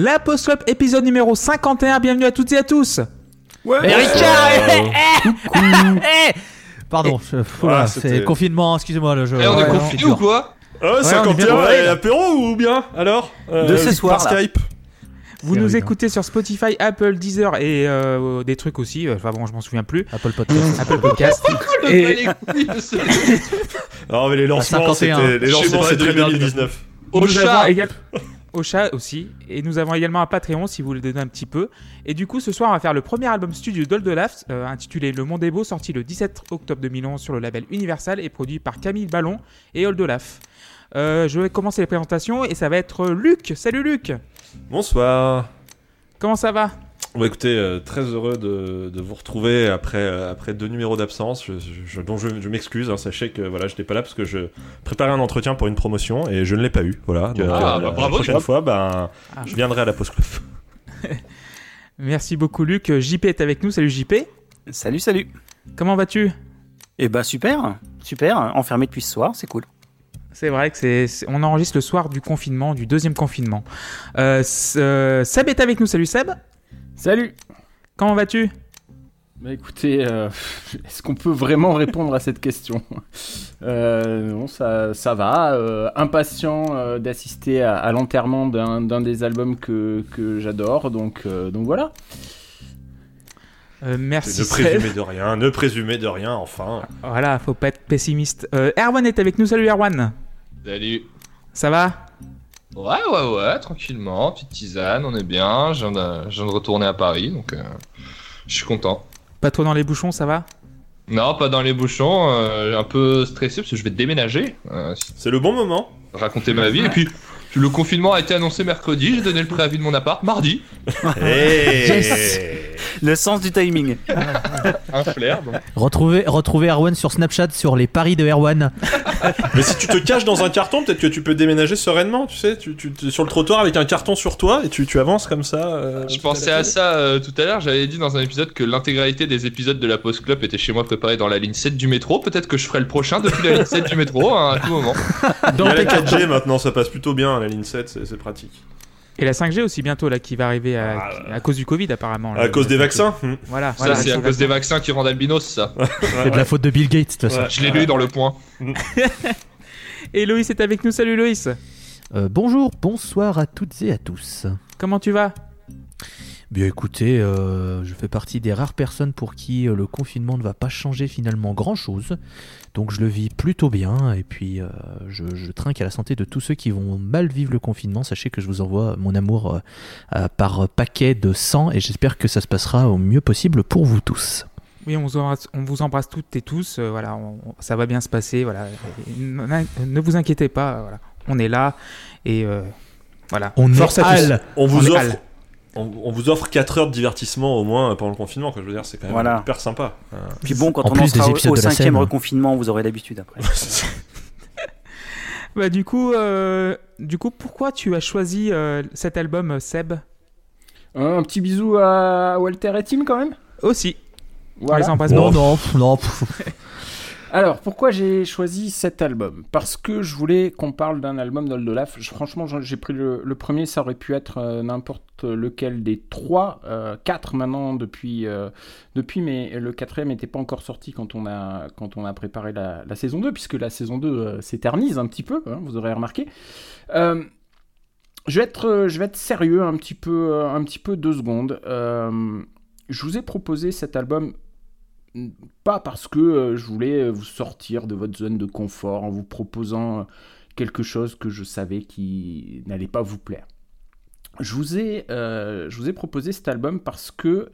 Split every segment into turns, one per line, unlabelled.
La Post Club épisode numéro 51, bienvenue à toutes et à tous
Ouais.
Et Richard eh, eh, eh,
Pardon, je- oula,
Ah,
c'est confinement, excusez-moi le jeu.
Eh, on est
Ouais,
confinés ou quoi
Ah,
on est
51
bien
ouais,
ouais.
apéro ou bien alors Euh,
De ce soir,
Par
là.
Skype.
Vous
C'est
nous
rude,
écoutez sur Spotify, Apple, Deezer et euh, des trucs aussi, euh, enfin bon, je m'en souviens plus.
Apple Podcast.
Apple Podcast.
Le
Et-
balai couilles de ce-
Non mais les lancements
51.
c'était les lancements
moi,
c'était
c'est
2019.
Au
Nous
chat
Au chat aussi. Et nous avons également un Patreon si vous voulez donner un petit peu. Et du coup, ce soir, on va faire le premier album studio d'Oldolaf, euh, intitulé Le Monde est beau, sorti le 17 octobre 2011 sur le label Universal et produit par Camille Ballon et Oldolaf. Euh, je vais commencer les présentations et ça va être Luc. Salut Luc
Bonsoir.
Comment ça va?
Bon écoutez, euh, très heureux de, de vous retrouver après, euh, après deux numéros d'absence, je, je- dont je, je m'excuse, hein, sachez que voilà, je n'étais pas là parce que je préparais un entretien pour une promotion et je ne l'ai pas eu, voilà. Donc,
Ah,
euh,
bah,
la
bravo,
prochaine
Job.
fois, ben,
Ah.
je viendrai à la Post Club.
Merci beaucoup Luc. JP est avec nous. Salut JP.
Salut, salut.
Comment vas-tu?
Eh bah super, super. Enfermé depuis ce soir, c'est cool.
C'est vrai que c'est, c'est- on enregistre le soir du confinement, du deuxième confinement. Euh, euh, Seb est avec nous. Salut Seb.
Salut
Comment vas-tu?
Bah écoutez, euh, est-ce qu'on peut vraiment répondre à cette question? Euh, Non, ça, ça va. euh, impatient euh, d'assister à, à l'enterrement d'un des albums que, que j'adore, donc, euh, donc voilà.
Euh, Merci
ne présumez de rien, ne présumez de rien, enfin.
Voilà, faut pas être pessimiste. Euh, Erwan est avec nous. Salut Erwan.
Salut
Ça va?
Ouais, ouais, ouais, tranquillement, petite tisane, on est bien. Je viens de, je viens de retourner à Paris, donc euh, je suis content.
Pas trop dans les bouchons, ça va?
Non, pas dans les bouchons, euh, un peu stressé parce que je vais déménager, euh,
C'est le bon moment.
raconter ma vie. Et puis, le confinement a été annoncé mercredi, j'ai donné le préavis de mon appart mardi.
Hey
Le sens du timing.
Un flair, donc.
Retrouvez, retrouvez Erwan sur Snapchat sur les paris de Erwan.
Mais si tu te caches dans un carton, peut-être que tu peux déménager sereinement, tu sais, tu, tu- tu- sur le trottoir avec un carton sur toi et tu, tu avances comme ça. euh,
Je pensais à ça euh, tout à l'heure, j'avais dit dans un épisode que l'intégralité des épisodes de la Post Club était chez moi préparée dans la ligne 7 du métro. Peut-être que je ferai le prochain depuis la ligne 7 du métro hein, à tout moment.
Il y a la 4G maintenant, ça passe plutôt bien, la ligne 7, c'est pratique.
Et la 5G aussi bientôt là qui va arriver à,
Ah,
à cause du Covid apparemment. là.
À cause des vaccins hmm.
Voilà.
Ça,
voilà,
c'est à cause des
vaccins.
vaccins qui rendent albinos, ça.
C'est de la faute de Bill Gates, de toute façon.
Ouais.
Je l'ai lu dans le point.
Et Loïs est avec nous. Salut Loïs.
Euh, bonjour, bonsoir à toutes et à tous.
Comment tu vas?
Bien écoutez, euh, je fais partie des rares personnes pour qui euh, le confinement ne va pas changer finalement grand-chose. Donc je le vis plutôt bien et puis euh, je, je trinque à la santé de tous ceux qui vont mal vivre le confinement. Sachez que je vous envoie mon amour euh, par paquet de sang et j'espère que ça se passera au mieux possible pour vous tous.
Oui, on vous embrasse, on vous embrasse toutes et tous. euh, voilà, on- on- ça va bien se passer. Voilà. Ne, ne vous inquiétez pas. Voilà, on est là et euh, voilà.
On
Force
est
à tous. On
On
vous
est
offre. On, on vous offre 4 heures de divertissement au moins pendant le confinement, quoi. Je veux dire, c'est quand même
Voilà.
hyper sympa. Euh,
Puis bon, quand
En
on
plus des
au,
épisodes
au
de
cinquième
scène.
reconfinement, vous aurez l'habitude après.
Bah, du coup, euh, du coup, pourquoi tu as choisi euh, cet album, euh, Seb?
Un petit bisou à Walter et Tim quand même?
Aussi. On
Voilà.
les embrasse.
Non, non, non.
Alors, pourquoi j'ai choisi cet album? Parce que je voulais qu'on parle d'un album d'Oldolaf. Franchement, j'ai pris le, premier, ça aurait pu être euh, n'importe lequel des trois, euh, quatre maintenant depuis, euh, depuis, mais le quatrième n'était pas encore sorti quand on a, quand on a préparé la, saison 2, puisque la saison 2 euh, s'éternise un petit peu, hein, vous aurez remarqué. Je vais, être, je vais être sérieux un petit peu, un petit peu deux secondes. Je vous ai proposé cet album pas parce que euh, je voulais euh, vous sortir de votre zone de confort en vous proposant euh, quelque chose que je savais qui n'allait pas vous plaire. Je vous ai, je vous ai proposé cet album parce que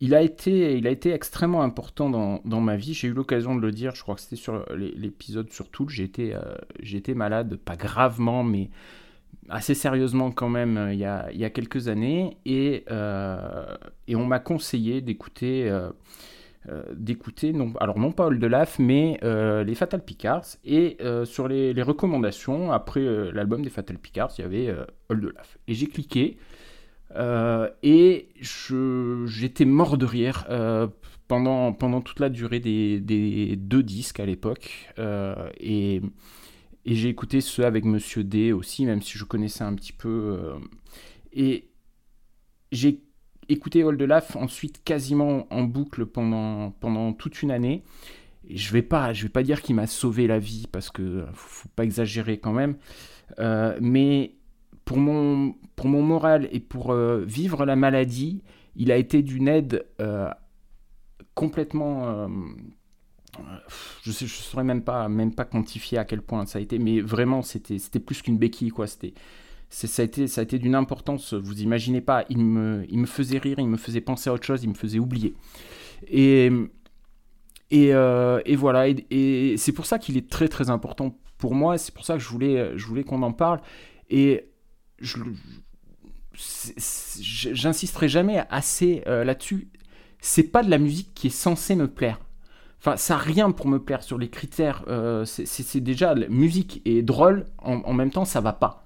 il a été, il a été extrêmement important dans, dans ma vie. J'ai eu l'occasion de le dire, je crois que c'était sur l'é- l'épisode sur Tool. J'ai été, malade, pas gravement, mais assez sérieusement quand même, il y a, il y a quelques années. Et, et on m'a conseillé d'écouter d'écouter, non, alors non pas Old Laf, mais euh, les Fatal Picards. Et euh, sur les, les recommandations, après euh, l'album des Fatal Picards, il y avait euh, Old Laf. Et j'ai cliqué. euh, et j'étais mort de rire euh, pendant, pendant toute la durée des, des deux disques à l'époque. Euh, et et j'ai écouté ceux avec Monsieur D aussi, même si je connaissais un petit peu. euh, Et j'ai écouté Old Laf ensuite quasiment en boucle pendant, pendant toute une année. Et je vais pas, vais pas dire qu'il m'a sauvé la vie parce que faut, faut pas exagérer quand même. Euh, mais pour mon, pour mon moral et pour euh, vivre la maladie, il a été d'une aide euh, complètement. euh, je ne saurais même pas, même pas quantifier à quel point ça a été, mais vraiment, c'était plus qu'une béquille, quoi. C'était. Ça a, été, été d'une importance, vous imaginez pas, il me, il me faisait rire, il me faisait penser à autre chose, il me faisait oublier. Et, et, euh, et voilà, et, c'est pour ça qu'il est très très important pour moi, c'est pour ça que je voulais, je voulais qu'on en parle. Et j'insisterai jamais assez euh, là-dessus. C'est pas de la musique qui est censée me plaire. Enfin, ça n'a rien pour me plaire sur les critères. euh, c'est- déjà musique et drôle en, en même temps, ça va pas.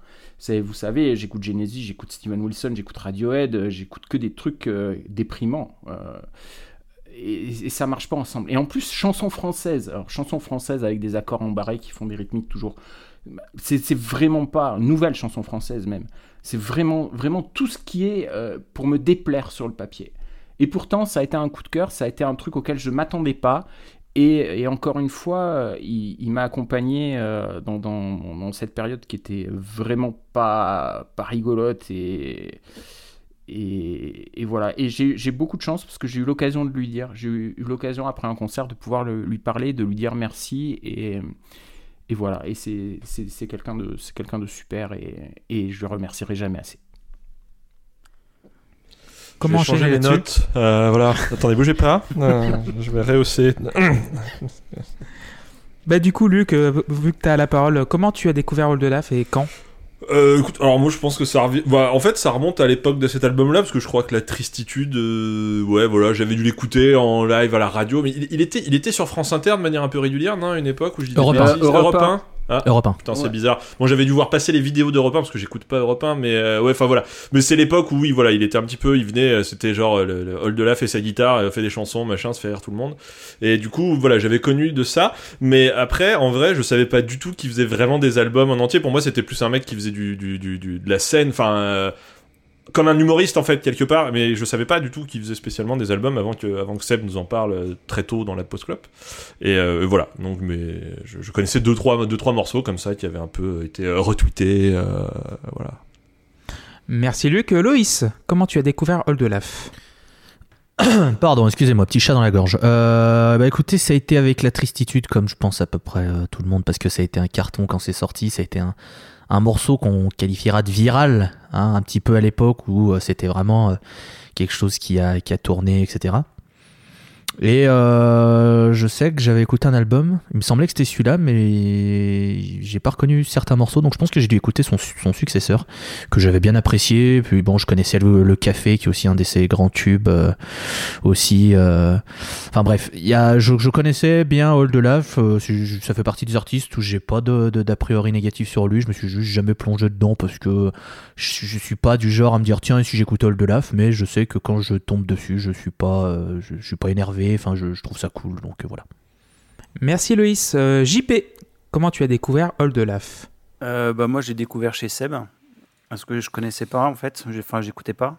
Vous savez, j'écoute Genesis, j'écoute Steven Wilson, j'écoute Radiohead, euh, j'écoute que des trucs euh, déprimants. euh, et, et ça marche pas ensemble. Et en plus, chanson française. Alors, chanson française avec des accords en barré qui font des rythmiques toujours. C'est vraiment pas nouvelle chanson française même. C'est vraiment, vraiment tout ce qui est pour me déplaire sur le papier. Et pourtant, ça a été un coup de cœur, ça a été un truc auquel je m'attendais pas. Et, encore une fois, euh, il, m'a accompagné euh, dans, cette période qui était vraiment pas, rigolote. Et, voilà. Et j'ai beaucoup de chance parce que j'ai eu l'occasion de lui dire, j'ai eu l'occasion après un concert de pouvoir lui parler, de lui dire merci. Et, voilà. Et c'est c'est- c'est quelqu'un de, c'est quelqu'un de super et, et je le remercierai jamais assez.
Comment
je vais changer les notes. Euh, voilà. Attendez, bougez pas. Euh, je vais rehausser.
Bah du coup, Luc, euh, vu que tu as la parole, comment tu as découvert Old Laf et quand?
Euh, écoute, alors moi je pense que ça revient. bah, en fait, ça remonte à l'époque de cet album-là parce que je crois que la Tristitude, euh, ouais, voilà, j'avais dû l'écouter en live à la radio, mais il, il était, il était sur France Inter de manière un peu régulière, non, à une époque où je disais
Europe.
Europe
Europe
un.
1. Ah.
Europe 1.
Putain, c'est
Ouais.
bizarre. Bon, j'avais dû voir passer les vidéos d'Europe 1 parce que j'écoute pas Europe 1, mais euh, ouais, enfin voilà. Mais c'est l'époque où, oui, voilà, il était un petit peu, il venait, euh, c'était genre, euh, le, le Old Olaf fait sa guitare, euh, fait des chansons, machin, se fait rire tout le monde. Et du coup, voilà, j'avais connu de ça. Mais après, en vrai, je savais pas du tout qu'il faisait vraiment des albums en entier. Pour moi, c'était plus un mec qui faisait du, du, du, du- de la scène, enfin, euh, comme un humoriste en fait quelque part. Mais je savais pas du tout qu'il faisait spécialement des albums avant que, avant que Seb nous en parle euh, très tôt dans la post club. Et euh, voilà. Donc, mais je, connaissais deux trois, deux trois morceaux comme ça qui avaient un peu été euh, retweetés. voilà.
Merci Luc. Loïs, comment tu as découvert Old Laf
Pardon, excusez-moi, petit chat dans la gorge. Euh, bah écoutez, ça a été avec la tristitude, comme je pense à peu près euh, tout le monde, parce que ça a été un carton quand c'est sorti. Ça a été un, un morceau qu'on qualifiera de viral, hein, un petit peu à l'époque où euh, c'était vraiment euh, quelque chose qui a, qui a tourné, etc. Et euh, je sais que j'avais écouté un album, il me semblait que c'était celui-là, mais j'ai pas reconnu certains morceaux, donc je pense que j'ai dû écouter son, successeur, que j'avais bien apprécié. Puis bon, je connaissais le, Café, qui est aussi un de ses grands tubes, euh, aussi. euh, Enfin bref, y a, je, connaissais bien Old Laf, euh, ça fait partie des artistes où j'ai pas d'a priori négatif sur lui, je me suis juste jamais plongé dedans parce que je, je suis pas du genre à me dire tiens, si j'écoute Old Laf, mais je sais que quand je tombe dessus, je suis pas, je suis pas énervé, enfin je, je trouve ça cool, donc euh, voilà.
Merci Loïs. Euh, JP, comment tu as découvert Old Laf
Euh, bah, moi, j'ai découvert chez Seb. Parce que je connaissais pas, en fait. J'ai- Enfin, j'écoutais pas.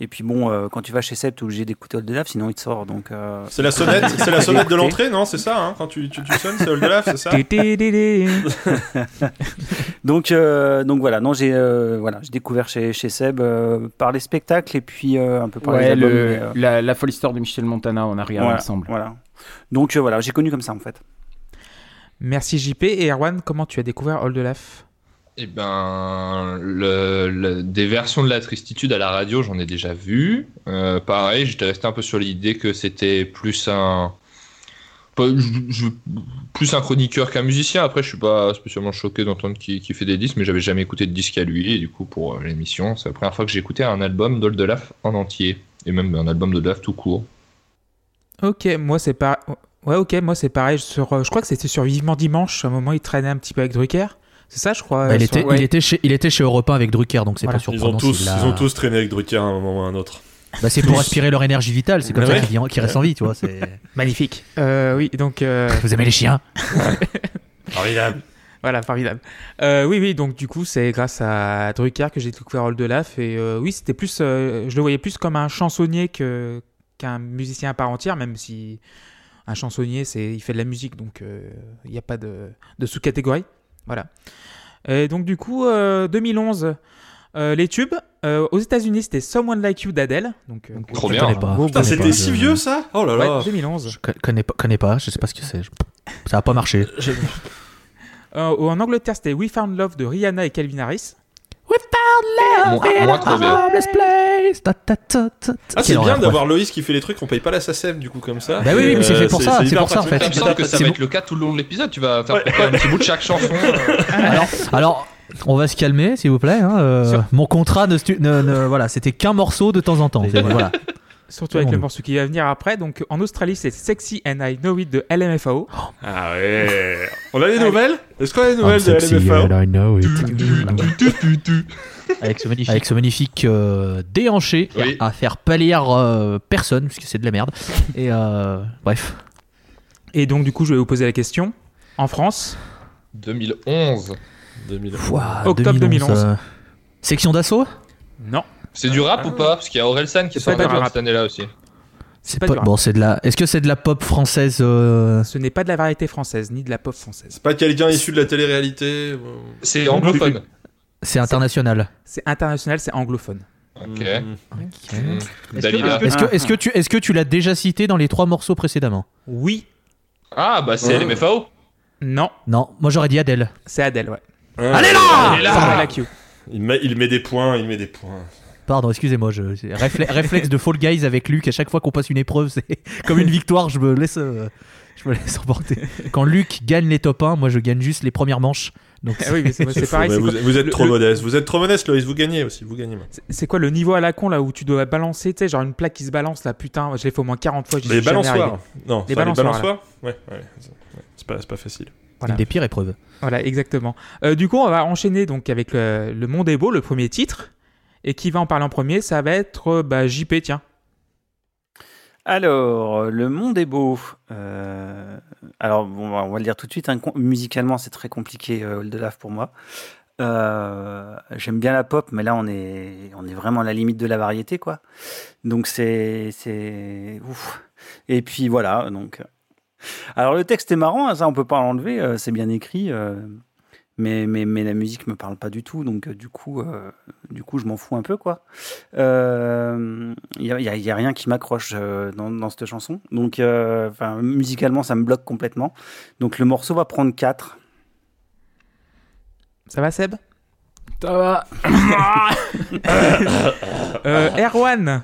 Et puis, bon, euh, quand tu vas chez Seb, tu es obligé d'écouter Old Laf, sinon il te sort. Donc, euh,
C'est la sonnette, c'est la sonnette de l'entrée, non C'est ça, hein Quand tu, tu, tu sonnes, c'est Old Olaf, c'est ça
donc, euh, donc voilà. Non, j'ai euh, voilà, j'ai découvert chez, chez Seb euh, par les spectacles et puis euh, un peu par les albums.
le-
mais, euh,
la, la folle histoire de Michel Montana, on a regardé
voilà,
ensemble.
Voilà. Donc, euh, voilà, j'ai connu comme ça, en fait.
Merci JP. Et Erwan, comment tu as découvert Old Laf
Eh ben, des versions de la tristitude à la radio, j'en ai déjà vu. Euh, pareil, j'étais resté un peu sur l'idée que c'était plus un, plus un chroniqueur qu'un musicien. Après, je suis pas spécialement choqué d'entendre qu'il fait des disques, mais j'avais jamais écouté de disque à lui. Et du coup, pour euh, l'émission, c'est la première fois que j'ai écouté un album d'Old Laf en entier, et même un album de Laf tout court.
Ok, moi c'est pas. Ouais, ok, moi c'est pareil. Euh, je crois que c'était sur Vivement Dimanche. À un moment, il traînait un petit peu avec Drucker. C'est ça, je crois.
Bah, il,
euh,
était,
ouais.
il, était chez, il était chez Europe 1 avec Drucker, donc c'est
Voilà.
pas
ils ont,
surprenant.
tous, ils ont tous traîné avec Drucker à un moment ou à un autre.
Bah, c'est pour aspirer leur énergie vitale, c'est comme
Ouais.
ça qu'ils qu'ils restent en vie, tu vois. c'est-
Magnifique. Euh, oui, donc. euh,
Vous aimez les chiens
Formidable.
Voilà, formidable. Euh, oui, oui, donc du coup, c'est grâce à Drucker que j'ai découvert Oldelaf. Et euh, oui, c'était plus. euh, je le voyais plus comme un chansonnier que, qu'un musicien à part entière, même si un chansonnier, c'est, il fait de la musique, donc euh, il n'y a pas de, de sous-catégorie. Voilà. Et donc, du coup, euh, 2011, euh, les tubes. Euh, aux États-Unis, c'était Someone Like You d'Adele. Donc, euh,
Trop bien.
c'était si vieux ça? Oh là là.
ouais, 2011.
Je co- connais pas, connais pas, je sais pas ce que c'est. je- Ça a pas marché.
Euh, en Angleterre, c'était We Found Love de Rihanna et Calvin Harris.
Moins, moins trop bien.
place. Ta, ta, ta, ta.
Ah, c'est
Quelle
bien
horreur,
d'avoir Loïs qui fait les trucs, on paye pas la SACEM du coup comme ça.
Bah oui, oui, mais c'est fait pour ça, c'est
hyper
pour ça, en
pratique.
fait.
Il me semble que ça
C'est
va
bon.
être le cas tout le long de l'épisode. Tu vas faire un petit bout de chaque chanson. euh.
Alors, alors, on va se calmer, s'il vous plaît. hein, euh, Mon contrat ne, stu- ne- ne- voilà, c'était qu'un morceau de temps en temps. C'est- voilà.
Surtout avec le morceau qui va venir après. Donc en Australie, c'est Sexy and I Know It de LMFAO.
Ah ouais. On a des nouvelles? Est-ce qu'on a des nouvelles de
sexy
LMFAO
and I know it.
Avec ce magnifique.
Avec ce magnifique euh, déhanché
Oui.
à faire pâlir euh, personne, puisque c'est de la merde. Et euh, bref.
Et donc du coup, je vais vous poser la question. En France,
2011.
2000.
Ouah,
Octobre 2011.
euh, Section d'assaut?
Non.
C'est du rap ou pas? Parce qu'il y a Orelsan qui
C'est
est
pas
sorti
du rap.
cette année-là aussi.
C'est
pas
pas,
du rap.
bon, c'est de la. Est-ce que c'est de la pop française euh,
Ce n'est pas de la variété française, ni de la pop française.
C'est pas quelqu'un issu de la télé-réalité
C'est anglophone.
C'est international.
C'est international, c'est anglophone.
Ok. Dalila.
Est-ce que, tu, est-ce que tu l'as déjà cité dans les trois morceaux précédemment?
Oui.
Ah, bah c'est
Ouais.
LMFAO.
Non.
Non, moi j'aurais dit Adèle.
C'est Adèle, ouais.
Ah,
Allez là
Elle est là
il met, il met des points, il met des points.
Pardon, excusez-moi, je, réflexe de Fall Guys avec Luc. À chaque fois qu'on passe une épreuve, c'est comme une victoire. Je me laisse, euh, je me laisse emporter. Quand Luc gagne les top 1, moi je gagne juste les premières manches. Donc
Ah oui, mais c'est pareil. c'est
vous, êtes
le-
trop
le-
modeste. Vous êtes trop modeste, Loïs. Vous gagnez aussi. Vous gagnez. moi.
c'est- C'est quoi le niveau à la con là où tu dois balancer, tu sais, genre une plaque qui se balance là, putain, je l'ai fait au moins 40 fois. j'y
Les balançoires. Non,
Les balançoires,
Ouais, ouais. C'est ouais, c'est pas, c'est pas facile.
Voilà.
une des pires épreuves.
Voilà, exactement. Euh, du coup, on va enchaîner donc avec le, le Monde est beau, le premier titre. Et qui va en parler en premier Ça va être euh, bah, JP, tiens.
Alors, le monde est beau. Euh, alors, on va le dire tout de suite. hein, musicalement, c'est très compliqué, euh, Old Love pour moi. Euh, J'aime bien la pop, mais là, on est, vraiment à la limite de la variété, quoi. Donc, c'est. Et puis voilà. Donc, alors le texte est marrant, hein, ça, on peut pas l'enlever. c'est bien écrit. Euh, mais, mais, mais la musique me parle pas du tout, donc euh, du coup, euh, du coup, je m'en fous un peu, quoi. Il n'y a, y a- y a rien qui m'accroche euh, dans, dans cette chanson. Donc, euh, musicalement, ça me bloque complètement. Donc, le morceau va prendre 4.
Ça va, Seb?
Ça va.
euh, Erwan?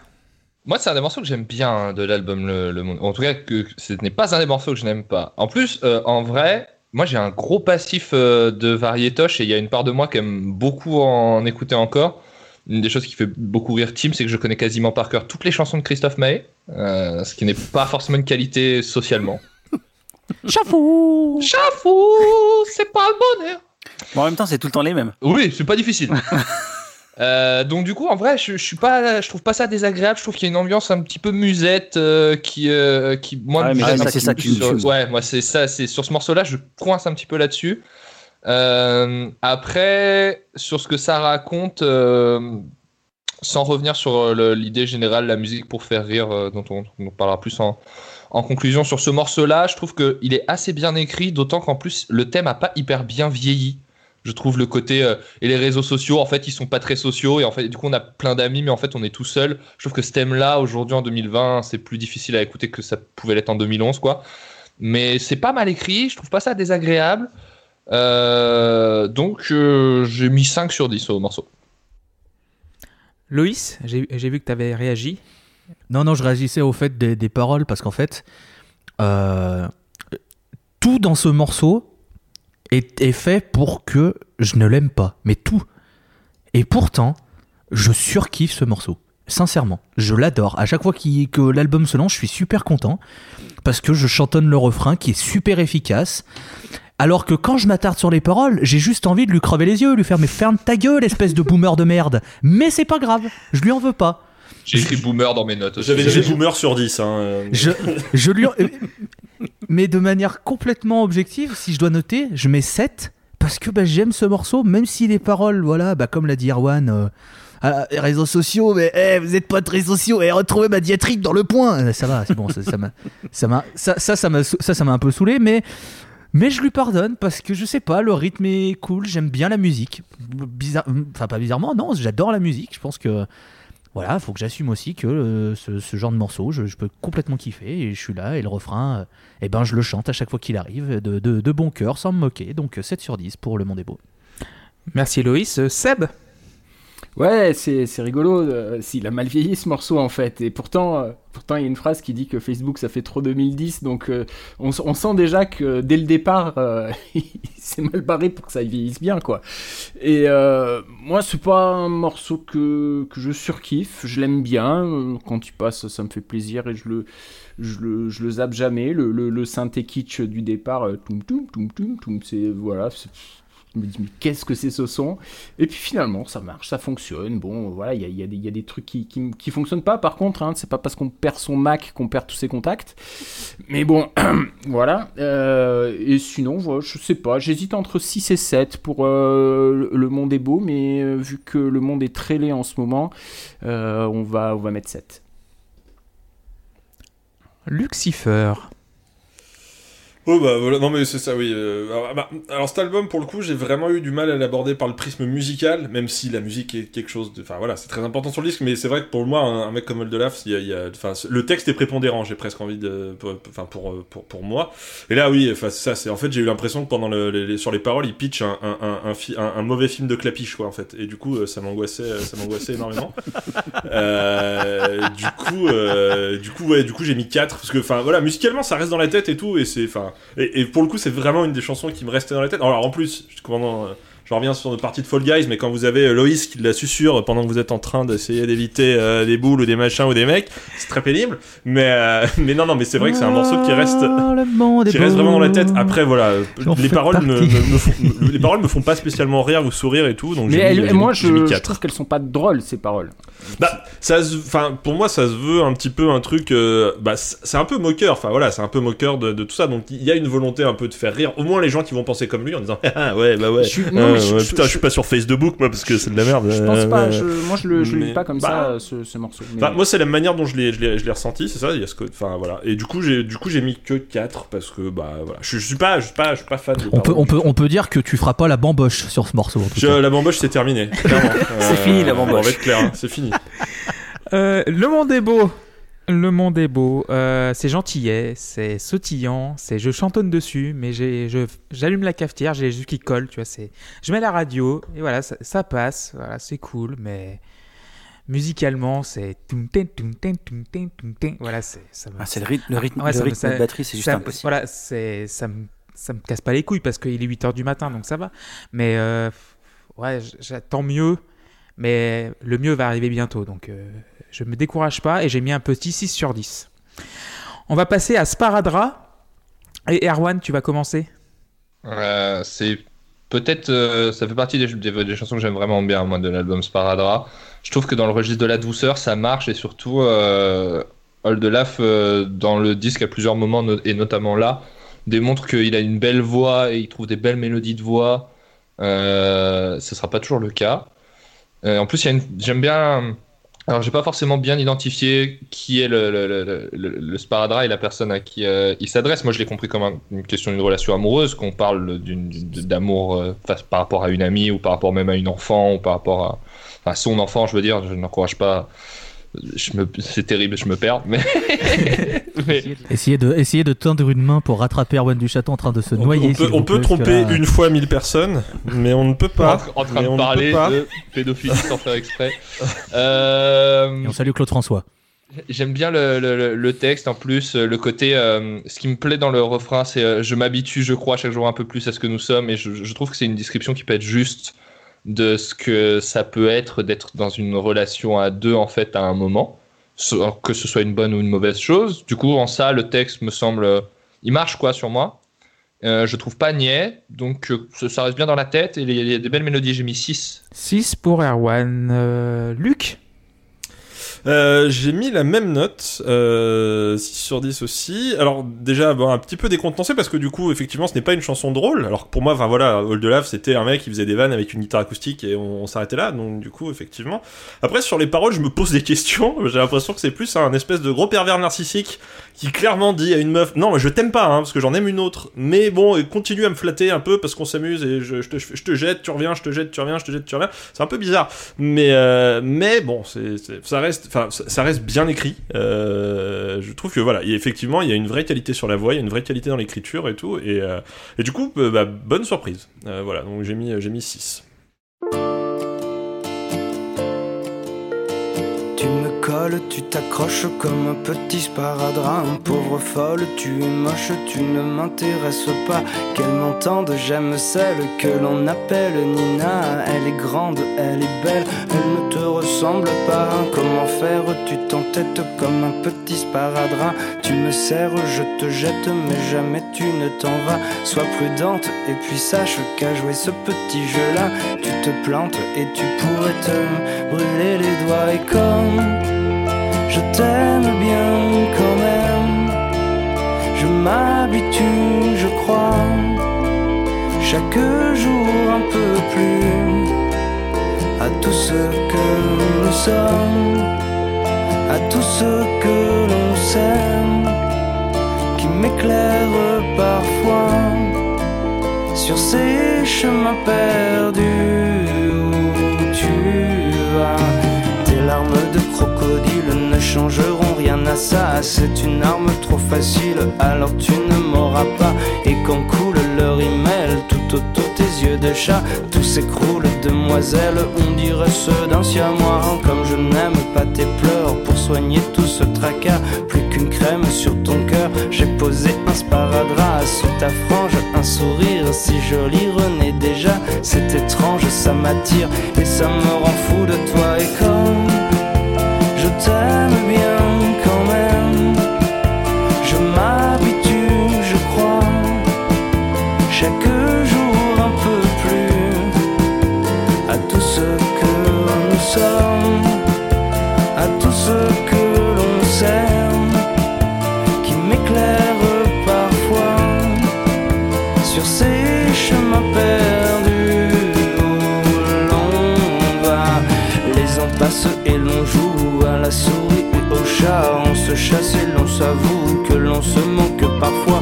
Moi, c'est un des morceaux que j'aime bien hein, de l'album Le, Le Monde. En tout cas, que ce n'est pas un des morceaux que je n'aime pas. En plus, euh, en vrai, moi, j'ai un gros passif euh, de variétoche et il y a une part de moi qui aime beaucoup en écouter encore. Une des choses qui fait beaucoup rire Tim, c'est que je connais quasiment par cœur toutes les chansons de Christophe Maé, euh, ce qui n'est pas forcément une qualité socialement.
Chafou
Chafou, c'est pas le bonheur.
Bon, en même temps, c'est tout le temps les mêmes.
Oui, c'est pas difficile. Euh, donc du coup, en vrai, je, je suis pas, je trouve pas ça désagréable. Je trouve qu'il y a une ambiance un petit peu musette euh, qui, euh, qui, moi,
Ouais, c'est ça qui me
sur-. Ouais, moi c'est ça, c'est sur ce morceau-là, je coince un petit peu là-dessus. Après, sur ce que ça raconte, sans revenir sur l'idée générale, la musique pour faire rire, dont on, on parlera plus en, en conclusion sur ce morceau-là, je trouve qu'il est assez bien écrit, d'autant qu'en plus le thème a pas hyper bien vieilli. Je trouve le côté euh, et les réseaux sociaux, en fait, ils sont pas très sociaux et en fait, du coup, on a plein d'amis, mais en fait, on est tout seul. Je trouve que ce thème-là, aujourd'hui, en 2020, c'est plus difficile à écouter que ça pouvait l'être en 2011, quoi. Mais c'est pas mal écrit, je trouve pas ça désagréable. Euh, donc, euh, j'ai mis 5 sur 10 au morceau.
Loïs, j'ai j'ai vu que tu avais réagi.
Non, non, je réagissais au fait des, des paroles parce qu'en fait, euh, tout dans ce morceau est, fait pour que je ne l'aime pas, mais tout. Et pourtant, je surkiffe ce morceau. Sincèrement, je l'adore. À chaque fois que l'album se lance, je suis super content parce que je chantonne le refrain qui est super efficace. Alors que quand je m'attarde sur les paroles, j'ai juste envie de lui crever les yeux, lui faire mais ferme ta gueule, espèce de boomer de merde. Mais c'est pas grave, je lui en veux pas.
J'ai écrit boomer dans mes notes.
J'avais dit boomer sur 10. Hein.
Je, je lui Mais de manière complètement objective, si je dois noter, je mets 7 parce que bah, j'aime ce morceau, même si les paroles, voilà, bah, comme l'a dit Erwan, euh, ah, les réseaux sociaux, mais eh, vous êtes pas très sociaux, et retrouvez ma diatribe dans le point. Euh, Ça va, c'est bon, ça, ça m'a, ça m'a, ça, ça, ça m'a, ça, ça m'a un peu saoulé, mais. Mais je lui pardonne parce que je sais pas, le rythme est cool, j'aime bien la musique. Bizarre, enfin pas bizarrement, non, j'adore la musique. Je pense que voilà, faut que j'assume aussi que euh, ce, genre de morceau, je, peux complètement kiffer et je suis là et le refrain, euh, eh ben je le chante à chaque fois qu'il arrive de, bon cœur, sans me moquer. Donc euh, 7 sur 10 pour Le Monde est beau.
Merci Loïs. Euh, Seb?
Ouais, c'est rigolo. euh, s'il a mal vieilli ce morceau en fait. Et pourtant, euh, pourtant il y a une phrase qui dit que Facebook ça fait trop 2010. Donc euh, on, sent déjà que dès le départ, euh, il s'est mal barré pour que ça vieillisse bien quoi. Et moi, c'est pas un morceau que, que je surkiffe. Je l'aime bien. Quand il passe, ça me fait plaisir et je le. Je le, je le zappe jamais, le, le, le synthé kitsch du départ, toum toum toum toum toum, c'est voilà, je me dis mais qu'est-ce que c'est ce son? Et puis finalement, ça marche, ça fonctionne. Bon, voilà, il y a, des- trucs qui, qui, fonctionnent pas. Par contre, hein, c'est pas parce qu'on perd son Mac qu'on perd tous ses contacts. Mais bon, voilà. Euh, et sinon, voilà, je sais pas. J'hésite entre 6 et 7 pour euh, le- Monde est beau, mais euh, vu que le monde est très laid en ce moment, on, va, on va mettre 7.
Lucifer.
Oh bah voilà, non mais c'est ça, oui. euh, alors, bah, alors cet album, pour le coup, j'ai vraiment eu du mal à l'aborder par le prisme musical, même si la musique est quelque chose de... Enfin voilà, c'est très important sur le disque, mais c'est vrai que pour moi, un, un mec comme Oldelaf, il y a, il y a- enfin, le texte est prépondérant, j'ai presque envie de... Enfin pour, pour, pour moi. Et là, oui, enfin ça, c'est... En fait, j'ai eu l'impression que pendant le, les- sur les paroles, il pitch un, un, un, mauvais film de clapiche, quoi, en fait. Et du coup, euh, ça m'angoissait, euh, ça m'angoissait énormément. Euh, du coup, euh, du coup, ouais, du coup, j'ai mis 4 parce que, enfin, voilà, musicalement, ça reste dans la tête et tout, et c'est, enfin, et, pour le coup, c'est vraiment une des chansons qui me restait dans la tête. Alors, en plus, euh, je reviens sur notre partie de Fall Guys, mais quand vous avez euh, Loïs qui la susurre pendant que vous êtes en train d'essayer d'éviter euh, des boules ou des machins ou des mecs, c'est très pénible. Mais, euh, mais non, non, mais c'est vrai que c'est un morceau qui reste,
Oh,
qui reste vraiment dans la tête. Après, voilà, euh, les paroles me, me- me font, les paroles me font pas spécialement rire ou sourire et tout, donc
Mais elle-
mis,
moi, je, je
4.
trouve qu'elles sont pas drôles, ces paroles.
Bah, ça, se- enfin, pour moi, ça se veut un petit peu un truc. euh, bah, c'est un peu moqueur. Enfin, voilà, c'est un peu moqueur de, de tout ça. Donc, il y a une volonté un peu de faire rire. Au moins, les gens qui vont penser comme lui en disant, ah ouais, bah ouais.
Je suis- non, mais
Euh,
je-
putain, je,
je-
suis pas sur Facebook moi parce que c'est de la merde.
Je pense
Euh,
pas.
ouais.
je- moi, je le, je le
Mais-
lis pas comme
bah,
ça, ce, ce morceau. Mais-
Enfin, moi, c'est la manière dont je l'ai, ressenti, c'est ça. Il y a ce que, enfin, voilà. Et du coup, j'ai, du coup, j'ai mis que 4 parce que, bah, voilà. Je, je suis pas, je suis pas, je suis pas fan. des
On peut, on, peut, on peut dire que tu feras pas la bamboche sur ce morceau. En tout
Je-
cas.
la bamboche, c'est terminé.
C'est fini, la bamboche.
On va être clair, hein, c'est fini.
Euh, le monde est beau. Le monde est beau. Euh, c'est gentillet, c'est sautillant, c'est je chantonne dessus, mais j'allume la cafetière, j'ai les yeux qui collent, tu vois. C'est, je mets la radio et voilà, ça, ça passe. Voilà, c'est cool, mais musicalement, c'est. Voilà, c'est ça me-
Ah, c'est le rythme, le rythme,
Ouais,
le
me-
rythme de batterie, c'est juste
ça-
impossible.
Voilà, c'est ça me ça me casse pas les couilles parce qu'il est 8h du matin donc ça va. Mais euh, ouais, j'attends mieux mais le mieux va arriver bientôt donc euh, je me décourage pas et j'ai mis un petit 6 sur 10. On va passer à Sparadra et Erwan, tu vas commencer?
Euh, c'est peut-être, euh, ça fait partie des, chansons que j'aime vraiment bien, moi, de l'album Sparadra. Je trouve que dans le registre de la douceur, ça marche et surtout, euh, Oldelaf, euh, dans le disque à plusieurs moments, et notamment là, démontre qu'il a une belle voix et il trouve des belles mélodies de voix. Euh, ce sera pas toujours le cas. En plus, j'aime bien. Alors, j'ai pas forcément bien identifié qui est le, le, le, le- le Sparadra et la personne à qui euh, il s'adresse. Moi, je l'ai compris comme un- une question d'une relation amoureuse, qu'on parle d'amour euh, par rapport à une amie ou par rapport même à une enfant ou par rapport à, à son enfant, je veux dire. Je n'encourage pas. Me... C'est terrible, je me perds. Mais, mais
Essayez de, essayez de tendre une main pour rattraper Erwan du Château en train de se
On,
noyer.
on peut, on tromper
là-
une fois mille personnes, mais on ne peut pas.
en, en train de
ne
parler
peut pas.
de pédophilie sans faire exprès. Euh,
Et on salue Claude François.
J'aime bien le, le- texte en plus, euh, le côté. euh, ce qui me plaît dans le refrain, c'est euh, je m'habitue, je crois chaque jour un peu plus à ce que nous sommes, et je, je trouve que c'est une description qui peut être juste de ce que ça peut être d'être dans une relation à deux en fait à un moment, que ce soit une bonne ou une mauvaise chose. Du coup, en ça, le texte me semble, il marche quoi sur moi. Euh, je trouve pas niais, donc euh, ça- ça reste bien dans la tête et il y a des belles mélodies. J'ai mis 6.
6 pour Erwan. Euh, Luc?
Euh, j'ai mis la même note, euh, 6 sur 10 aussi. Alors déjà, bon, un petit peu décontenancé parce que du coup, effectivement, ce n'est pas une chanson drôle. Alors que pour moi, enfin voilà, All de Lave, c'était un mec qui faisait des vannes avec une guitare acoustique et on, s'arrêtait là. Donc du coup, effectivement. Après, sur les paroles, je me pose des questions. J'ai l'impression que c'est plus un espèce de gros pervers narcissique qui clairement dit à une meuf, non, je t'aime pas, hein, parce que j'en aime une autre. Mais bon, continue à me flatter un peu parce qu'on s'amuse et je, te, je te jette, tu reviens, je te jette, tu reviens, je te jette, tu reviens. C'est un peu bizarre. Mais, euh, mais bon, c'est- ça reste, enfin, ça reste bien écrit. Euh, je trouve que voilà, effectivement, il y a une vraie qualité sur la voix, il y a une vraie qualité dans l'écriture et tout. Et, euh, du coup, euh, bah, bonne surprise. Voilà, donc j'ai mis, j'ai mis 6.
Tu me tu t'accroches comme un petit sparadrap, pauvre folle, tu es moche, tu ne m'intéresses pas. Qu'elle m'entende, j'aime celle que l'on appelle Nina. Elle est grande, elle est belle, elle ne te ressemble pas. Comment faire Tu t'entêtes comme un petit sparadrap. Tu me serres, je te jette, mais jamais tu ne t'en vas. Sois prudente et puis sache qu'à jouer ce petit jeu-là, tu te plantes et tu pourrais te brûler les doigts. Et comme je t'aime bien quand même, je m'habitue, je crois, chaque jour un peu plus à tout ce que nous sommes, à tout ce que l'on s'aime, qui m'éclaire parfois sur ces chemins perdus où tu vas. Tes larmes de crocodile changeront rien à ça. C'est une arme trop facile, alors tu ne m'auras pas. Et quand coule leur email tout autour tes yeux de chat, tout s'écroule, demoiselle. On dirait ceux d'un siamois. Comme je n'aime pas tes pleurs pour soigner tout ce tracas, plus qu'une crème sur ton cœur. J'ai posé un sparadrap sous ta frange, un sourire si joli renaît déjà. C'est étrange, ça m'attire et ça me rend fou de toi. Et comme je t'aime à tout ce que l'on s'aime, qui m'éclaire parfois sur ces chemins perdus où l'on va. Les ans passent et l'on joue à la souris et au chat. On se chasse et l'on s'avoue que l'on se manque parfois.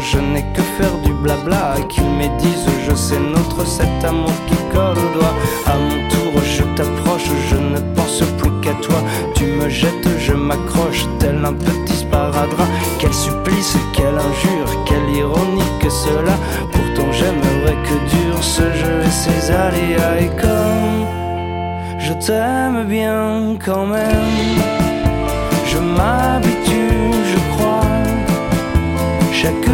Je n'ai que faire du blabla. Qu'ils médisent, je sais notre cet amour qui colle au doigt. À mon tour, je t'approche, je ne pense plus qu'à toi. Tu me jettes, je m'accroche, tel un petit sparadrap. Quel supplice, quelle injure, quelle ironie que cela. Pourtant, j'aimerais que dure ce jeu et ses aléas. Et comme je t'aime bien quand même, je m'habitue, je crois, chaque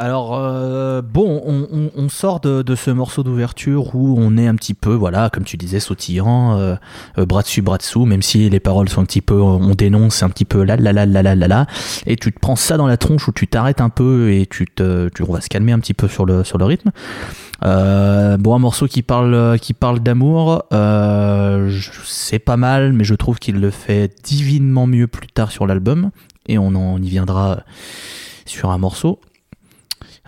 Alors euh, bon, on, sort de, ce morceau d'ouverture où on est un petit peu, voilà, comme tu disais, sautillant, euh, euh, bras dessus, bras dessous, même si les paroles sont un petit peu, on dénonce un petit peu là, là, là, là, là, là, là, et tu te prends ça dans la tronche où tu t'arrêtes un peu et tu te, tu, on se calmer un petit peu sur le, sur le rythme. Bon, un morceau qui parle, qui parle d'amour, c'est pas mal, mais je trouve qu'il le fait divinement mieux plus tard sur l'album, et on en y viendra sur un morceau.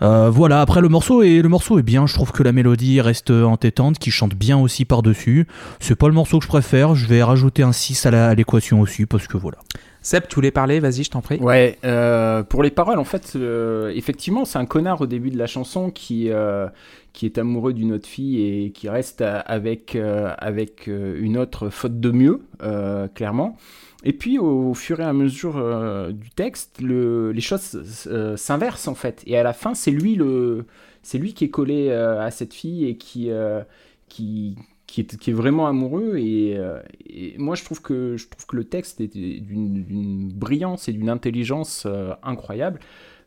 Euh, voilà, après le morceau, est, le morceau est bien, je trouve que la mélodie reste entêtante, qui chante bien aussi par-dessus. C'est pas le morceau que je préfère, je vais rajouter un 6 à l'équation aussi, parce que voilà.
Seb, tu voulais parler Vas-y, je t'en prie.
Ouais, euh, pour les paroles, en fait, euh, effectivement, c'est un connard au début de la chanson qui, euh, qui est amoureux d'une autre fille et qui reste avec, euh, avec une autre faute de mieux, euh, clairement. Et puis, au, fur et à mesure euh, du texte, le, les choses euh, s'inversent, en fait. Et à la fin, c'est lui, lui qui est collé euh, à cette fille et qui, qui, qui est, qui est vraiment amoureux et, et moi je trouve que je trouve que le texte est d'une brillance et d'une intelligence incroyable.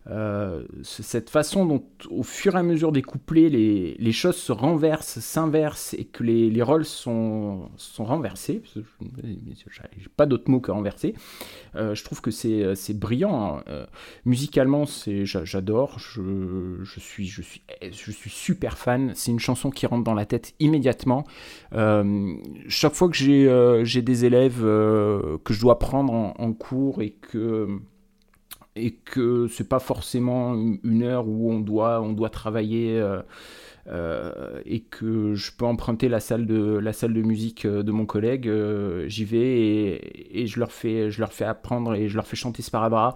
Euh, cette façon dont au fur et à mesure des couplets les, choses se renversent, s'inversent et que les, les rôles sont, sont renversés, j'ai pas d'autre mot que renversé, euh, je trouve que c'est c'est brillant. hein. Euh, musicalement, j'adore, je, je, suis, je, suis, je suis super fan, c'est une chanson qui rentre dans la tête immédiatement. Euh, chaque fois que j'ai euh, des élèves euh, que je dois prendre en, en cours et que et que c'est pas forcément une heure où on doit on doit travailler euh, euh, et que je peux emprunter la salle de la salle de musique euh, de mon collègue j'y vais et, je leur fais je leur fais apprendre et je leur fais chanter Sparabra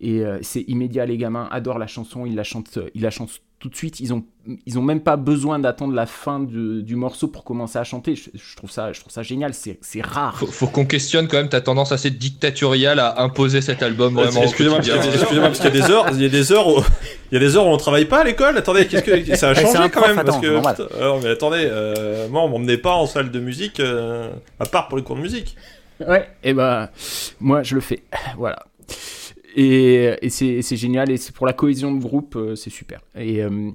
et c'est immédiat les gamins adorent la chanson ils la chantent ils la chantent tout de suite ils ont ils ont même pas besoin d'attendre la fin du, du morceau pour commencer à chanter je, je trouve ça je trouve ça génial c'est c'est rare
Faut, faut qu'on questionne quand même ta tendance assez dictatoriale à imposer cet album vraiment.
Excusez-moi, parce qu'il y a des- excusez-moi, parce qu'il y a des heures, il y a des heures où, il y a des heures où on travaille pas à l'école. Attendez, qu'est-ce que ça a
c'est
changé quand
prof,
même parce
attends,
que
normal.
putain, alors, mais attendez, euh, moi on m'emmenait pas en salle de musique euh, à part pour les cours de musique.
Ouais, et ben moi je le fais. Voilà. Et, c'est génial et c'est pour la cohésion de groupe, euh, c'est super. Et, euh,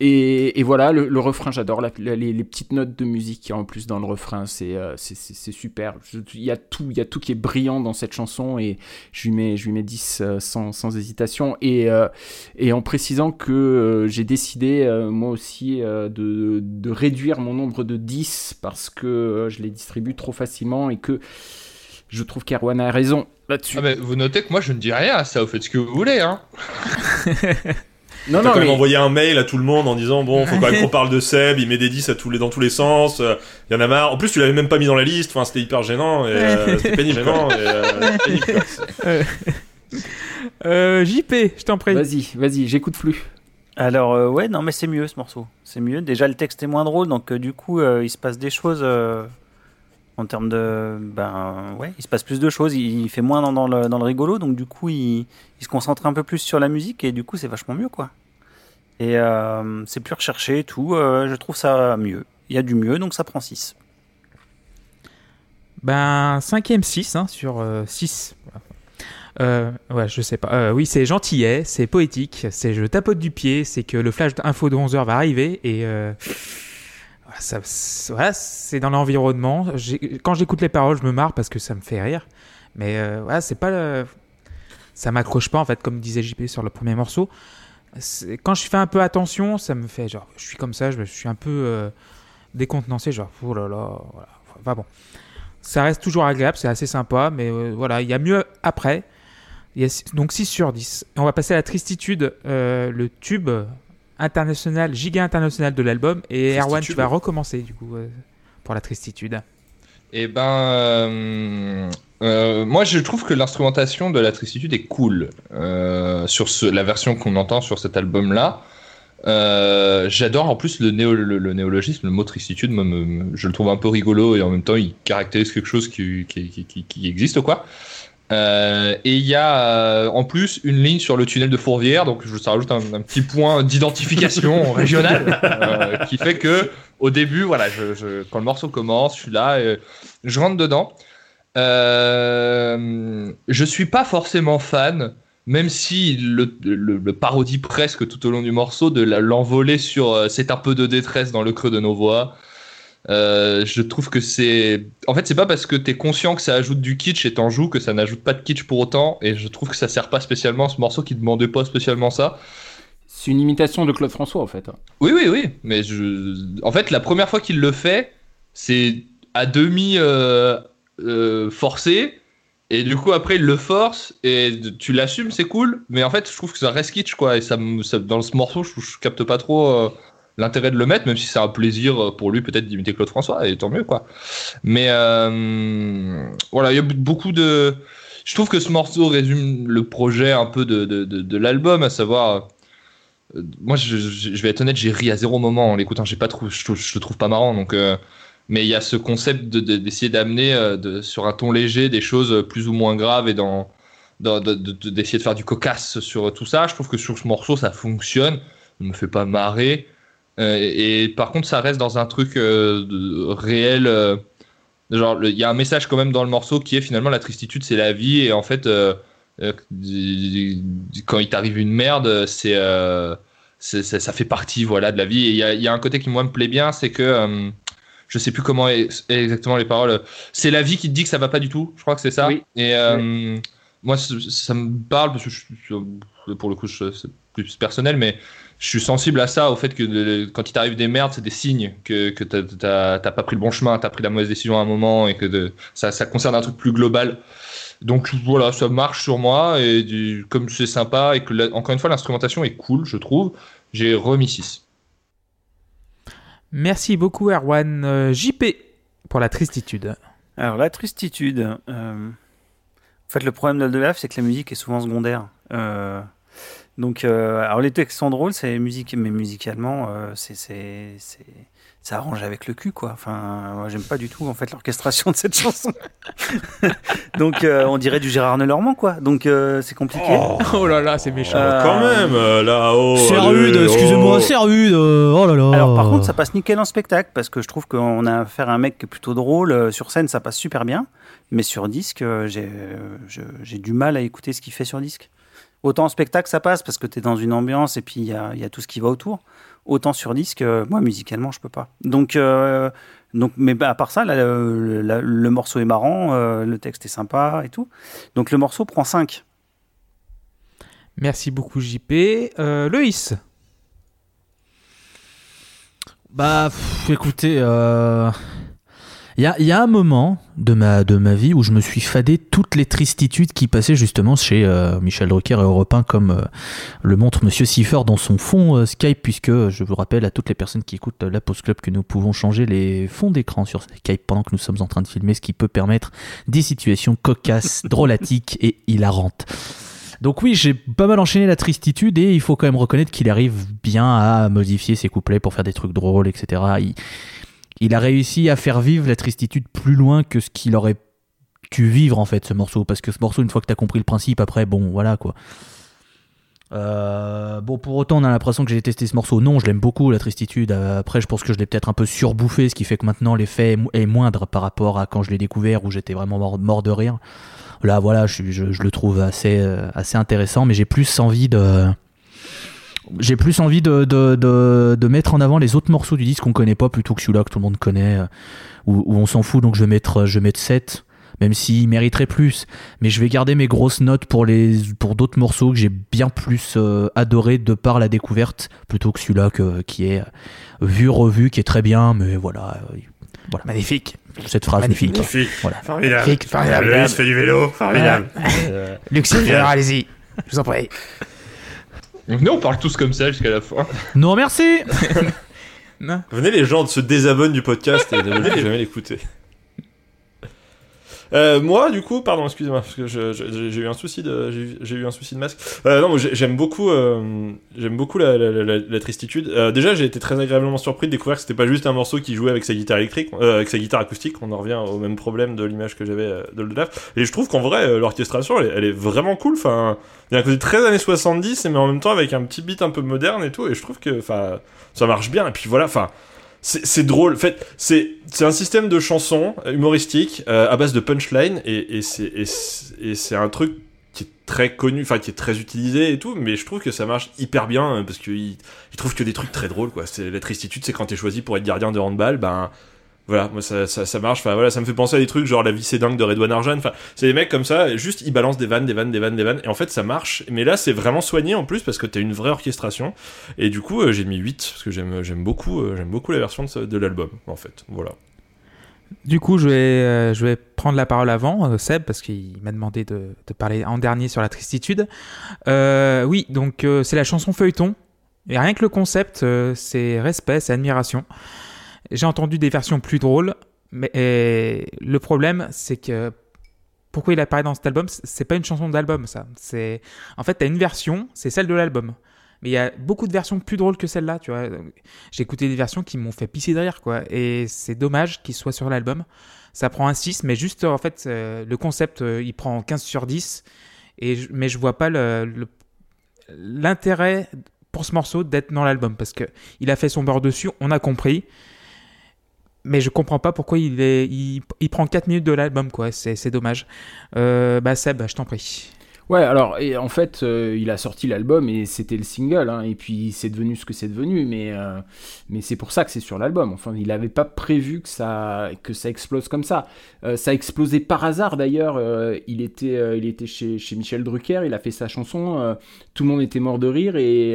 et, et voilà, le, refrain, j'adore les, petites notes de musique qu'il y a en plus dans le refrain, c'est euh, super. Il y a tout, il y a tout qui est brillant dans cette chanson et je lui mets, je lui mets 10 euh, sans, sans hésitation. Et, en précisant que j'ai décidé moi aussi de, de réduire mon nombre de 10 parce que je les distribue trop facilement et que je trouve qu'Erwan a raison là-dessus.
Ah, mais vous notez que moi je ne dis rien à ça, vous faites ce que vous voulez. Hein.
non, non,
quand même
mais
envoyé un mail à tout le monde en disant bon, faut quand même qu'on parle de Seb, il met des 10 à tous les, dans tous les sens, euh, il y en a marre. En plus, tu l'avais même pas mis dans la liste, enfin, c'était hyper gênant, et, euh, c'était pénible, gênant, et, euh, pénible, quoi.
Euh, JP, je t'en prie.
vas-y, vas-y, j'écoute plus.
Alors euh, ouais, non mais c'est mieux ce morceau. C'est mieux. Déjà le texte est moins drôle, donc euh, du coup euh, il se passe des choses euh, en termes de, ben ouais, il se passe plus de choses. Il, fait moins dans, dans le, dans le rigolo, donc du coup il, il se concentre un peu plus sur la musique et du coup c'est vachement mieux quoi. Et euh, c'est plus recherché et tout. euh, je trouve ça mieux. Il y a du mieux, donc ça prend 6.
Ben, cinquième 6 hein, sur 6. Euh, ouais, je sais pas. Oui, c'est gentillet, c'est poétique, c'est je tapote du pied, c'est que le flash info de 11h va arriver et voilà, c'est dans l'environnement. Quand j'écoute les paroles, je me marre parce que ça me fait rire. Mais euh, voilà, c'est pas le... Ça m'accroche pas en fait, comme disait JP sur le premier morceau. Quand je fais un peu attention, ça me fait genre, je suis comme ça, je, suis un peu euh, décontenancé, genre, oh là là, bon. Ça reste toujours agréable, c'est assez sympa, mais euh, voilà, il y a mieux après. Donc 6 sur 10. Et on va passer à la tristitude, euh, le tube international, giga international de l'album. Et Erwan, tu vas recommencer du coup euh, pour la tristitude.
Et ben, euh, euh, moi je trouve que l'instrumentation de la tristitude est cool sur ce, la version qu'on entend sur cet album-là. J'adore en plus le, néo, le, le néologisme, le mot tristitude, moi, me- je le trouve un peu rigolo et en même temps il caractérise quelque chose qui, qui, qui, qui- qui existe quoi. Euh, et il y a euh, en plus une ligne sur le tunnel de Fourvière, donc ça rajoute un, un petit point d'identification régionale euh, qui fait que au début, voilà, je, je- quand le morceau commence, je suis là, et je rentre dedans. Je suis pas forcément fan, même si le, le- le parodie presque tout au long du morceau de l'envoler sur c'est un peu de détresse dans le creux de nos voix. Euh, je trouve que c'est. En fait, c'est pas parce que t'es conscient que ça ajoute du kitsch et t'en joues que ça n'ajoute pas de kitsch pour autant. Et je trouve que ça sert pas spécialement ce morceau qui demandait pas spécialement ça.
C'est une imitation de Claude François en fait.
Oui, oui, oui. Mais je... en fait, la première fois qu'il le fait, c'est à demi euh, euh, forcé. Et du coup, après, il le force et tu l'assumes, c'est cool. Mais en fait, je trouve que ça reste kitsch, quoi. Et ça, dans ce morceau, je, je capte pas trop l'intérêt de le mettre, même si c'est un plaisir pour lui, peut-être, d'imiter Claude François. Et tant mieux, quoi. Mais euh, voilà, il y a beaucoup de. Je trouve que ce morceau résume le projet un peu de, de, de, l'album, à savoir. euh, moi, je, vais être honnête, j'ai ri à zéro moment en l'écoutant. J'ai pas trouvé, je, je le trouve pas marrant. Donc, euh, mais il y a ce concept de- de- d'essayer d'amener euh, sur un ton léger des choses plus ou moins graves et d'essayer de faire du cocasse sur tout ça. Je trouve que sur ce morceau, ça fonctionne. Ne me fait pas marrer. Euh, et, et par contre, ça reste dans un truc euh, réel. euh, genre, il y a un message quand même dans le morceau qui est finalement la tristitude, c'est la vie. Et en fait, quand il t'arrive une merde, c'est ça, ça fait partie voilà, de la vie. Et il y a, il y a un côté qui, moi, me plaît bien, c'est que. euh, je sais plus comment est, est exactement les paroles. C'est la vie qui te dit que ça va pas du tout. Je crois que c'est ça.
Oui.
Et euh, moi, ça, me parle parce que je, pour le coup, c'est plus personnel, mais je suis sensible à ça, au fait que de- quand il t'arrive des merdes, c'est des signes que, que t'as- pas pris le bon chemin, t'as pris la mauvaise décision à un moment et que de- ça, ça concerne un truc plus global. Donc voilà, ça marche sur moi et du- comme c'est sympa et que la- encore une fois l'instrumentation est cool, je trouve, j'ai remis 6.
Merci beaucoup, Erwan. Euh, JP pour la tristitude.
Alors, la tristitude. euh, En fait, le problème d'Oldelaf, c'est que la musique est souvent secondaire. Euh, Donc, euh, alors les textes sont drôles, c'est musique, mais musicalement, euh, c'est, c'est, c'est- ça arrange avec le cul, quoi. Enfin, moi, j'aime pas du tout en fait l'orchestration de cette chanson. Donc, euh, on dirait du Gérard Lenormand, quoi. Donc, euh, c'est compliqué.
Oh,
Oh là là, c'est méchant.
Euh,
quand même, euh, là-haut.
C'est rude, excusez-moi,
oh.
c'est rude. euh, oh là là.
Alors par contre, ça passe nickel en spectacle parce que je trouve qu'on a affaire à un mec qui est plutôt drôle. Sur scène, ça passe super bien, mais sur disque, j'ai j'ai du mal à écouter ce qu'il fait sur disque. Autant en spectacle, ça passe parce que tu es dans une ambiance et puis il y a, il y a tout ce qui va autour. Autant sur disque, euh, moi musicalement, je peux pas. Donc, euh, donc mais bah, à part ça, là, le, la- le morceau est marrant, euh, le texte est sympa et tout. Donc le morceau prend 5.
Merci beaucoup, JP. Euh, Loïs.
Bah, pff, écoutez, euh, il y, a, y a un moment de ma, de ma vie où je me suis fadé toutes les tristitudes qui passaient justement chez euh, Michel Drucker et Europe 1, comme euh, le montre Monsieur Siffer dans son fond euh, Skype, puisque je vous rappelle à toutes les personnes qui écoutent euh, la Pause Club que nous pouvons changer les fonds d'écran sur Skype pendant que nous sommes en train de filmer, ce qui peut permettre des situations cocasses, drôlatiques et hilarantes. Donc oui, j'ai pas mal enchaîné la tristitude et il faut quand même reconnaître qu'il arrive bien à modifier ses couplets pour faire des trucs drôles, etc. Il, il a réussi à faire vivre la tristitude plus loin que ce qu'il aurait pu vivre en fait ce morceau. Parce que ce morceau, une fois que t'as compris le principe, après, bon, voilà quoi. Euh, bon, pour autant, on a l'impression que j'ai testé ce morceau. Non, je l'aime beaucoup, la tristitude. Euh, Après, je pense que je l'ai peut-être un peu surbouffé, ce qui fait que maintenant l'effet est mo- est moindre par rapport à quand je l'ai découvert où j'étais vraiment mort, de rire. Là, voilà, je- je le trouve assez, euh, assez intéressant, mais j'ai plus envie de. J'ai plus envie de, de, de, de mettre en avant les autres morceaux du disque qu'on connaît pas plutôt que celui-là que tout le monde connaît, euh, où, où on s'en fout, donc je vais mettre, je vais mettre 7, même s'il mériterait plus. Mais je vais garder mes grosses notes pour, les, pour d'autres morceaux que j'ai bien plus euh, adoré de par la découverte, plutôt que celui-là que, qui est euh, vu, revu, qui est très bien, mais voilà. euh, voilà.
Magnifique.
Cette phrase
Magnifique.
Magnifique.
Voilà.
Formidable.
Magnifique, formidable.
Loïs fait du vélo. Formidable.
Luxembourg, allez-y. Je vous en prie.
Nous, on parle tous comme ça jusqu'à la fin.
Non, merci
Non.
Venez les gens se désabonnent du podcast et ne veulent jamais l'écouter. Euh, moi, du coup, pardon, excusez-moi, parce que j'ai eu un souci de, j'ai eu- un souci de masque. Euh, non, j'aime beaucoup, euh, j'aime beaucoup la, la, la, la tristitude. Euh, déjà, j'ai été très agréablement surpris de découvrir que c'était pas juste un morceau qui jouait avec sa guitare électrique, euh, avec sa guitare acoustique. On en revient au même problème de l'image que j'avais euh, de Oldelaf. Et je trouve qu'en vrai, euh, l'orchestration, elle, est- elle est vraiment cool. Enfin, il y a un côté très années 70, mais en même temps avec un petit beat un peu moderne et tout. Et je trouve que, ça marche bien. Et puis voilà, enfin. C'est drôle. En fait, c'est un système de chansons euh, humoristiques euh, à base de punchline et, et c'est un truc qui est très connu, enfin qui est très utilisé et tout, mais je trouve que ça marche hyper bien parce qu'il il trouve que des trucs très drôles quoi. C'est la tristitude, c'est quand t'es choisi pour être gardien de handball, ben voilà, moi ça, ça, ça marche. Enfin voilà, ça me fait penser à des trucs genre la vie c'est dingue de Redouane Arjan. Enfin, c'est des mecs comme ça, juste ils balancent des vannes, des vannes, des vannes, des vannes, et en fait ça marche. Mais là c'est vraiment soigné en plus parce que t'as une vraie orchestration. Et du coup euh, j'ai mis 8 parce que j'aime j'aime beaucoup euh, j'aime beaucoup la version de, l'album en fait. Voilà.
Du coup, je vais, euh, je vais prendre la parole avant, Seb, parce qu'il m'a demandé de, de parler en dernier sur la tristitude. Euh, oui, donc c'est la chanson feuilleton. Et rien que le concept, c'est respect, c'est admiration. J'ai entendu des versions plus drôles, mais le problème, c'est que pourquoi il apparaît dans cet album, c'est- pas une chanson d'album, ça. C'est en fait, t'as une version, c'est celle de l'album. Mais il y a beaucoup de versions plus drôles que celle-là, tu vois. J'ai écouté des versions qui m'ont fait pisser de rire, quoi. Et c'est dommage qu'il soit sur l'album. Ça prend un 6, mais juste, en fait, euh, le concept, euh, il prend 15 sur 10. Et je- mais je vois pas l'intérêt pour ce morceau d'être dans l'album parce que il a fait son beurre dessus, on a compris. Mais je comprends pas pourquoi il, prend 4 minutes de l'album, quoi. C'est c'est dommage. Euh, bah, Seb, je t'en prie.
Ouais, alors et en fait, euh, il a sorti l'album et c'était le single, hein, et puis c'est devenu ce que c'est devenu, mais euh, mais c'est pour ça que c'est sur l'album. Enfin, il n'avait pas prévu que ça que ça explose comme ça. Euh, ça a explosé par hasard d'ailleurs. il était il était chez, Michel Drucker, il a fait sa chanson, tout le monde était mort de rire et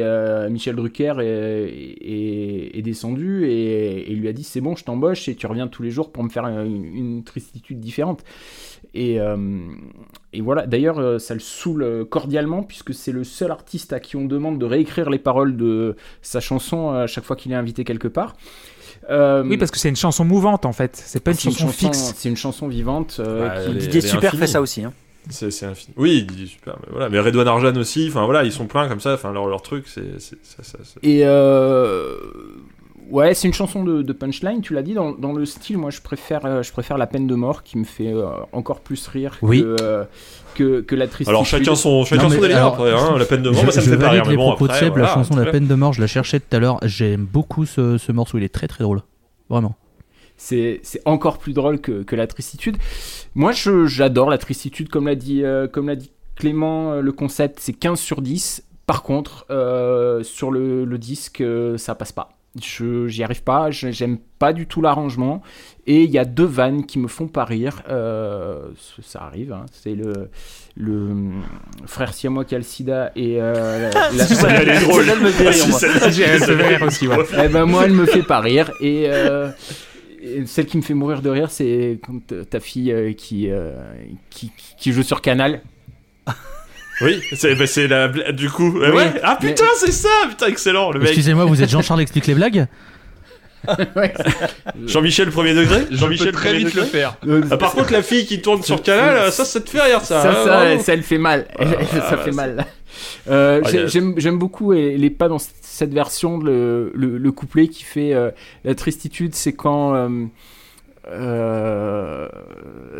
Michel Drucker est, descendu et, lui a dit c'est bon, je t'embauche et tu reviens tous les jours pour me faire une, une tristitude différente. Et, et voilà, d'ailleurs, euh, ça le saoule euh, cordialement, puisque c'est le seul artiste à qui on demande de réécrire les paroles de sa chanson à chaque fois qu'il est invité quelque part. Euh,
Oui, parce que c'est une chanson mouvante en fait. C'est pas une
c'est
chanson, fixe.
C'est une chanson vivante. euh,
Bah,
qui-
elle est-
Didier
elle
Super
infinie.
fait ça aussi. Hein.
C'est c'est infini. Oui, Didier super. Mais voilà, mais Redouane Arjan aussi. Enfin voilà, ils sont pleins comme ça. Enfin leur, leur truc, c'est
Et euh, ouais, c'est une chanson de, de punchline, tu l'as dit. Dans, dans le style, moi, je préfère, euh, je préfère la peine de mort, qui me fait euh, encore plus rire
Oui.
que, euh, que, que la tristitude.
Alors chacun son chacun
Non,
son délire
alors,
après. Hein, la peine de mort,
je,
ça me
je
fait pas rire. Mais
les
bon
propos
après,
de Seb, la chanson La peine de mort, je la cherchais tout à l'heure. J'aime beaucoup ce, ce morceau, il est très très drôle. Vraiment.
c'est c'est encore plus drôle que, que la tristitude. Moi, je- j'adore la tristitude, comme l'a dit, euh, comme l'a dit Clément, euh, le concept, c'est 15 sur 10. Par contre, euh, sur le, le disque, euh, ça passe pas. Je j'y arrive pas, je- j'aime pas du tout l'arrangement. Et il y a deux vannes qui me font pas rire. Euh, ça arrive, hein. c'est le, le hum, frère siamois qui a le sida et euh, la- la-
Celle-là, elle est drôle.
Celle-là me fait rire,
Ah,
moi.
celle-là,
J'ai un aussi, ouais.
eh ben moi, elle me fait pas rire. Et, euh, et celle qui me fait mourir de rire, c'est quand euh, ta fille euh, qui, euh, qui, qui joue sur Canal.
Oui, c'est bah, la bla- du coup.
Oui,
ouais. Ah
mais-
putain, c'est ça. Putain, excellent le mec.
Excusez-moi, vous êtes Jean-Charles explique les blagues
Jean-Michel premier degré. Jean-Michel
très vite le faire.
Ah, par contre, la fille qui tourne sur Canal, ça, ça te fait rire, ça.
ça,
hein,
ça,
vraiment.
ça, elle fait mal.
Ah,
ça fait
c'est-
mal. Euh,
Ah,
J'aime j'aime beaucoup et les pas dans cette version le, le, le couplet qui fait euh, la tristitude, c'est quand euh, euh,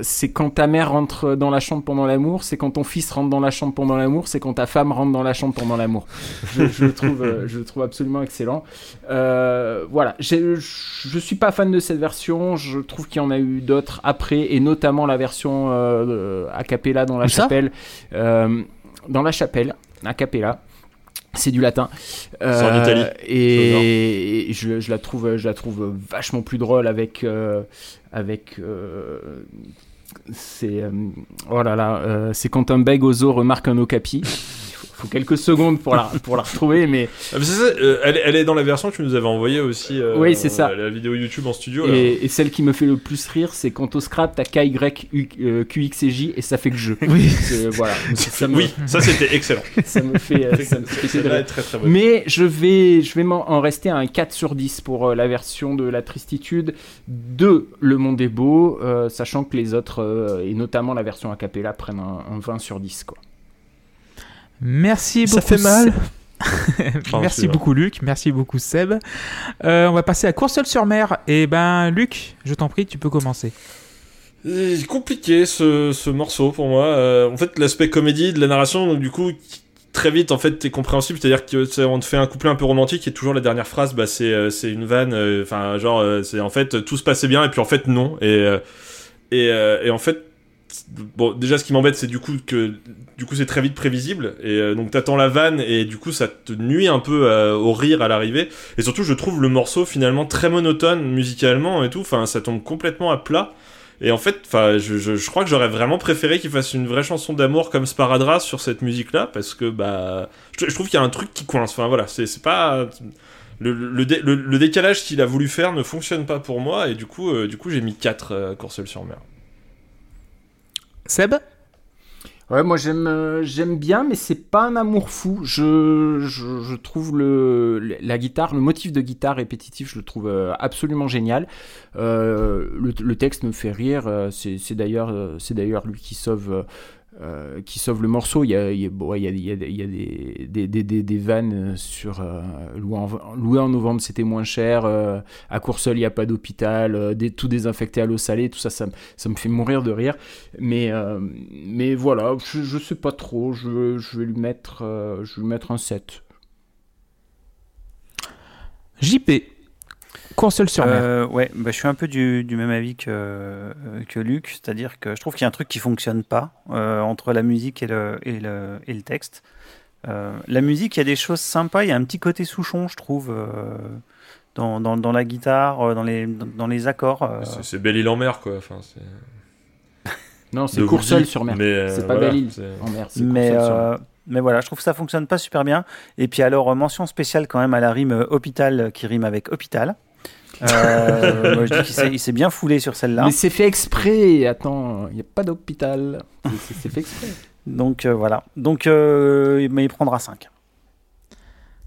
c'est quand ta mère rentre dans la chambre pendant l'amour, c'est quand ton fils rentre dans la chambre pendant l'amour, c'est quand ta femme rentre dans la chambre pendant l'amour. Je, je le trouve, euh, je le trouve absolument excellent. Euh, voilà, je suis pas fan de cette version. Je trouve qu'il y en a eu d'autres après, et notamment la version euh, a cappella dans la
ça?
chapelle. Dans la chapelle, a cappella. C'est du latin. Euh,
en Italie,
Et, et je, je la trouve, je la trouve vachement plus drôle avec, euh, avec. euh, c'est euh, oh là là, euh, c'est quand un beg zoo remarque un okapi. Il faut, quelques secondes pour la, pour la retrouver, mais
Ah, mais c'est ça, euh, elle, elle est dans la version que tu nous avais envoyée aussi. euh,
Oui, c'est ça.
La vidéo YouTube en studio. là.
et, et celle qui me fait le plus rire, c'est quand au scrap t'as KY, U- euh, QX et J et ça fait que je.
Oui.
Voilà. Ça me,
Oui, ça c'était excellent.
ça me fait, euh, ça me fait de
très très bonne.
Mais je vais, je vais m'en- en rester à un 4 sur 10 pour euh, la version de la tristitude de Le Monde est beau, euh, sachant que les autres, euh, et notamment la version a cappella, prennent un, un 20 sur 10. Quoi.
Merci
Ça
beaucoup.
fait mal.
Merci beaucoup Luc, merci beaucoup Seb. Euh, on va passer à Courseul sur mer. Et ben Luc, je t'en prie, tu peux commencer.
C'est compliqué ce, ce morceau pour moi. Euh, en fait, l'aspect comédie de la narration, donc du coup, très vite en fait, est compréhensible. C'est-à-dire qu'on te fait un couplet un peu romantique et toujours la dernière phrase, bah c'est euh, c'est une vanne. euh, Enfin, genre, euh, c'est en fait tout se passait bien et puis en fait non. Et euh, et, euh, et en fait, bon, déjà ce qui m'embête, c'est du coup que du coup c'est très vite prévisible et euh, donc t'attends la vanne et du coup ça te nuit un peu euh, au rire à l'arrivée. Et surtout, je trouve le morceau finalement très monotone musicalement et tout. Enfin, ça tombe complètement à plat. Et en fait, enfin, je, je, je crois que j'aurais vraiment préféré qu'il fasse une vraie chanson d'amour comme Sparadrap sur cette musique-là, parce que bah, je, trouve qu'il y a un truc qui coince. Enfin voilà, c'est pas le, le, le- décalage qu'il a voulu faire ne fonctionne pas pour moi, et du coup, euh, du coup, j'ai mis 4 euh, Courseul sur mer.
Seb
Ouais, moi j'aime euh, j'aime bien, mais c'est pas un amour fou. Je, je, trouve le, la guitare, le motif de guitare répétitif, je le trouve euh, absolument génial. Euh, le, le texte me fait rire. c'est d'ailleurs c'est d'ailleurs lui qui sauve. Euh, euh, qui sauve le morceau, il y a, des, vannes sur euh, louer, en, novembre c'était moins cher, euh, à Courseul il n'y a pas d'hôpital, euh, tout désinfecté à l'eau salée, tout ça, ça, me- fait mourir de rire. Mais, euh, voilà, je, je sais pas trop, je, vais lui mettre, euh, je vais lui mettre un 7.
JP. Courseul sur mer.
Euh, ouais, bah, je suis un peu du, du même avis que, euh, que Luc, c'est-à-dire que je trouve qu'il y a un truc qui fonctionne pas euh, entre la musique et le, et le, et le texte. Euh, la musique, il y a des choses sympas, il y a un petit côté Souchon, je trouve, euh, dans, dans, dans la guitare, dans les, dans, dans les accords. euh.
C'est- C'est Belle-Île en mer, quoi. Enfin, c'est.
Non, c'est Courseul sur mer.
mais, euh,
C'est pas
voilà,
Belle-Île
c'est-
en mer, c'est Courseul sur mer.
euh, mais voilà, je trouve que ça fonctionne pas super bien. Et puis alors, mention spéciale quand même à la rime hôpital qui rime avec hôpital. Euh, moi, je dis qu'il s'est- il s'est bien foulé sur celle-là.
Mais c'est fait exprès. Attends, il n'y a pas d'hôpital. C'est- fait exprès.
Donc euh, voilà. Donc, euh, mais il prendra 5.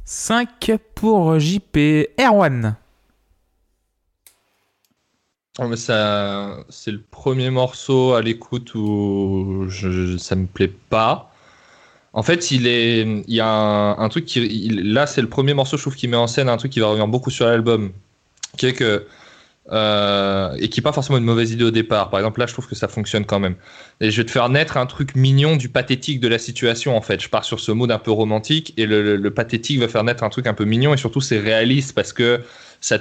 5 pour JP. Erwan.
Oh, mais ça, c'est le premier morceau à l'écoute où je, ça me plaît pas. En fait, il est, il y a un, un truc qui, il- là, c'est le premier morceau, je trouve, qui met en scène un truc qui va revenir beaucoup sur l'album, qui est que euh, et qui est pas forcément une mauvaise idée au départ. Par exemple, là, je trouve que ça fonctionne quand même. Et je vais te faire naître un truc mignon du pathétique de la situation. En fait, je pars sur ce mode un peu romantique et le, le- pathétique va faire naître un truc un peu mignon et surtout c'est réaliste parce que ça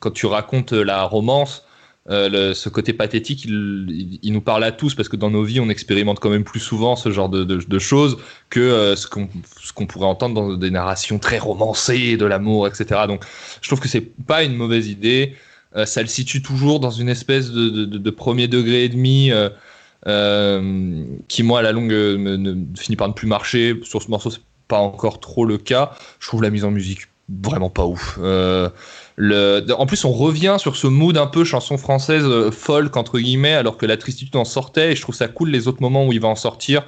quand tu racontes la romance, euh, ce côté pathétique, il, nous parle à tous parce que dans nos vies, on expérimente quand même plus souvent ce genre de, choses que euh, ce qu'on pourrait entendre dans des narrations très romancées de l'amour, etc. Donc, je trouve que c'est pas une mauvaise idée. Euh, ça le situe toujours dans une espèce de, premier degré et demi. qui moi à la longue finit par ne plus marcher sur ce morceau c'est pas encore trop le cas je trouve la mise en musique vraiment pas ouf le, en plus, on revient sur ce mood un peu chanson française euh, folk entre guillemets, alors que la tristitude en sortait. Et je trouve ça cool les autres moments où il va en sortir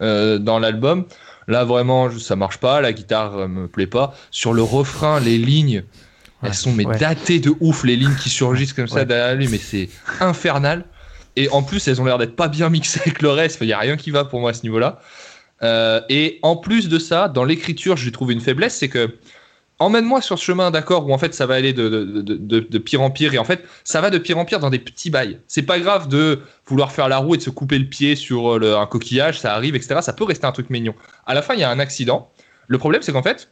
euh, dans l'album. Là, vraiment, ça marche pas. La guitare euh, me plaît pas. Sur le refrain, les lignes,
Ouais,
elles sont mais
ouais.
datées de ouf. Les lignes qui surgissent comme ça
Ouais.
derrière lui, mais c'est infernal. Et en plus, elles ont l'air d'être pas bien mixées avec le reste. Il y a rien qui va pour moi à ce niveau-là. Et en plus de ça, dans l'écriture, je lui trouve une faiblesse, c'est que emmène-moi sur ce chemin d'accord où en fait ça va aller de, de, de, pire en pire et en fait ça va de pire en pire dans des petits bails. C'est pas grave de vouloir faire la roue et de se couper le pied sur euh, un coquillage, ça arrive, etc. Ça peut rester un truc mignon. À la fin, il y a un accident. Le problème, c'est qu'en fait,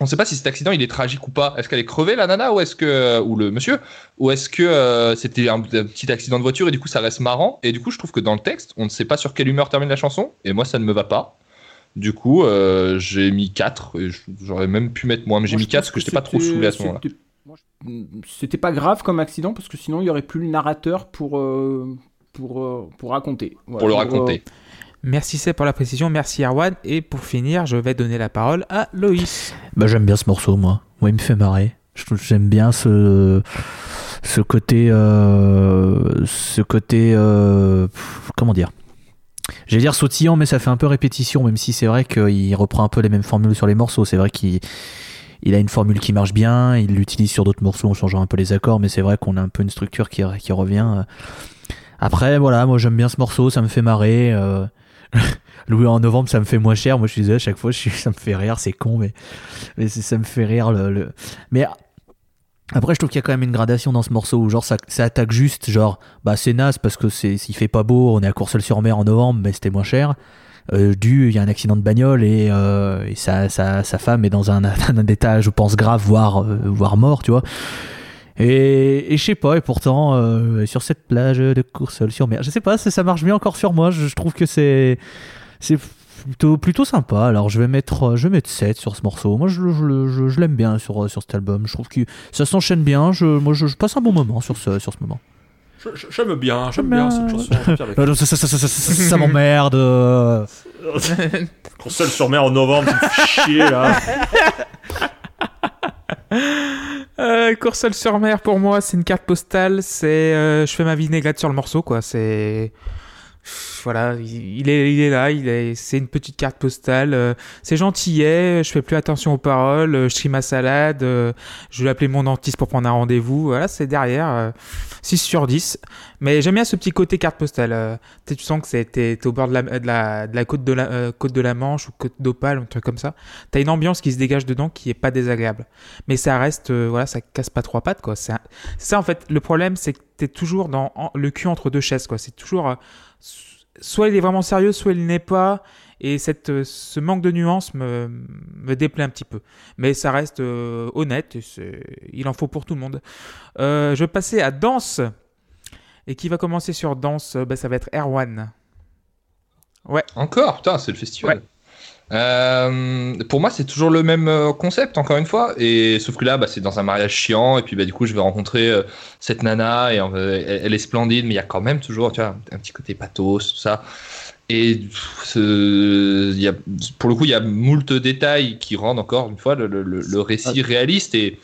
on sait pas si cet accident il est tragique ou pas. Est-ce qu'elle est crevée la nana ou est-ce que ou le monsieur ou est-ce que euh, c'était un, un petit accident de voiture et du coup ça reste marrant? Et du coup je trouve que dans le texte on ne sait pas sur quelle humeur termine la chanson et moi ça ne me va pas. Du coup, euh, j'ai mis 4 et je- j'aurais même pu mettre moins, mais j'ai mis
je
4
pense
parce que j'étais pas trop saoulé à ce moment-là.
c'était- je- pas grave comme accident parce que sinon il y aurait plus le narrateur pour, euh, pour, euh, pour raconter. Voilà.
Pour le
euh,
raconter.
Merci c'est pour la précision. Merci Erwan. Et pour finir, je vais donner la parole à Loïs.
Bah, j'aime bien ce morceau, moi. Moi, il me fait marrer. Je J'aime bien ce, ce côté. euh, ce côté. euh, comment dire? J'allais dire sautillant, mais ça fait un peu répétition, même si c'est vrai qu'il reprend un peu les mêmes formules sur les morceaux. C'est vrai qu'il il a une formule qui marche bien, il l'utilise sur d'autres morceaux en changeant un peu les accords, mais c'est vrai qu'on a un peu une structure qui, revient. Après, voilà, moi j'aime bien ce morceau, ça me fait marrer. euh, Louis en novembre, ça me fait moins cher. Moi, je suis à chaque fois, je ça me fait rire, c'est con, mais mais ça me fait rire le, le- mais après je trouve qu'il y a quand même une gradation dans ce morceau où genre ça, ça attaque juste genre bah c'est naze parce que c'est s'il fait pas beau on est à Courseul-sur-Mer en novembre mais c'était moins cher. Euh, du il y a un accident de bagnole et, euh, et sa, sa, sa femme est dans un, un état je pense grave voire euh, voire mort tu vois. Et, et je sais pas et pourtant euh, sur cette plage de Courseul-sur-Mer je sais pas ça, ça marche bien encore sur moi je, je trouve que c'est c'est plutôt, plutôt sympa. Alors je vais mettre, euh, je vais mettre 7 sur ce morceau. Moi je, je, je- je l'aime bien sur, euh, sur cet album. Je trouve que ça s'enchaîne bien. Je, moi je, je passe un bon moment sur ce, sur ce moment.
J'aime bien, j'aime bien
bien.
cette chanson.
Euh, ça, ça, ça, ça, ça, ça, ça m'emmerde.
Console sur mer en novembre, chier là.
Euh, Coursol sur mer pour moi, c'est une carte postale. C'est, euh, je fais ma vinaigrette sur le morceau, quoi. C'est, voilà, il est, il est là. Il est, c'est une petite carte postale. euh, c'est gentillet. Je fais plus attention aux paroles. euh, Je trie ma salade. euh, Je vais appeler mon dentiste pour prendre un rendez-vous. Voilà, c'est derrière. euh, 6 sur 10. Mais j'aime bien ce petit côté carte postale. euh, tu sens que c'est, t'es, t'es au bord de la, de la, de la côte de la, euh, côte de la Manche ou côte d'Opale, un truc comme ça. T'as une ambiance qui se dégage dedans qui est pas désagréable mais ça reste euh, voilà ça casse pas trois pattes quoi c'est ça en fait le problème c'est que t'es toujours dans le cul entre deux chaises quoi c'est toujours euh, soit il est vraiment sérieux, soit il n'est pas. Et cette, euh, ce manque de nuances me, me déplaît un petit peu. Mais ça reste euh, honnête, et c'est- il en faut pour tout le monde. Euh, je vais passer à Danse. Et qui va commencer sur Danse? Bah, Ça va être Erwan.
Encore, putain, c'est le festival. Euh, pour moi, c'est toujours le même euh, concept, encore une fois. Et sauf que là, bah, c'est dans un mariage chiant. Et puis, bah, du coup, je vais rencontrer euh, cette nana. Et euh, elle, est splendide, mais il y a quand même toujours, tu vois, un petit côté pathos, tout ça. Et y a, pour le coup, il y a moult détails qui rendent encore une fois le, le- le- le récit réaliste. Et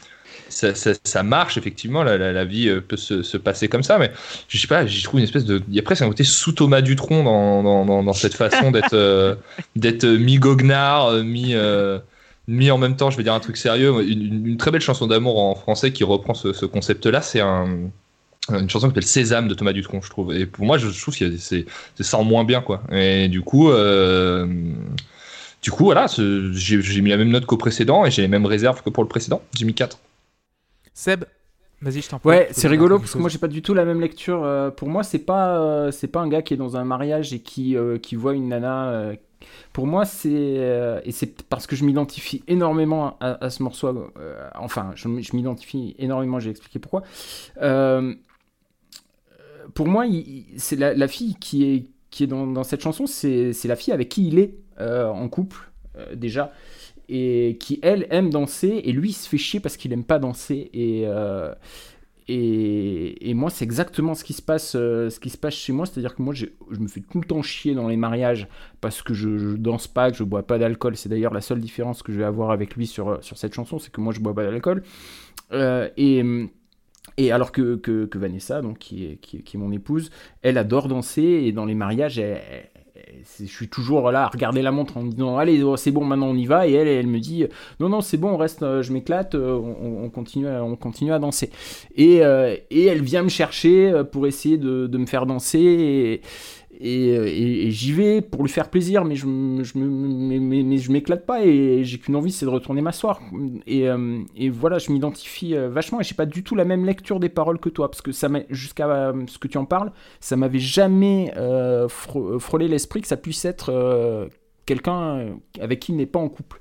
ça, marche, effectivement. La, vie euh, peut se, se passer comme ça. Mais je sais pas, j'y trouve une espèce de. Il y a presque un côté sous Thomas Dutronc dans, cette façon d'être euh, d'être euh, mi, euh, mi en même temps, je vais dire un truc sérieux. Une, très belle chanson d'amour en français qui reprend ce, ce concept-là, c'est un, une chanson qui s'appelle Sésame de Thomas Dutronc, je trouve. Et pour moi, je, trouve que c'est en moins bien, quoi. Et du coup. du coup, voilà, j'ai mis la même note qu'au précédent et j'ai les mêmes réserves que pour le précédent. J'ai mis 4.
Seb, vas-y, je t'en prie.
Ouais, c'est rigolo parce que moi j'ai pas du tout la même lecture. Euh, pour moi, c'est pas euh, c'est pas un gars qui est dans un mariage et qui euh, qui voit une nana. Pour moi, c'est et c'est parce que je m'identifie énormément à, à ce morceau. enfin, je, m'identifie énormément. J'ai expliqué pourquoi. Pour moi, c'est la, la fille qui est qui est dans, dans cette chanson, c'est c'est la fille avec qui il est en couple déjà et qui elle aime danser et lui il se fait chier parce qu'il aime pas danser et euh, et, et moi c'est exactement ce qui se passe euh, ce qui se passe chez moi. C'est à dire que moi je me fais tout le temps chier dans les mariages parce que je, je danse pas que je bois pas d'alcool. C'est d'ailleurs la seule différence que je vais avoir avec lui sur, sur cette chanson c'est que moi je bois pas d'alcool. Euh, et et alors que, que, Vanessa, donc, qui, est, qui, qui est mon épouse, elle adore danser et dans les mariages, elle- je suis toujours là à regarder la montre en me disant allez oh, c'est bon maintenant on y va. Et elle elle me dit non non c'est bon on reste euh, je m'éclate euh, on, on continue à, on continue à danser. Et, euh, et elle vient me chercher pour essayer de, de me faire danser et, j'y vais pour lui faire plaisir mais je, je mais, je m'éclate pas et j'ai qu'une envie c'est de retourner m'asseoir et, euh, voilà je m'identifie euh, vachement et j'ai pas du tout la même lecture des paroles que toi parce que ça jusqu'à euh, ce que tu en parles ça m'avait jamais frôlé l'esprit que ça puisse être quelqu'un avec qui il n'est pas en couple.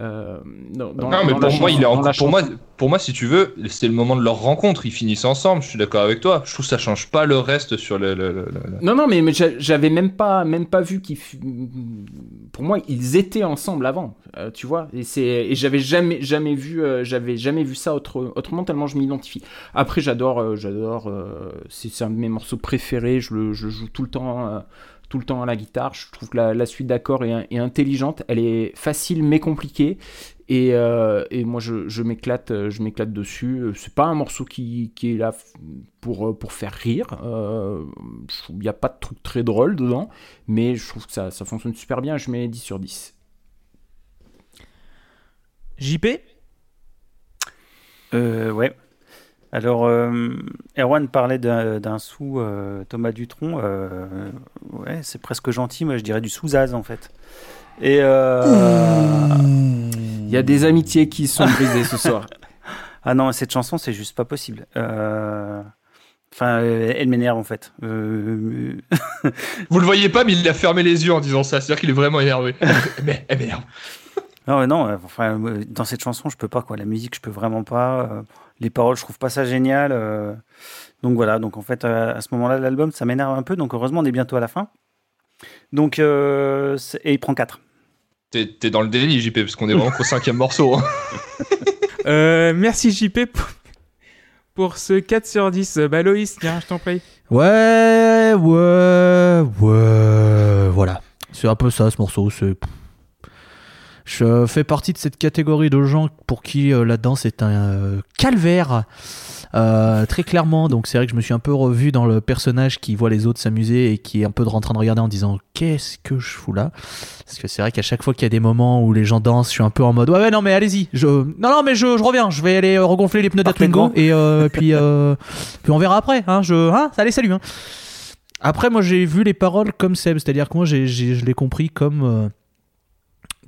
Euh, dans- dans-
non, mais
dans la
pour moi, il est en- pour moi, pour moi, si tu veux, c'est le moment de leur rencontre. Ils finissent ensemble. Je suis d'accord avec toi. Je trouve que ça change pas le reste sur le. le- le- le-
Non, non, mais, mais j'a- j'avais même pas, même pas vu qu'ils. Pour moi, ils étaient ensemble avant, euh, tu vois. Et c'est, et j'avais jamais, jamais vu, euh, j'avais jamais vu ça autre- autrement tellement je m'identifie. Après, j'adore, euh, j'adore. euh, c'est, c'est un de mes morceaux préférés. Je le, je joue tout le temps. Euh, tout le temps à la guitare, je trouve que la, la suite d'accords est, est intelligente, elle est facile mais compliquée, et, euh, et moi je, je m'éclate, euh, je m'éclate dessus. Euh, C'est pas un morceau qui, qui est là pour, euh, pour faire rire. Euh, Il n'y a pas de truc très drôle dedans, mais je trouve que ça, ça fonctionne super bien. Je mets 10 sur 10.
JP
Euh, ouais. Alors, euh, Erwan parlait d'un sous euh, Thomas Dutronc. euh, ouais, c'est presque gentil, moi je dirais du sous-az en fait. Et euh,
Il y a des amitiés qui sont brisées ce soir.
ah non, cette chanson c'est juste pas possible. Enfin, euh, elle m'énerve en fait. Euh,
Vous le voyez pas, mais il a fermé les yeux en disant ça. C'est-à-dire qu'il est vraiment énervé. mais eh merde.
Non, non, enfin, dans cette chanson, je peux pas, quoi. La musique, je peux vraiment pas. Les paroles, je trouve pas ça génial. euh, donc voilà, donc en fait, euh, à ce moment-là, l'album, ça m'énerve un peu. Donc heureusement, on est bientôt à la fin. Donc, euh, et il prend 4.
T'es t'es dans le délit, JP, parce qu'on est vraiment qu'au cinquième morceau. hein.
Euh, Merci JP pour, pour ce 4 sur 10. Bah Loïs, tiens, je t'en prie.
Ouais, ouais, ouais. Voilà. C'est un peu ça ce morceau. C'est. Je fais partie de cette catégorie de gens pour qui euh, la danse est un euh, calvaire. Euh, très clairement, donc c'est vrai que je me suis un peu revu dans le personnage qui voit les autres s'amuser et qui est un peu en train de regarder en disant qu'est-ce que je fous là? Parce que c'est vrai qu'à chaque fois qu'il y a des moments où les gens dansent, je suis un peu en mode ouais, ouais non mais allez-y, je non non mais je, je reviens, je vais aller regonfler les pneus d'Atwingo
grand.
et puis puis on verra après. Hein, je hein, allez salut. Hein. Après moi j'ai vu les paroles comme Seb, c'est-à-dire que moi j'ai- je l'ai compris comme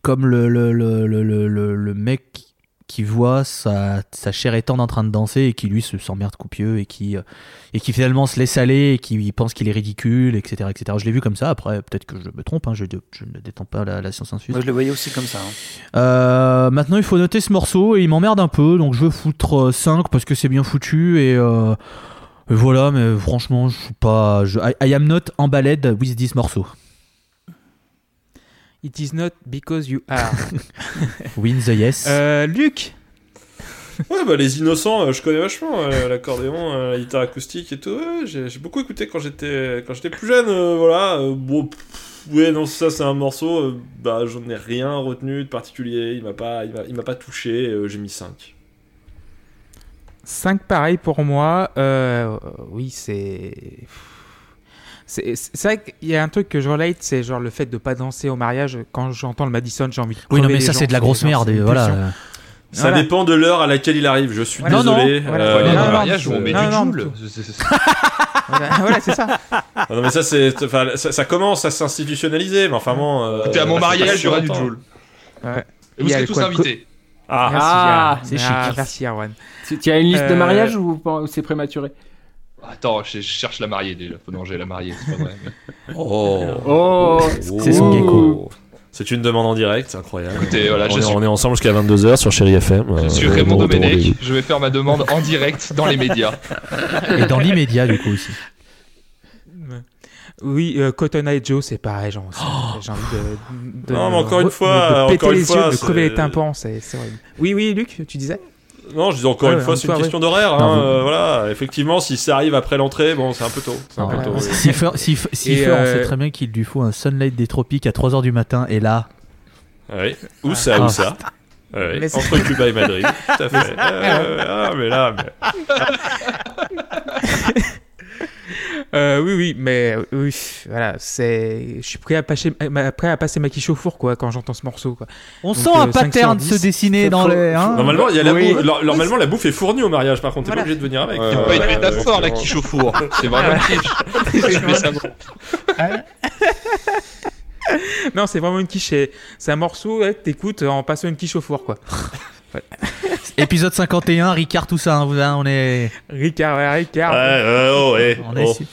comme le, le, le, le, le, mec qui voit sa, sa chère étendre en train de danser et qui lui se s'emmerde coupieux et qui, euh, et qui finalement se laisse aller et qui pense qu'il est ridicule, etc. etc. Je l'ai vu comme ça, après peut-être que je me trompe, hein, je, je ne détends pas la, la science infuse.
Moi, je le voyais aussi comme ça. hein.
Euh, maintenant, il faut noter ce morceau et il m'emmerde un peu, donc je veux foutre euh, 5 parce que c'est bien foutu et, euh, voilà, mais franchement, je suis pas. Je, I, I am not emballed with this morceau.
It is not because you are.
Win the yes.
Euh, Luc
Ouais, bah les innocents, euh, je connais vachement euh, l'accordéon, euh, la guitare acoustique et tout. ouais, j'ai j'ai beaucoup écouté quand j'étais quand j'étais plus jeune. euh, voilà. euh, bon, pff, ouais, non, ça c'est un morceau. euh, bah, j'en ai rien retenu de particulier. Il m'a pas, il m'a- il m'a pas touché. euh, j'ai mis 5
5 pareil pour moi. Euh, oui, c'est. C'est vrai qu'il y a un truc que je relate, c'est genre le fait de pas danser au mariage. Quand j'entends le Madison, j'ai envie de
oui, non, mais ça, c'est de la grosse merde. Et
une
voilà. euh,
Ça
Voilà.
dépend de l'heure à laquelle il arrive. Je suis
Voilà. Non,
désolé.
non, voilà.
euh,
Voilà.
Ouais,
non, non,
mariage où on
non,
met
non,
du
non,
joule.
Voilà, c'est ça.
Ah non mais ça c'est, enfin ça, ça commence à s'institutionnaliser, mais enfin bon. euh,
Écoutez, à mon mariage, il y aura du joule.
Ouais.
Et vous serez tous invités.
Ah,
Merci,
Ah,
Erwan.
c'est chic.
Merci, Erwan.
Tu as une liste de
Euh,
mariage ou c'est prématuré?
Attends, je, je cherche la mariée déjà. Faut non, j'ai la mariée, c'est pas vrai. mais-
Oh.
Oh
C'est son gecko.
C'est une demande en direct, c'est incroyable.
Écoutez, voilà,
on,
je
est,
suis,
on est ensemble jusqu'à 22h sur Chéri FM.
je suis
euh,
Raymond Domenech. Je vais faire ma demande en direct dans les médias.
Et dans l'immédiat, du coup, aussi.
Oui, euh, Cotton Eye Joe, c'est pareil, genre, c'est- j'ai envie de, de-
Non, mais encore
de-
une fois,
de, de péter
encore une
les
fois,
yeux, de
c'est-
crever les tympans, c'est c'est horrible. Oui, oui, Luc, tu disais?
Non, je dis encore
Ah
une fois, c'est une question d'horaire. Hein,
vous-
euh, voilà, effectivement, si ça arrive après l'entrée, bon, c'est un peu tôt.
Ouais. Et,
on
euh,
sait très bien qu'il lui faut un Sunlight des tropiques à 3h du matin, et là,
oui. Où ça,
Ah.
où ça Ah oui,
Mais c'est-
Entre Cuba et Madrid, tout à fait. Euh, ah, mais là, mais-
euh, Oui, oui, mais euh, oui, voilà, c'est. Je suis prêt à, passer, ma- prêt à passer ma quiche au four, quoi, quand j'entends ce morceau, quoi.
on
Donc,
sent
euh,
un
5
pattern se
10.
dessiner dans les. hein
Normalement, il y a la
Oui.
bouffe, normalement, la bouffe est fournie au mariage, par contre, t'es
Voilà.
pas obligé de venir avec.
C'est pas une
Euh,
métaphore, la quiche au four. C'est vraiment une quiche. Je.
Non, c'est vraiment une quiche. C'est un morceau ouais, que t'écoutes en passant une quiche au four, quoi.
Épisode 51, Ricard, tout ça, hein, hein, on est.
Ricard, ouais, Ricard.
Ouais, ouais, oh, ouais.
On est
oh. vais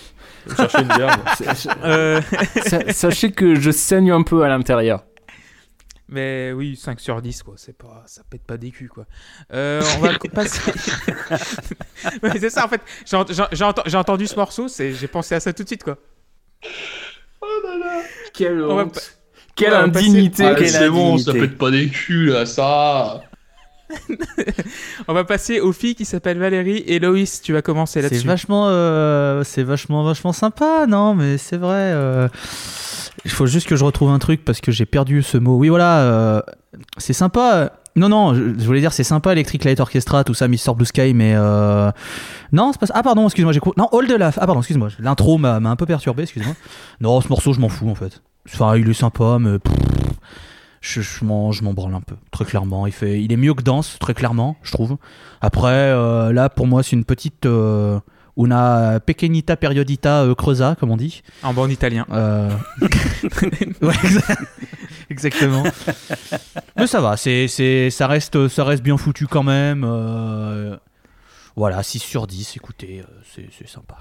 chercher une bière. moi.
Euh,
Sa- Sachez que je saigne un peu à l'intérieur.
mais oui, 5 sur 10, quoi. C'est pas, ça pète pas des culs, quoi. Euh, on va passer. Ouais, c'est ça, en fait. J'ai ent- j'ai- j'ai ent- j'ai entendu ce morceau, c'est- j'ai pensé à ça tout de suite, quoi.
Quelle
va
honte.
pas-
Quelle
on va passer-
indignité.
Ah,
quelle
c'est bon, ça pète pas des culs là, ça.
On va passer aux filles qui s'appellent Valérie et Loïs. Tu vas commencer
C'est
là-dessus.
vachement, euh, c'est vachement, vachement sympa, non Mais c'est vrai. euh, Il faut juste que je retrouve un truc parce que j'ai perdu ce mot. Oui, voilà, euh, c'est sympa. Non, non, je, je voulais dire c'est sympa Electric Light Orchestra, tout ça, Mr Blue Sky, mais euh... non, c'est pas. Ah pardon, excuse-moi, j'ai non All the Laugh. Ah pardon, excuse-moi, l'intro m'a m'a un peu perturbé, excuse-moi. Non, ce morceau, je m'en fous en fait. Enfin, il est sympa, mais pff, je, je m'en je m'en branle un peu, très clairement. Il fait, il est mieux que Danse, très clairement, je trouve. Après, euh, là, pour moi, c'est une petite euh, una pequeñita periodita euh, creusa, comme on dit.
En bon italien.
Euh... ouais, exa- exactement. Mais ça va, c'est, c'est, ça, reste, ça reste bien foutu quand même. Voilà, 6 sur 10, écoutez, c'est, c'est sympa.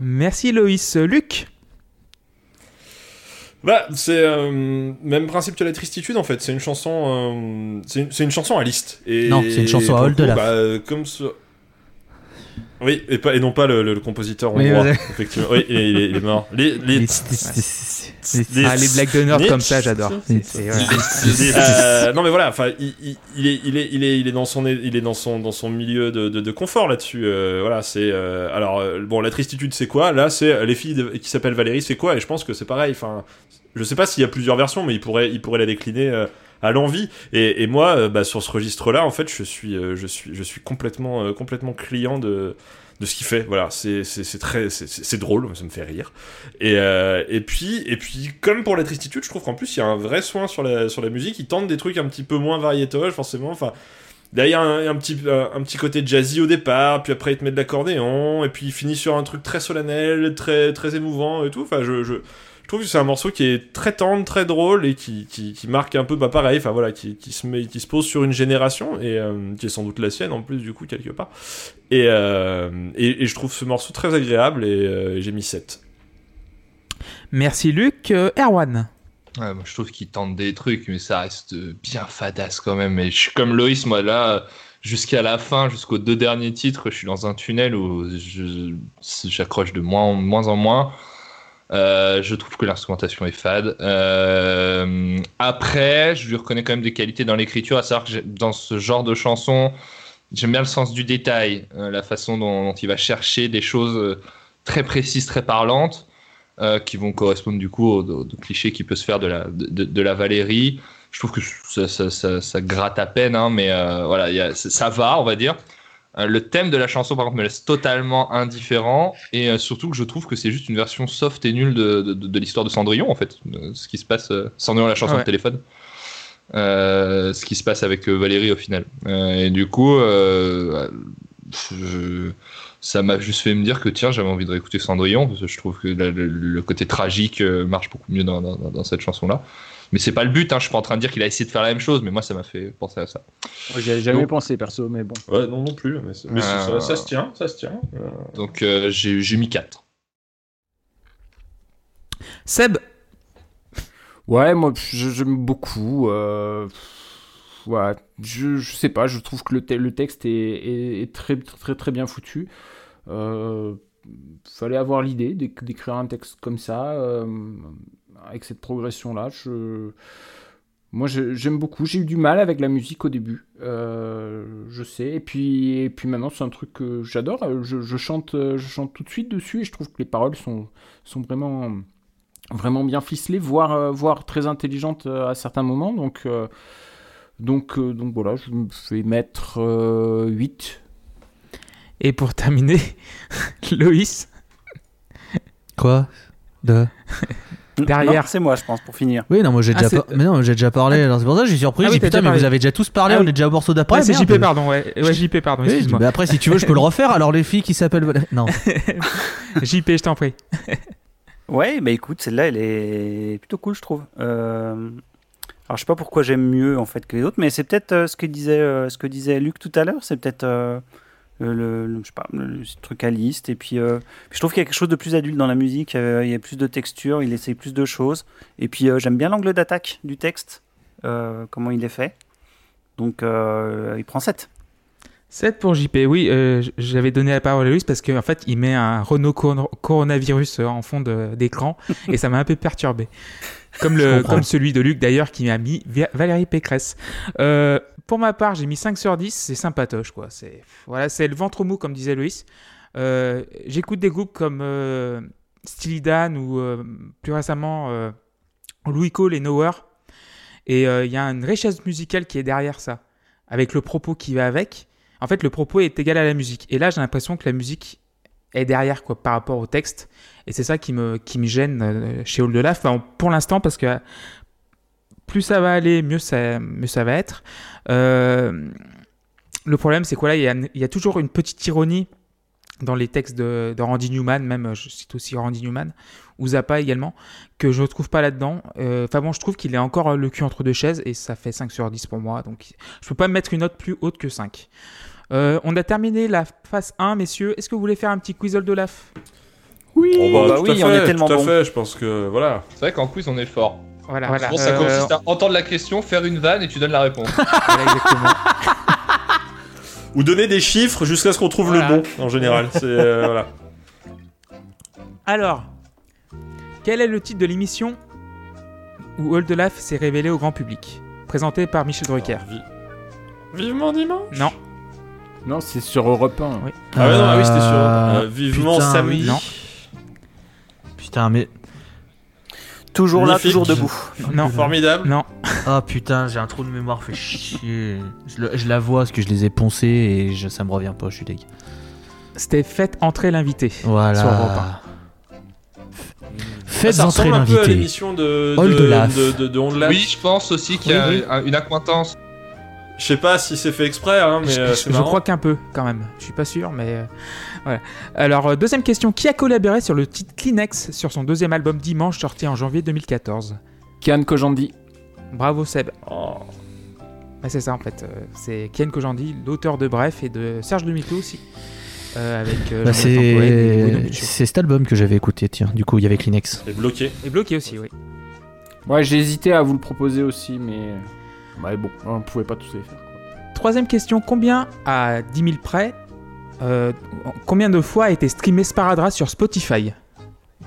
Merci Loïs. Luc?
Bah, c'est euh, même principe que la tristitude en fait. C'est une chanson, euh, c'est une, une chanson à liste. Et
Non, c'est une chanson à Laugh.
bah, comme ce... Oui, et, pas, et non pas le, le- le compositeur
Oui,
hongrois,
ouais.
effectivement. Oui, il est, il est- mort. Les- les-
Ah, les blagues de comme ça, j'adore.
les-
C'est- voilà.
Euh, non mais voilà, enfin, il, est, il est, il est, il est dans son, il est dans son, dans son milieu de, de, de confort là-dessus. euh, voilà, c'est, euh, alors euh, bon, la tristitude c'est quoi? Là, c'est euh, les filles de- qui s'appellent Valérie, c'est quoi? Et je pense que c'est pareil. Enfin, je sais pas s'il y a plusieurs versions, mais il pourrait, il pourrait la décliner euh, à l'envie. Et, et moi, euh, bah, sur ce registre-là, en fait, je suis, euh, je suis, je suis complètement, euh, complètement client de de ce qu'il fait. Voilà c'est très c'est- drôle ça me fait rire. Et euh, et puis et puis comme pour la tristitude je trouve qu'en plus il y a un vrai soin sur la sur la musique. Ils tentent des trucs un petit peu moins variétoches forcément. Enfin Là, il y a un, un petit, un petit côté jazzy au départ, puis après, il te met de l'accordéon, et puis il finit sur un truc très solennel, très, très émouvant et tout. Enfin, je, je, je trouve que c'est un morceau qui est très tendre, très drôle et qui, qui, qui marque un peu, bah pareil, enfin voilà, qui, qui se met, qui se pose sur une génération et euh, qui est sans doute la sienne en plus du coup quelque part. Et, euh, et, et je trouve ce morceau très agréable et euh, j'ai mis 7.
Merci Luc. Euh, Erwan.
Ouais, moi, je trouve qu'il tente des trucs, mais ça reste bien fadasse quand même. Et je suis comme Loïs, moi là, jusqu'à la fin, jusqu'aux deux derniers titres, je suis dans un tunnel où j'accroche de moins, moins en moins. Euh, je trouve que l'instrumentation est fade. Euh, après, je lui reconnais quand même des qualités dans l'écriture, à savoir que dans ce genre de chanson, j'aime bien le sens du détail, euh, la façon dont, il va chercher des choses très précises, très parlantes, qui vont correspondre du coup au, au- au cliché qui peut se faire de la, de, la Valérie. Je trouve que ça, gratte à peine, hein, mais voilà, ça va, on va dire. Euh, le thème de la chanson, par contre, me laisse totalement indifférent. Et euh, surtout que je trouve que c'est juste une version soft et nulle de, de- l'histoire de Cendrillon, en fait. Euh, ce qui se passe. euh, Cendrillon, la chanson
Ouais.
de téléphone. Ce qui se passe avec Valérie au final. Et du coup, je- ça m'a juste fait me dire que tiens, j'avais envie de réécouter Cendrillon, parce que je trouve que la- le, le côté tragique marche beaucoup mieux dans, dans- dans cette chanson-là. Mais c'est pas le but, hein, je suis pas en train de dire qu'il a essayé de faire la même chose, mais moi ça m'a fait penser à ça.
J'y avais jamais
Donc-
pensé perso, mais bon.
Ouais, non, non plus, mais,
Euh,
ça, ça se tient, ça se tient. Euh,
Donc euh, j'ai j'ai mis 4.
Seb.
Ouais, moi j'aime beaucoup. euh, Ouais, je, je sais pas, je trouve que le, te- le texte est, est- est très, très très bien foutu. Euh, fallait avoir l'idée d'éc- d'écrire un texte comme ça, euh, avec cette progression-là. Je... Moi j'aime beaucoup. J'ai eu du mal avec la musique au début, euh, je sais. Et puis, et puis maintenant c'est un truc que j'adore. Je, je chante, euh, je chante tout de suite dessus et je trouve que les paroles sont, sont vraiment vraiment bien ficelées, voire, euh, voire très intelligentes euh, à certains moments. Donc, euh, donc, euh, donc voilà, je vais mettre euh, 8.
Et pour terminer, Loïs?
Quoi? De
Derrière.
C'est moi, je pense, pour finir.
Oui, non, moi j'ai
Ah,
déjà,
c'est-
par- mais non, j'ai déjà parlé. alors c'est pour ça que j'ai surpris.
Ah
j'ai
oui,
putain, mais
parlé.
vous avez déjà tous parlé.
Ah
on est déjà au morceau d'après.
Ouais, c'est. JP, pardon. Ouais, ouais JP, pardon.
Oui,
Excuse-moi.
mais après, si tu veux, je peux le refaire. Alors les filles qui s'appellent. Non.
JP, je t'en prie.
Ouais, bah écoute, celle-là, elle est plutôt cool, je trouve. Euh, Alors, je sais pas pourquoi j'aime mieux en fait que les autres, mais c'est peut-être euh, ce que disait euh, ce que disait Luc tout à l'heure. C'est peut-être euh, le, le- le- je sais pas, le, truc à liste. Et puis, euh, puis je trouve qu'il y a quelque chose de plus adulte dans la musique. euh, il y a plus de texture, il essaye plus de choses. Et puis, euh, j'aime bien l'angle d'attaque du texte, euh, comment il est fait. Donc, euh, il prend 7.
7 pour JP, oui, euh, j'avais donné la parole à Luis parce qu'en fait, il met un Renault cor- coronavirus euh, en fond d'écran et ça m'a un peu perturbé. Comme, le, comme celui de Luc d'ailleurs qui m'a mis Va- Valérie Pécresse. Euh, pour ma part, j'ai mis 5 sur 10, c'est sympatoche quoi. C'est voilà, le ventre mou comme disait Loïs. Euh, J'écoute des groupes comme euh, ou euh, plus récemment euh, Louis Cole et Nowhere. Et il y a une richesse musicale qui est derrière ça, avec le propos qui va avec. En fait, le propos est égal à la musique. Et là, j'ai l'impression que la musique est derrière quoi, par rapport au texte. Et c'est ça qui me, qui me gêne chez de Laf, enfin, pour l'instant, parce que plus ça va aller, mieux ça, mieux ça va être. Euh, le problème, c'est quoi là il y, a, il y a toujours une petite ironie dans les textes de, de Randy Newman, même je cite aussi Randy Newman, ou Zappa également, que je ne trouve pas là-dedans. Euh, Enfin bon, je trouve qu'il est encore le cul entre deux chaises et ça fait 5 sur 10 pour moi. Donc je peux pas mettre une note plus haute que 5. Euh, on a terminé la phase 1, messieurs. Est-ce que vous voulez faire un petit quiz de Laf
Oui
Oh,
bah
à
oui, on
fait,
est tellement
tout à
bon.
fait, je pense que voilà.
C'est vrai qu'en quiz on est fort.
Voilà,
Je pense que ça
Euh,
consiste à entendre la question, faire une vanne et tu donnes la réponse.
voilà, exactement.
Ou donner des chiffres jusqu'à ce qu'on trouve
Voilà.
le bon, en général. C'est euh, voilà.
Alors, quel est le titre de l'émission où All the Laf s'est révélé au grand public? Présenté par Michel Drucker.
Vi- Vivement dimanche.
Non,
Non, c'est sur Europe 1.
Oui.
Ah ouais, non, ah oui, c'était sur.
Euh,
euh, vivement
putain,
samedi.
oui.
Non.
Putain, mais.
Toujours là,
Magnifique.
toujours debout.
non,
Formidable.
non.
Ah putain, j'ai un trou de mémoire, fait chier. Je, le- je la vois parce que je les ai poncés et je- ça me revient pas, je suis deg.
C'était Faites entrer l'invité. Sur
Voilà. Faites
ça
entrer
ressemble un peu à
l'invité.
l'émission de de de,
oui, je pense aussi qu'il y a
Oui, oui.
un- une acquaintance.
Je sais pas si c'est fait exprès, hein, mais
je,
euh,
je- crois qu'un peu, quand même. Je suis pas sûr, mais euh, voilà. Alors, euh, deuxième question. Qui a collaboré sur le titre Kleenex sur son deuxième album Dimanche, sorti en janvier 2014
Kian Kojandi.
Bravo Seb.
Oh.
Bah, c'est ça en fait. euh, c'est Kian Kojandi, l'auteur de Bref et de Serge Demito aussi. euh, avec euh,
Bah, c'est cet album que j'avais écouté, tiens. Du coup, il y avait Kleenex.
Et bloqué.
Et bloqué aussi, oui.
Ouais, j'ai hésité à vous le proposer aussi, mais. Ouais, bon, on pouvait pas tous les faire. quoi.
Troisième question. Combien, à 10 000 près, euh, combien de fois a été streamé Sparadrap sur Spotify?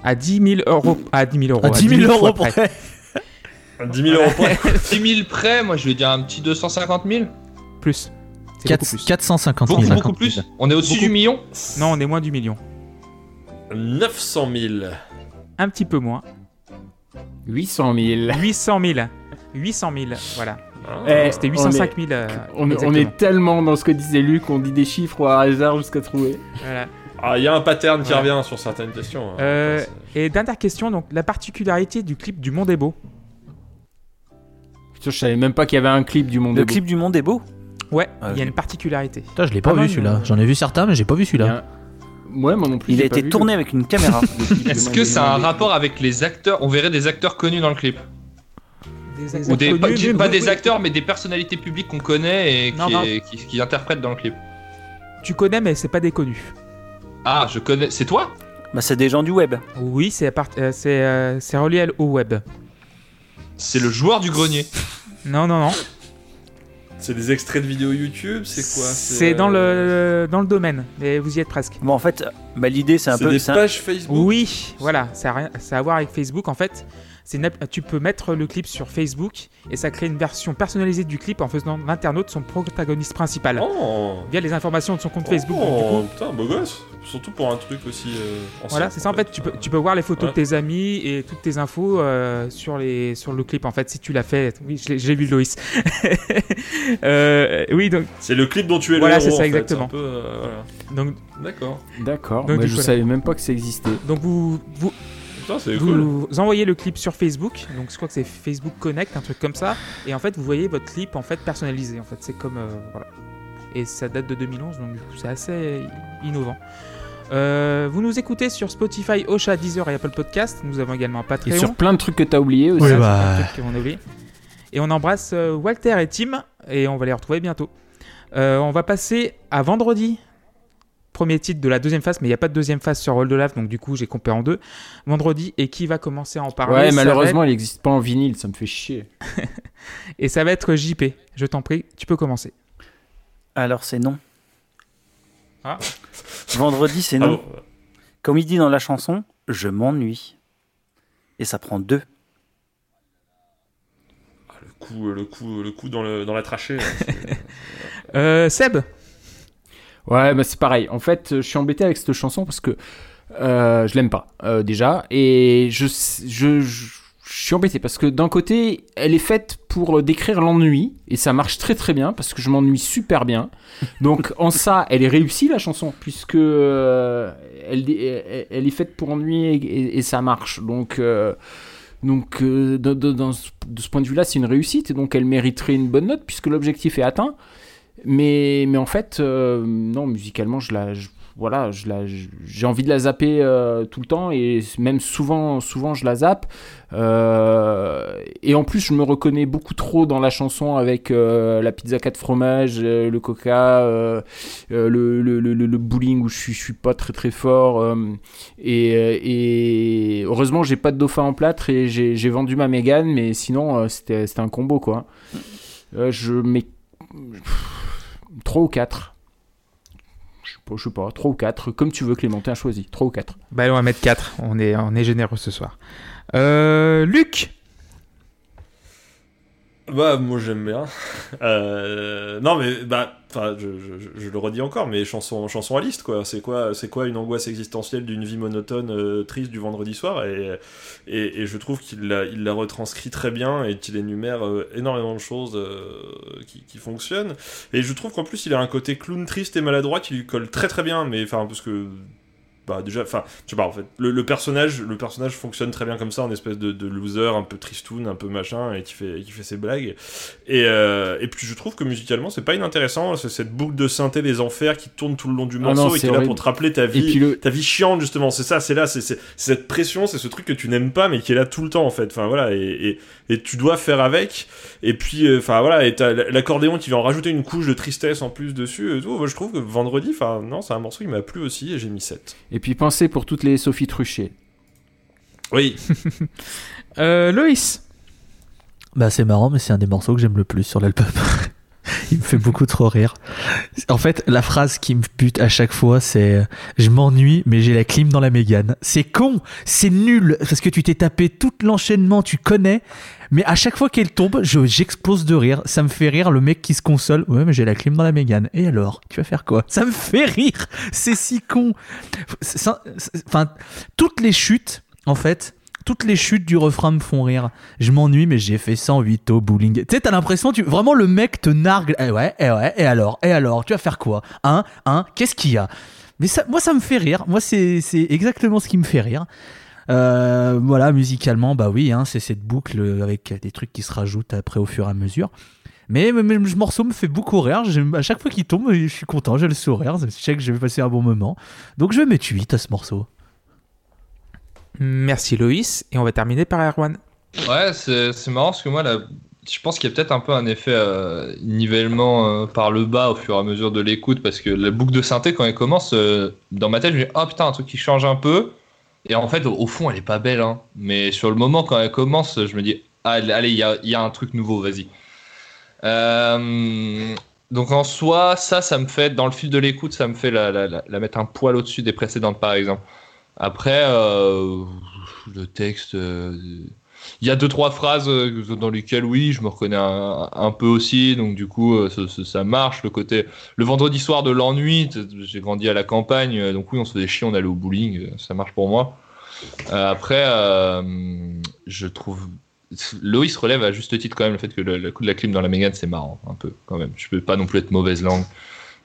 À 10 000 euros. À 10 000 euros.
À 10 000 euros
fois
près.
10 000 euros près.
6 000 près, moi je vais dire un petit 250 000.
Plus. C'est
Quatre-
beaucoup plus.
450 000.
Beaucoup, beaucoup plus. On est au-dessus
Beaucoup.
du million?
Non, on est moins du million.
900 000.
Un petit peu moins.
800 000.
800 000. 800 000, voilà.
Eh,
Donc, C'était
on
805
est-
000. euh,
On, on
exactement.
est tellement dans ce que disait Luc, on dit des chiffres au hasard jusqu'à trouver.
Voilà.
Ah, il y a un pattern qui revient sur certaines questions. hein.
Euh,
Enfin, c'est-
et dernière question, donc la particularité du clip du Monde est beau.
Putain, je savais même pas qu'il y avait un clip du monde.
Le
est beau.
clip du monde est beau.
Ouais,
Ah,
il y a une particularité.
Putain, je l'ai pas
Ah,
vu celui-là. J'en ai vu certains, mais j'ai pas vu
Il y
celui-là.
a un- Ouais, moi non plus.
Il a
pas
été
vu
tourné avec une caméra.
Est-ce que ça a un rapport avec les acteurs On verrait des acteurs connus dans le clip?
Des
Ou des, pas, des
oui,
acteurs, mais des personnalités publiques qu'on connaît et
Non,
qui,
non.
qui, qui interprètent dans le clip.
Tu connais, mais c'est pas des connus.
Ah, je connais. C'est toi?
Bah, c'est des gens du web.
Oui, c'est part- euh, c'est euh, c'est relié au web.
C'est le joueur du grenier.
Non, non, non.
C'est des extraits de vidéos YouTube, c'est quoi?
C'est dans
euh,
le dans le domaine, mais vous y êtes presque.
Bon, en fait, bah, l'idée, c'est un
C'est
peu.
des
c'est un-
pages Facebook.
Oui, voilà, ça a, rien, ça a à voir avec Facebook en fait. C'est une app- tu peux mettre le clip sur Facebook et ça crée une version personnalisée du clip en faisant de l'internaute son protagoniste principal
Oh,
via les informations de son compte Facebook. Donc, du
Oh,
coup,
putain, beau gosse. Surtout pour un truc aussi. euh.
Voilà, c'est ça en fait. Tu peux, tu peux voir les photos
Ouais.
de tes amis et toutes tes infos euh, sur, les, sur le clip en fait. Si tu l'as fait, oui, j'ai vu Loïs. Euh, oui, donc,
C'est le clip dont tu es
Voilà,
le héros.
c'est ça, exactement.
un peu, euh, voilà.
donc,
D'accord.
D'accord,
Donc,
bah, je
coup,
savais même pas que ça existait.
donc vous, vous,
Putain, c'est cool.
vous envoyez le clip sur Facebook. Donc je crois que c'est Facebook Connect, un truc comme ça. Et en fait, vous voyez votre clip en fait personnalisé. En fait, c'est comme euh, voilà. Et ça date de 2011, donc du coup, c'est assez innovant. Euh, vous nous écoutez sur Spotify, Ocha, Deezer et Apple Podcast. Nous avons également un
Et
Patreon.
sur plein de trucs que t'as oublié aussi.
Oui, bah.
oublié. Et on embrasse euh, Walter et Tim et on va les retrouver bientôt. Euh, on va passer à vendredi. Premier titre de la deuxième phase, mais il n'y a pas de deuxième phase sur Roll de Lave, donc du coup j'ai coupé en deux. Vendredi, et qui va commencer à en parler?
Ouais, malheureusement, il n'existe pas en vinyle, ça me fait chier.
Et ça va être JP. Je t'en prie, tu peux commencer.
Alors, c'est non.
Ah.
Vendredi, c'est
Ah
non.
bon.
Comme il dit dans la chanson, je m'ennuie. Et ça prend deux.
Ah, le coup, le coup, le coup dans, le, dans la trachée.
Euh, Seb
Ouais, bah c'est pareil. En fait, je suis embêté avec cette chanson parce que euh, je l'aime pas euh, déjà, et je, je, je, je suis embêté parce que d'un côté, elle est faite pour décrire l'ennui et ça marche très très bien parce que je m'ennuie super bien. Donc en ça, elle est réussie la chanson puisque euh, elle, elle, elle est faite pour ennuyer et, ça marche. Donc donc de, de ce point de vue-là, c'est une réussite et donc elle mériterait une bonne note puisque l'objectif est atteint. Mais, mais en fait, euh, non, musicalement, je la, voilà, je la, j'ai envie de la zapper euh, tout le temps et même souvent, souvent je la zappe. Euh, et en plus, je me reconnais beaucoup trop dans la chanson avec la pizza 4 fromages, le coca, le, le, le, bowling où je suis, suis pas très très fort. et, et heureusement, j'ai pas de dauphin en plâtre et j'ai, vendu ma Mégane, mais sinon, c'était, c'était un combo quoi. Je mets 3 ou 4. Je sais pas, je sais pas, 3 ou 4, comme tu veux Clémentin, choisis, 3 ou 4.
Bah allez, on va mettre 4. On est, on est généreux ce soir. Euh, Luc
Bah, moi j'aime bien. Euh, non, mais bah, enfin, je, je, le redis encore, mais chanson, chanson à liste, quoi. C'est quoi, c'est quoi une angoisse existentielle d'une vie monotone, euh, triste du vendredi soir? Et, et, et je trouve qu'il l'a, il l'a retranscrit très bien et qu'il énumère euh, énormément de choses euh, qui, qui fonctionnent. Et je trouve qu'en plus, il a un côté clown triste et maladroit qui lui colle très très bien, mais enfin, parce que bah déjà, enfin, je sais pas en fait, le, le personnage, le personnage fonctionne très bien comme ça, en espèce de, de loser, un peu tristoun, un peu machin, et qui fait, qui fait ses blagues. Et, euh, et puis je trouve que musicalement, c'est pas inintéressant, c'est cette boucle de synthé des enfers qui tourne tout le long du
Ah
morceau
non,
et qui est là pour te rappeler ta vie,
le-
ta vie chiante justement. C'est ça, c'est là, c'est cette pression, c'est ce truc que tu n'aimes pas mais qui est là tout le temps en fait. Enfin voilà, et, et, et tu dois faire avec. Et puis, euh, enfin voilà, et t'as l'accordéon qui vient en rajouter une couche de tristesse en plus dessus. Et tout. Moi, je trouve que vendredi, enfin non, c'est un morceau qui m'a plu aussi et j'ai mis 7.
Et puis pensez pour toutes les Sophie Truchet.
Oui,
Euh, Loïs.
Bah c'est marrant, mais c'est un des morceaux que j'aime le plus sur l'album. Il me fait beaucoup trop rire. En fait, la phrase qui me bute à chaque fois, c'est Je m'ennuie, mais j'ai la clim dans la Mégane. C'est con, c'est nul, parce que tu t'es tapé tout l'enchaînement, tu connais, mais à chaque fois qu'elle tombe, je- j'explose de rire. Ça me fait rire le mec qui se console. Ouais, mais j'ai la clim dans la Mégane. Et alors Tu vas faire quoi? Ça me fait rire C'est si con Enfin, toutes les chutes, en fait, toutes les chutes du refrain me font rire. Je m'ennuie, mais j'ai fait 108 au bowling. Tu sais, t'as l'impression, tu... vraiment, le mec te nargue. Eh ouais, eh ouais, et alors, et alors, tu vas faire quoi? Hein Hein Qu'est-ce qu'il y a? Mais ça, moi, ça me fait rire. Moi, c'est c'est exactement ce qui me fait rire. Euh, voilà, musicalement, bah oui, hein, c'est cette boucle avec des trucs qui se rajoutent après au fur et à mesure. Mais, mais, mais ce morceau me fait beaucoup rire. J'aime- À chaque fois qu'il tombe, je suis content, j'ai le sourire. Je sais que je vais passer un bon moment. Donc je vais mettre 8 à ce morceau.
Merci Loïs. Et on va terminer par Erwan.
Ouais, c'est c'est marrant parce que moi, là, je pense qu'il y a peut-être un peu un effet euh, nivellement euh, par le bas au fur et à mesure de l'écoute parce que la boucle de synthé, quand elle commence, euh, dans ma tête, je me dis, oh putain, un truc qui change un peu. Et en fait, au, fond, elle est pas belle. Hein. Mais sur le moment, quand elle commence, je me dis, allez, il y a, un truc nouveau, vas-y. Euh, donc en soi, ça, ça me fait, dans le fil de l'écoute, ça me fait la- la mettre un poil au-dessus des précédentes, par exemple. Après, euh, le texte, euh, il y a deux trois phrases euh, dans lesquelles oui, je me reconnais un, peu aussi, donc du coup, euh, ça, ça- ça marche. Le côté, le vendredi soir de l'ennui, j'ai grandi à la campagne, euh, donc oui, on se faisait chier, on allait au bowling, euh, ça marche pour moi. Euh, après, euh, je trouve Loïs relève à juste titre quand même le fait que le, coup de la clim dans la Mégane c'est marrant un peu quand même. Je peux pas non plus être mauvaise langue,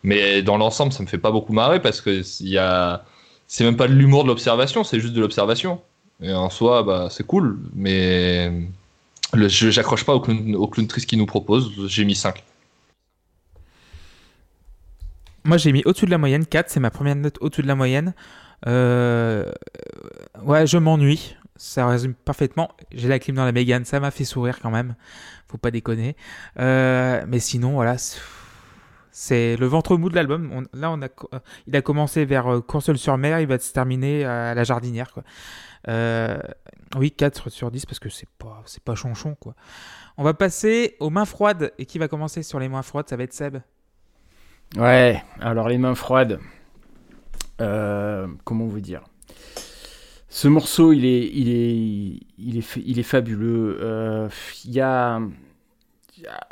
mais dans l'ensemble ça me fait pas beaucoup marrer parce que c'est même pas de l'humour de l'observation, c'est juste de l'observation. Et en soi, bah, c'est cool, mais le, je j'accroche pas au clown, triste qu'il nous propose. J'ai mis 5.
Moi, j'ai mis au-dessus de la moyenne, 4, c'est ma première note au-dessus de la moyenne. Euh, Ouais, je m'ennuie. Ça résume parfaitement. J'ai la clim dans la Mégane, ça m'a fait sourire quand même. Faut pas déconner. Euh, mais sinon, voilà. c'est- le ventre mou de l'album. Là, on a, il a commencé vers euh, Courseul-sur-Mer, il va se terminer à la Jardinière. Quoi. Euh, oui, 4 sur 10 parce que c'est pas, c'est pas chonchon. Quoi. On va passer aux mains froides. Et qui va commencer sur les mains froides? Ça va être Seb.
Ouais, alors les mains froides. Euh, comment vous dire? Ce morceau, il est, il est, il est, il est fabuleux. Euh, il y a-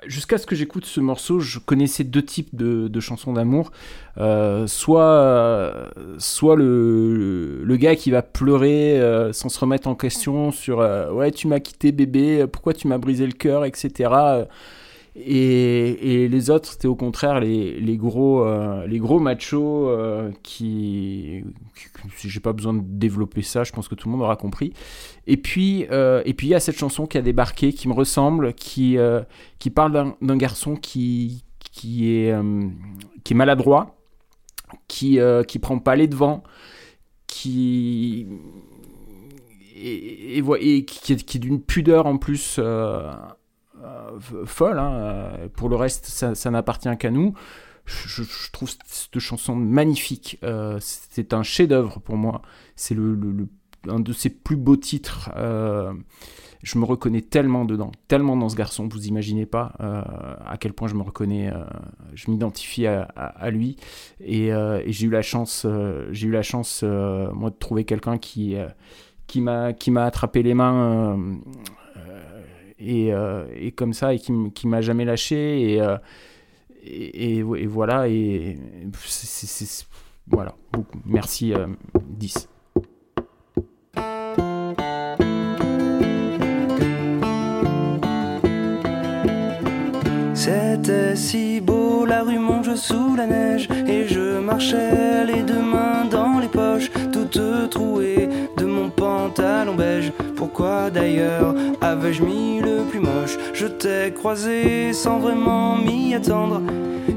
jusqu'à ce que j'écoute ce morceau, je connaissais deux types de, chansons d'amour. Euh, soit, le gars qui va pleurer euh, sans se remettre en question sur euh, ouais tu m'as quitté bébé, pourquoi tu m'as brisé le cœur, etc. Et, les autres, c'était au contraire les, les gros, euh, les gros machos euh, qui, qui- J'ai pas besoin de développer ça, je pense que tout le monde aura compris. Et puis, euh, il y a cette chanson qui a débarqué, qui me ressemble, qui, qui parle d'un garçon qui, qui, est, qui est maladroit, qui, qui prend pas les devants, qui. Et, et, et qui, est- qui est d'une pudeur en plus folle. hein, euh, Pour le reste, ça, n'appartient qu'à nous. Je, trouve cette chanson magnifique. Euh, c'est un chef-d'œuvre pour moi. C'est le, le- le- un de ses plus beaux titres. Euh, je me reconnais tellement dedans, tellement dans ce garçon. Vous imaginez pas euh, à quel point je me reconnais. euh, je m'identifie à, lui. Et, euh, et j'ai eu la chance, euh, j'ai eu la chance, euh, moi, de trouver quelqu'un qui euh, qui m'a qui m'a attrapé les mains. Euh, euh, et, euh, et comme ça, et qui, qui m'a jamais lâché. Et, euh, et, voilà. Et c'est- voilà. Beaucoup. Merci, euh, 10.
C'était si beau, la rue Monge sous la neige Et je marchais les deux mains dans les poches Tout toutes trouées pantalon beige. Pourquoi d'ailleurs avais-je mis le plus moche? Je t'ai croisé sans vraiment m'y attendre.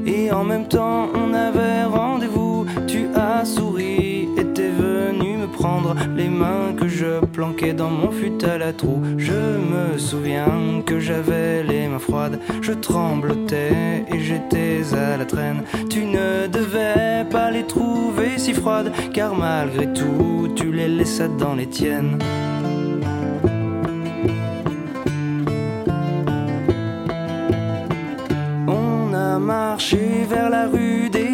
Et en même temps, on avait rendez-vous. Tu as souri et t'es venu me prendre les mains que je planquais dans mon fut à la. Je me souviens que j'avais les mains froides, je tremblotais et j'étais à la traîne. Tu ne devais pas les trouver si froides, car malgré tout, tu les laissais dans les tiennes. On a marché vers la rue des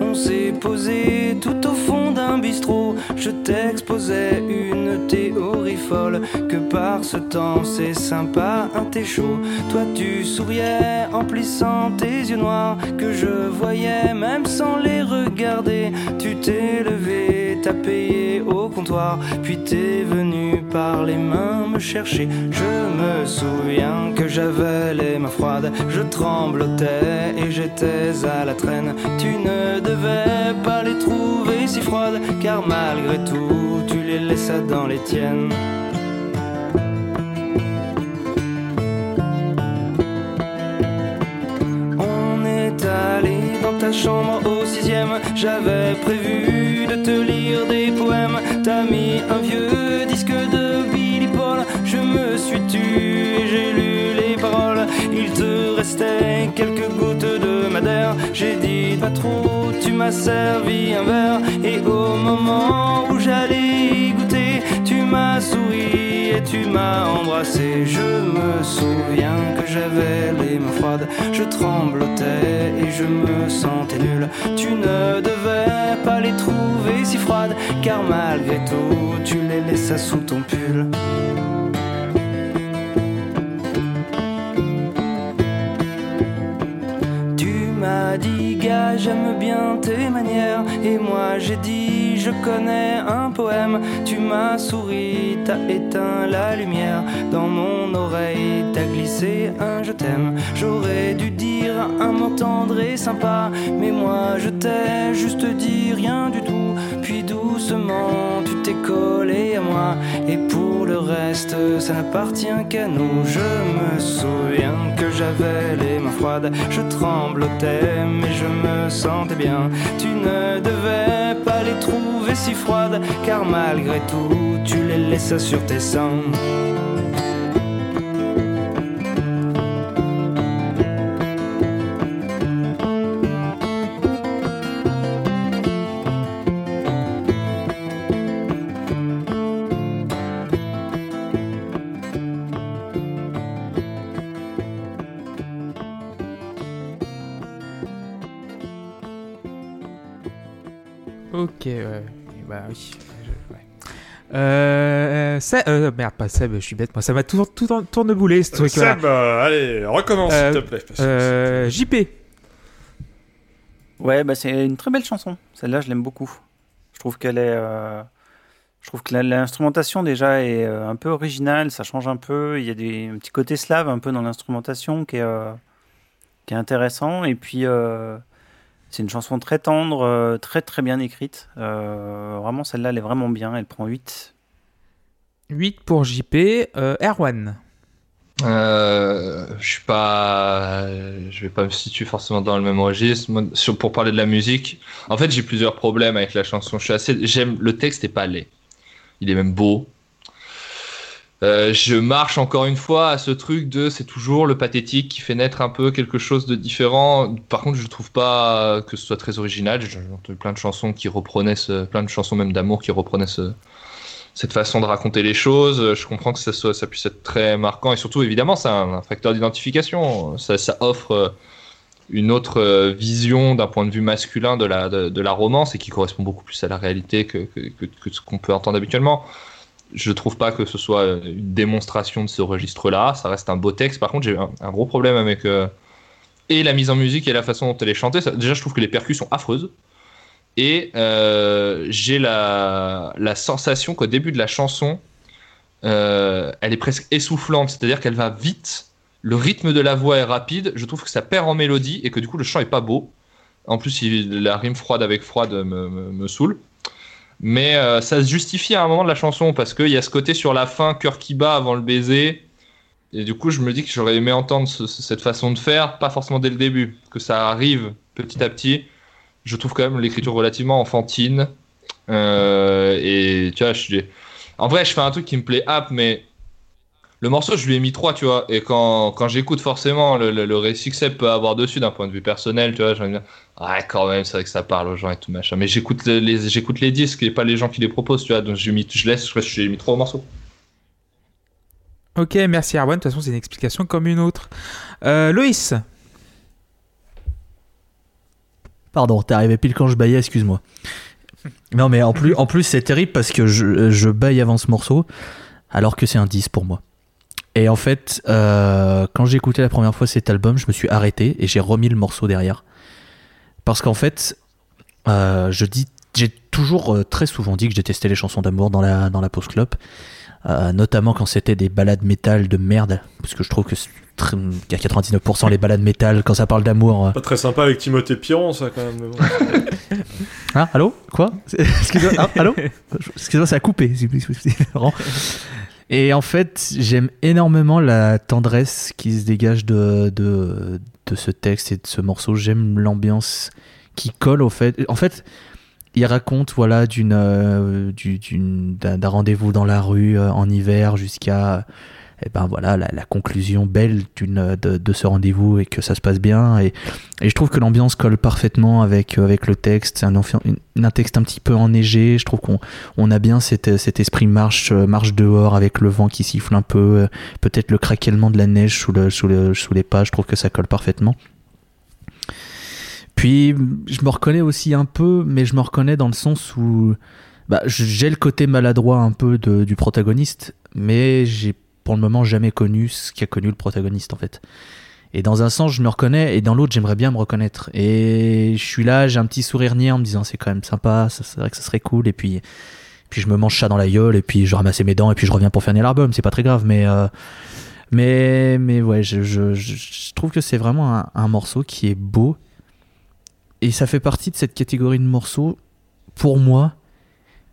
on s'est posé tout au fond d'un bistrot. Je t'exposais une théorie folle, que par ce temps c'est sympa, un thé chaud. Toi tu souriais en plissant tes yeux noirs, que je voyais même sans les regarder. Tu t'es levé, t'as payé au comptoir, puis t'es venu par les mains me chercher. Je me souviens que j'avais les mains froides, je tremblotais et j'étais à la traîne. Tu ne devais pas les trouver si froides, car malgré tout, tu les laissais dans les tiennes. On est allé dans ta chambre au sixième. J'avais prévu de te lire des poèmes. T'as mis un vieux disque de Billy Paul. Je me suis tu et j'ai lu les paroles. Il te restait quelques gouttes de madère. J'ai dit pas trop, tu m'as servi un verre. Et au moment où j'allais goûter, tu m'as souri et tu m'as embrassé. Je me souviens que j'avais les mains froides, je tremblotais et je me sentais nul. Tu ne devais pas les trouver si froides, car malgré tout, tu les laissas sous ton pull. Gars, j'aime bien tes manières. Et moi j'ai dit, je connais un poème. Tu m'as souri, t'as éteint la lumière. Dans mon glissé un je t'aime. J'aurais dû dire un mot tendre et sympa. Mais moi je t'ai juste dit rien du tout. Puis doucement, tu t'es collé à moi. Et pour le reste, ça n'appartient qu'à nous. Je me souviens que j'avais les mains froides. Je tremblotais, mais je me sentais bien. Tu ne devais pas les trouver si froides, car malgré tout, tu les laissas sur tes seins.
Euh, Seb- euh, merde, pas Seb, je suis bête. Moi, ça m'a tout, tout en- tourneboulé ce truc là.
Seb, euh, allez, recommence
Euh,
s'il te plaît. parce que
Euh, JP.
Ouais, bah c'est une très belle chanson. Celle-là, je l'aime beaucoup. Je trouve qu'elle est. euh, Je trouve que la- l'instrumentation déjà est euh, un peu originale, ça change un peu. Il y a des, un petit côté slave un peu dans l'instrumentation qui est, euh, qui est intéressant. Et puis, euh, c'est une chanson très tendre, euh, très très bien écrite. Euh, vraiment, celle-là, elle est vraiment bien. Elle prend 8.
8 pour JP. Euh, Erwan.
Euh, je suis pas, vais pas me situer forcément dans le même registre. Moi, pour parler de la musique, en fait, j'ai plusieurs problèmes avec la chanson. Assez, j'aime le texte est pas laid. Il est même beau. Euh, je marche encore une fois à ce truc de c'est toujours le pathétique qui fait naître un peu quelque chose de différent. Par contre, je trouve pas que ce soit très original. J'ai entendu plein de chansons qui reprenaient ce, plein de chansons même d'amour qui reprenaient ce, cette façon de raconter les choses. Je comprends que ça, puisse être très marquant et surtout, évidemment, c'est un, facteur d'identification. Ça, offre euh, une autre euh, vision d'un point de vue masculin de la, romance et qui correspond beaucoup plus à la réalité que, ce qu'on peut entendre habituellement. Je trouve pas que ce soit une démonstration de ce registre-là. Ça reste un beau texte. Par contre, j'ai un, un gros problème avec euh, et la mise en musique et la façon dont elle est chantée. Déjà, je trouve que les percus sont affreuses. Et euh, j'ai la, sensation qu'au début de la chanson, euh, elle est presque essoufflante, c'est-à-dire qu'elle va vite, le rythme de la voix est rapide, je trouve que ça perd en mélodie et que du coup le chant est pas beau. En plus, il- la rime froide avec froide me, me, saoule. Mais euh, ça se justifie à un moment de la chanson parce qu'il y a ce côté sur la fin, cœur qui bat avant le baiser. Et du coup, je me dis que j'aurais aimé entendre ce- cette façon de faire, pas forcément dès le début, que ça arrive petit à petit. Je trouve quand même l'écriture relativement enfantine. Euh, et tu vois, je. En vrai, je fais un truc qui me plaît app, mais le morceau, je lui ai mis 3, tu vois. Et quand, quand j'écoute forcément le, le, le récit que peut avoir dessus d'un point de vue personnel, tu vois, j'aime bien. Ouais, quand même, c'est vrai que ça parle aux gens et tout machin. Mais j'écoute les, j'écoute les disques et pas les gens qui les proposent, tu vois. Donc je, mis, je laisse, je, j'ai mis 3 morceaux.
Ok, merci Arwan. De toute façon, c'est une explication comme une autre. Euh, Loïs,
Pardon, t'es arrivé pile quand je baillais, excuse-moi. Non, mais en plus, en plus c'est terrible parce que je, je baille avant ce morceau, alors que c'est un 10 pour moi. Et en fait, euh, quand j'ai écouté la première fois cet album, je me suis arrêté et j'ai remis le morceau derrière. Parce qu'en fait, euh, je dis, j'ai toujours euh, très souvent dit que je détestais les chansons d'amour dans la, dans la post club. Euh, notamment quand c'était des balades métal de merde, parce que je trouve que très- qu'à 99% les balades métal, quand ça parle d'amour, euh,
Pas très sympa avec Timothée Piron, ça, quand même.
Hein, allô? Quoi? Excuse-moi, hein, allô? Excuse-moi, ça a coupé. Et en fait, j'aime énormément la tendresse qui se dégage de, de, de ce texte et de ce morceau. J'aime l'ambiance qui colle au fait. En fait, il raconte voilà d'une euh, du- d'une- d'un d'un rendez-vous dans la rue euh, en hiver jusqu'à eh ben voilà la, conclusion belle d'une de, de ce rendez-vous et que ça se passe bien. Et, et je trouve que l'ambiance colle parfaitement avec euh, avec le texte. C'est un, texte un petit peu enneigé. Je trouve qu'on on a bien cet, cet esprit marche euh, marche dehors avec le vent qui siffle un peu euh, peut-être le craquellement de la neige sous le sous le sous les pas. Je trouve que ça colle parfaitement. Puis je me reconnais aussi un peu mais je me reconnais dans le sens où bah, j'ai le côté maladroit un peu du protagoniste mais j'ai pour le moment jamais connu ce qu'a connu le protagoniste en fait. Et dans un sens je me reconnais et dans l'autre j'aimerais bien me reconnaître. Et je suis là j'ai un petit sourire niais en me disant c'est quand même sympa c'est vrai que ça serait cool. Et puis puis je me mange ça dans la gueule et puis je ramasse mes dents et puis je reviens pour finir l'album. C'est pas très grave mais euh, mais mais ouais je, trouve que c'est vraiment un, un morceau qui est beau. Et ça fait partie de cette catégorie de morceaux pour moi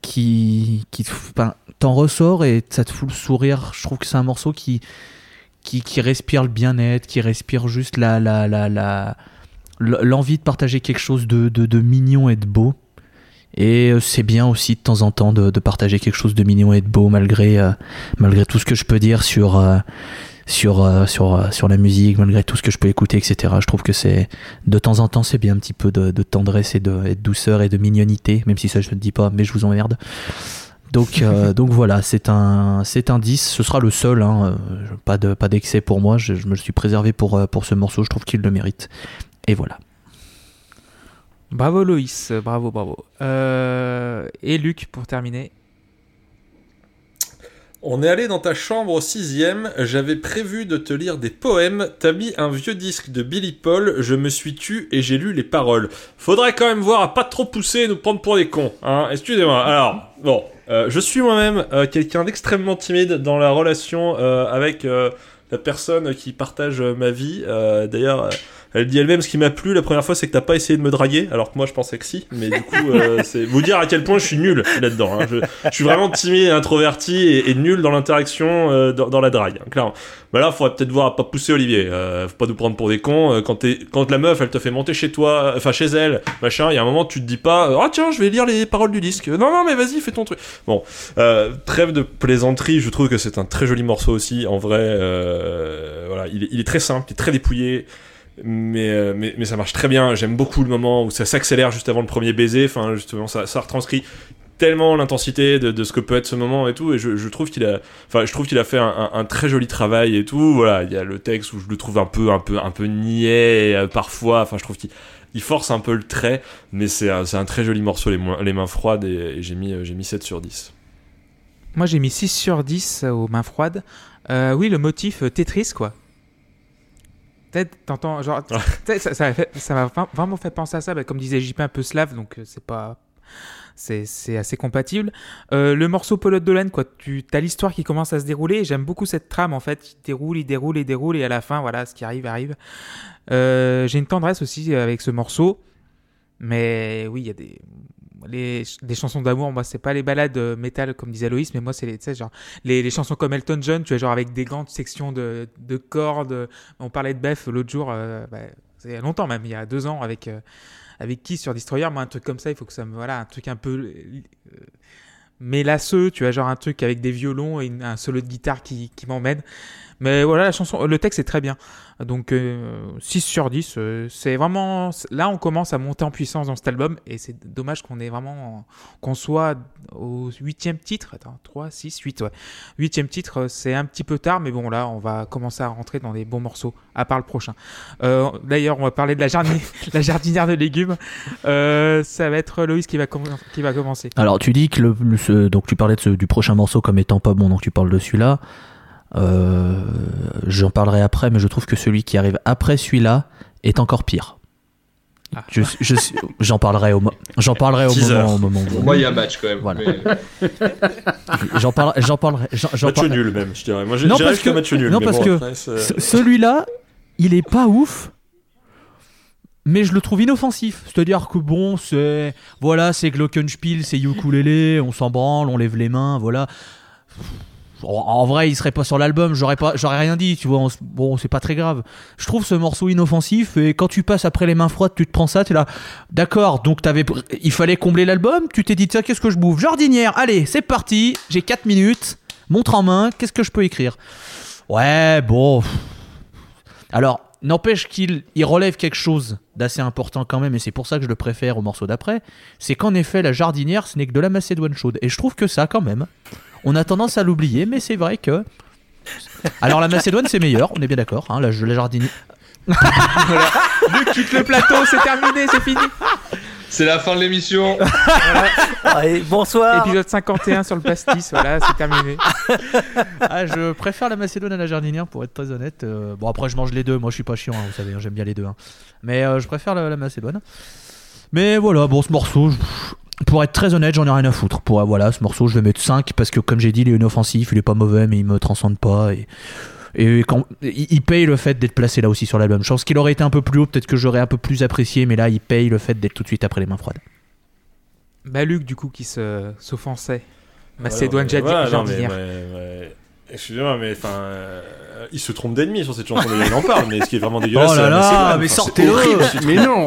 qui qui enfin, t'en ressort et ça te fout le sourire. Je trouve que c'est un morceau qui qui, qui respire le bien-être qui respire juste la la la la l'envie de partager quelque chose de, de, mignon et de beau. Et euh, c'est bien aussi de temps en temps de, partager quelque chose de mignon et de beau malgré euh, malgré tout ce que je peux dire sur euh, sur sur sur la musique malgré tout ce que je peux écouter etc je trouve que c'est de temps en temps c'est bien un petit peu de, tendresse et de, douceur et de mignonité même si ça je ne dis pas mais je vous emmerde donc euh, donc voilà c'est un c'est un 10 ce sera le seul hein, euh, pas de pas d'excès pour moi. Je, je me le suis préservé pour euh, pour ce morceau. Je trouve qu'il le mérite. Et voilà.
Bravo Loïs, bravo, bravo. Euh, et Luc, pour terminer.
On est allé dans ta chambre au sixième, j'avais prévu de te lire des poèmes, t'as mis un vieux disque de Billy Paul, je me suis tu et j'ai lu les paroles. Faudrait quand même voir à pas trop pousser et nous prendre pour des cons, hein, excusez-moi. Alors, bon, euh, je suis moi-même euh, quelqu'un d'extrêmement timide dans la relation euh, avec euh, la personne qui partage ma vie. D'ailleurs, elle dit elle-même ce qui m'a plu la première fois, c'est que t'as pas essayé de me draguer, alors que moi je pensais que si. Mais du coup, euh, c'est vous dire à quel point je suis nul là-dedans. hein. Je, je suis vraiment timide, introverti et, et nul dans l'interaction, euh, dans, dans la drague, hein, clairement. Mais là, faudrait peut-être voir à pas pousser Olivier. Euh, faut pas nous prendre pour des cons. Euh, Quand, t'es- quand la meuf, elle te fait monter chez toi, euh, enfin chez elle, machin, il y a un moment, tu te dis pas, ah tiens, je vais lire les paroles du disque. Non, non, mais vas-y, fais ton truc. Bon, euh, trêve de plaisanterie, je trouve que c'est un très joli morceau aussi. En vrai, euh, voilà, il est, il est très simple, il est très dépouillé. Mais, euh, mais, mais ça marche très bien. J'aime beaucoup le moment où ça s'accélère juste avant le premier baiser. Enfin, justement, ça, retranscrit tellement l'intensité de, ce que peut être ce moment et tout. Et je, trouve qu'il a, enfin, je trouve qu'il a fait un, très joli travail et tout. Voilà, il y a le texte où je le trouve un peu, un peu, un peu niais euh, parfois. Enfin, je trouve qu'il il force un peu le trait, mais c'est un, très joli morceau, les, les mains froides, et, j'ai mis, euh, mis 7 sur 10.
Moi, j'ai mis 6 sur 10 aux mains froides. Oui, le motif Tetris, quoi. Peut-être, t'entends, genre, ça m'a vraiment fait penser à ça, bah, comme disait JP, un peu slave, donc euh, c'est pas. C'est c'est assez compatible. Euh, le morceau Pelote Dolan, quoi, tu as l'histoire qui commence à se dérouler, j'aime beaucoup cette trame, en fait. Il déroule, il déroule, il déroule, et à la fin, voilà, ce qui arrive, arrive. Euh, j'ai une tendresse aussi avec ce morceau, mais oui, il y a des. Les, chansons d'amour, moi, c'est pas les balades euh, métal comme disait Loïs, mais moi, c'est les, les, chansons comme Elton John, tu vois, genre avec des grandes sections de, de cordes. On parlait de Beth l'autre jour, euh, bah, c'est longtemps même, il y a deux ans, avec, euh, avec qui sur Destroyer. Moi, un truc comme ça, il faut que ça me. Voilà, un truc un peu. euh, mélasseux, tu vois, genre un truc avec des violons et un solo de guitare qui, qui m'emmène. Mais voilà, la chanson, le texte est très bien. Donc euh, 6 sur 10, euh, c'est vraiment... Là, on commence à monter en puissance dans cet album et c'est dommage qu'on ait vraiment... qu'on soit au huitième titre. Attends, 3, 6, 8, ouais. Huitième titre, euh, c'est un petit peu tard, mais bon, là, on va commencer à rentrer dans des bons morceaux, à part le prochain. Euh, D'ailleurs, on va parler de la, jardinière, de légumes. Euh, ça va être Loïs qui va, qui va commencer.
Alors tu dis que le, donc tu parlais de du prochain morceau comme étant pas bon, donc tu parles de celui-là. Euh, J'en parlerai après, mais je trouve que celui qui arrive après celui-là est encore pire.
Ah.
Je- je suis- J'en parlerai au, mo- j'en parlerai au moment, au moment.
Moi, il y a match quand même.
Voilà.
mais-
J'en parle, j'en parlerai. j'en- j'en
Match
par-
nul même, je dirais. Moi,
Non, parce que-
match nul.
non, parce
bon,
que Celui-là, il est pas ouf, mais je le trouve inoffensif. C'est-à-dire que bon, c'est voilà, c'est glockenspiel, c'est ukulélé, on s'en branle, on lève les mains, voilà. En, vrai, il serait pas sur l'album, j'aurais rien dit, tu vois. on bon, c'est pas très grave. Je trouve ce morceau inoffensif et quand tu passes après les mains froides, tu te prends ça, t'es là. D'accord, donc t'avais, il fallait combler l'album. Tu t'es dit tiens, qu'est-ce que je bouffe? Jardinière. Allez, c'est parti. J'ai 4 minutes. Montre en main. Qu'est-ce que je peux écrire? Ouais, bon. Alors, n'empêche qu'il il relève quelque chose d'assez important quand même, et c'est pour ça que je le préfère au morceau d'après, c'est qu'en effet, la jardinière, ce n'est que de la macédoine chaude. Et je trouve que ça, quand même, on a tendance à l'oublier, mais c'est vrai que... Alors la macédoine, c'est meilleur, on est bien d'accord, hein, la, la jardinière...
Luc quitte le plateau, c'est terminé, c'est fini.
C'est la fin de l'émission.
Allez, bonsoir.
Épisode 51 sur le pastis, voilà, c'est terminé.
Ah, je préfère la macédoine à la jardinière, pour être très honnête. Euh, bon, après, je mange les deux, moi je suis pas chiant, hein, vous savez, hein, j'aime bien les deux. hein. Mais euh, je préfère la, la macédoine. Mais voilà, bon, ce morceau, je- pour être très honnête, j'en ai rien à foutre. Pour, euh, voilà, ce morceau, je vais mettre 5 parce que, comme j'ai dit, il est inoffensif, il est pas mauvais, mais il me transcende pas. Et, et quand, il, paye le fait d'être placé là aussi sur l'album. Je pense qu'il aurait été un peu plus haut, peut-être que j'aurais un peu plus apprécié, mais là, il paye le fait d'être tout de suite après les mains froides.
Bah Luc, du coup, qui s'offensait. Macédoine
voilà, non, mais,
jardinière.
ouais, ouais. Excusez-moi, mais enfin, euh, il se trompe d'ennemi sur cette chanson. Il en parle, mais ce qui est vraiment dégueulasse.
Oh
c'est
là là, mais sortez-le.
truc.
Mais non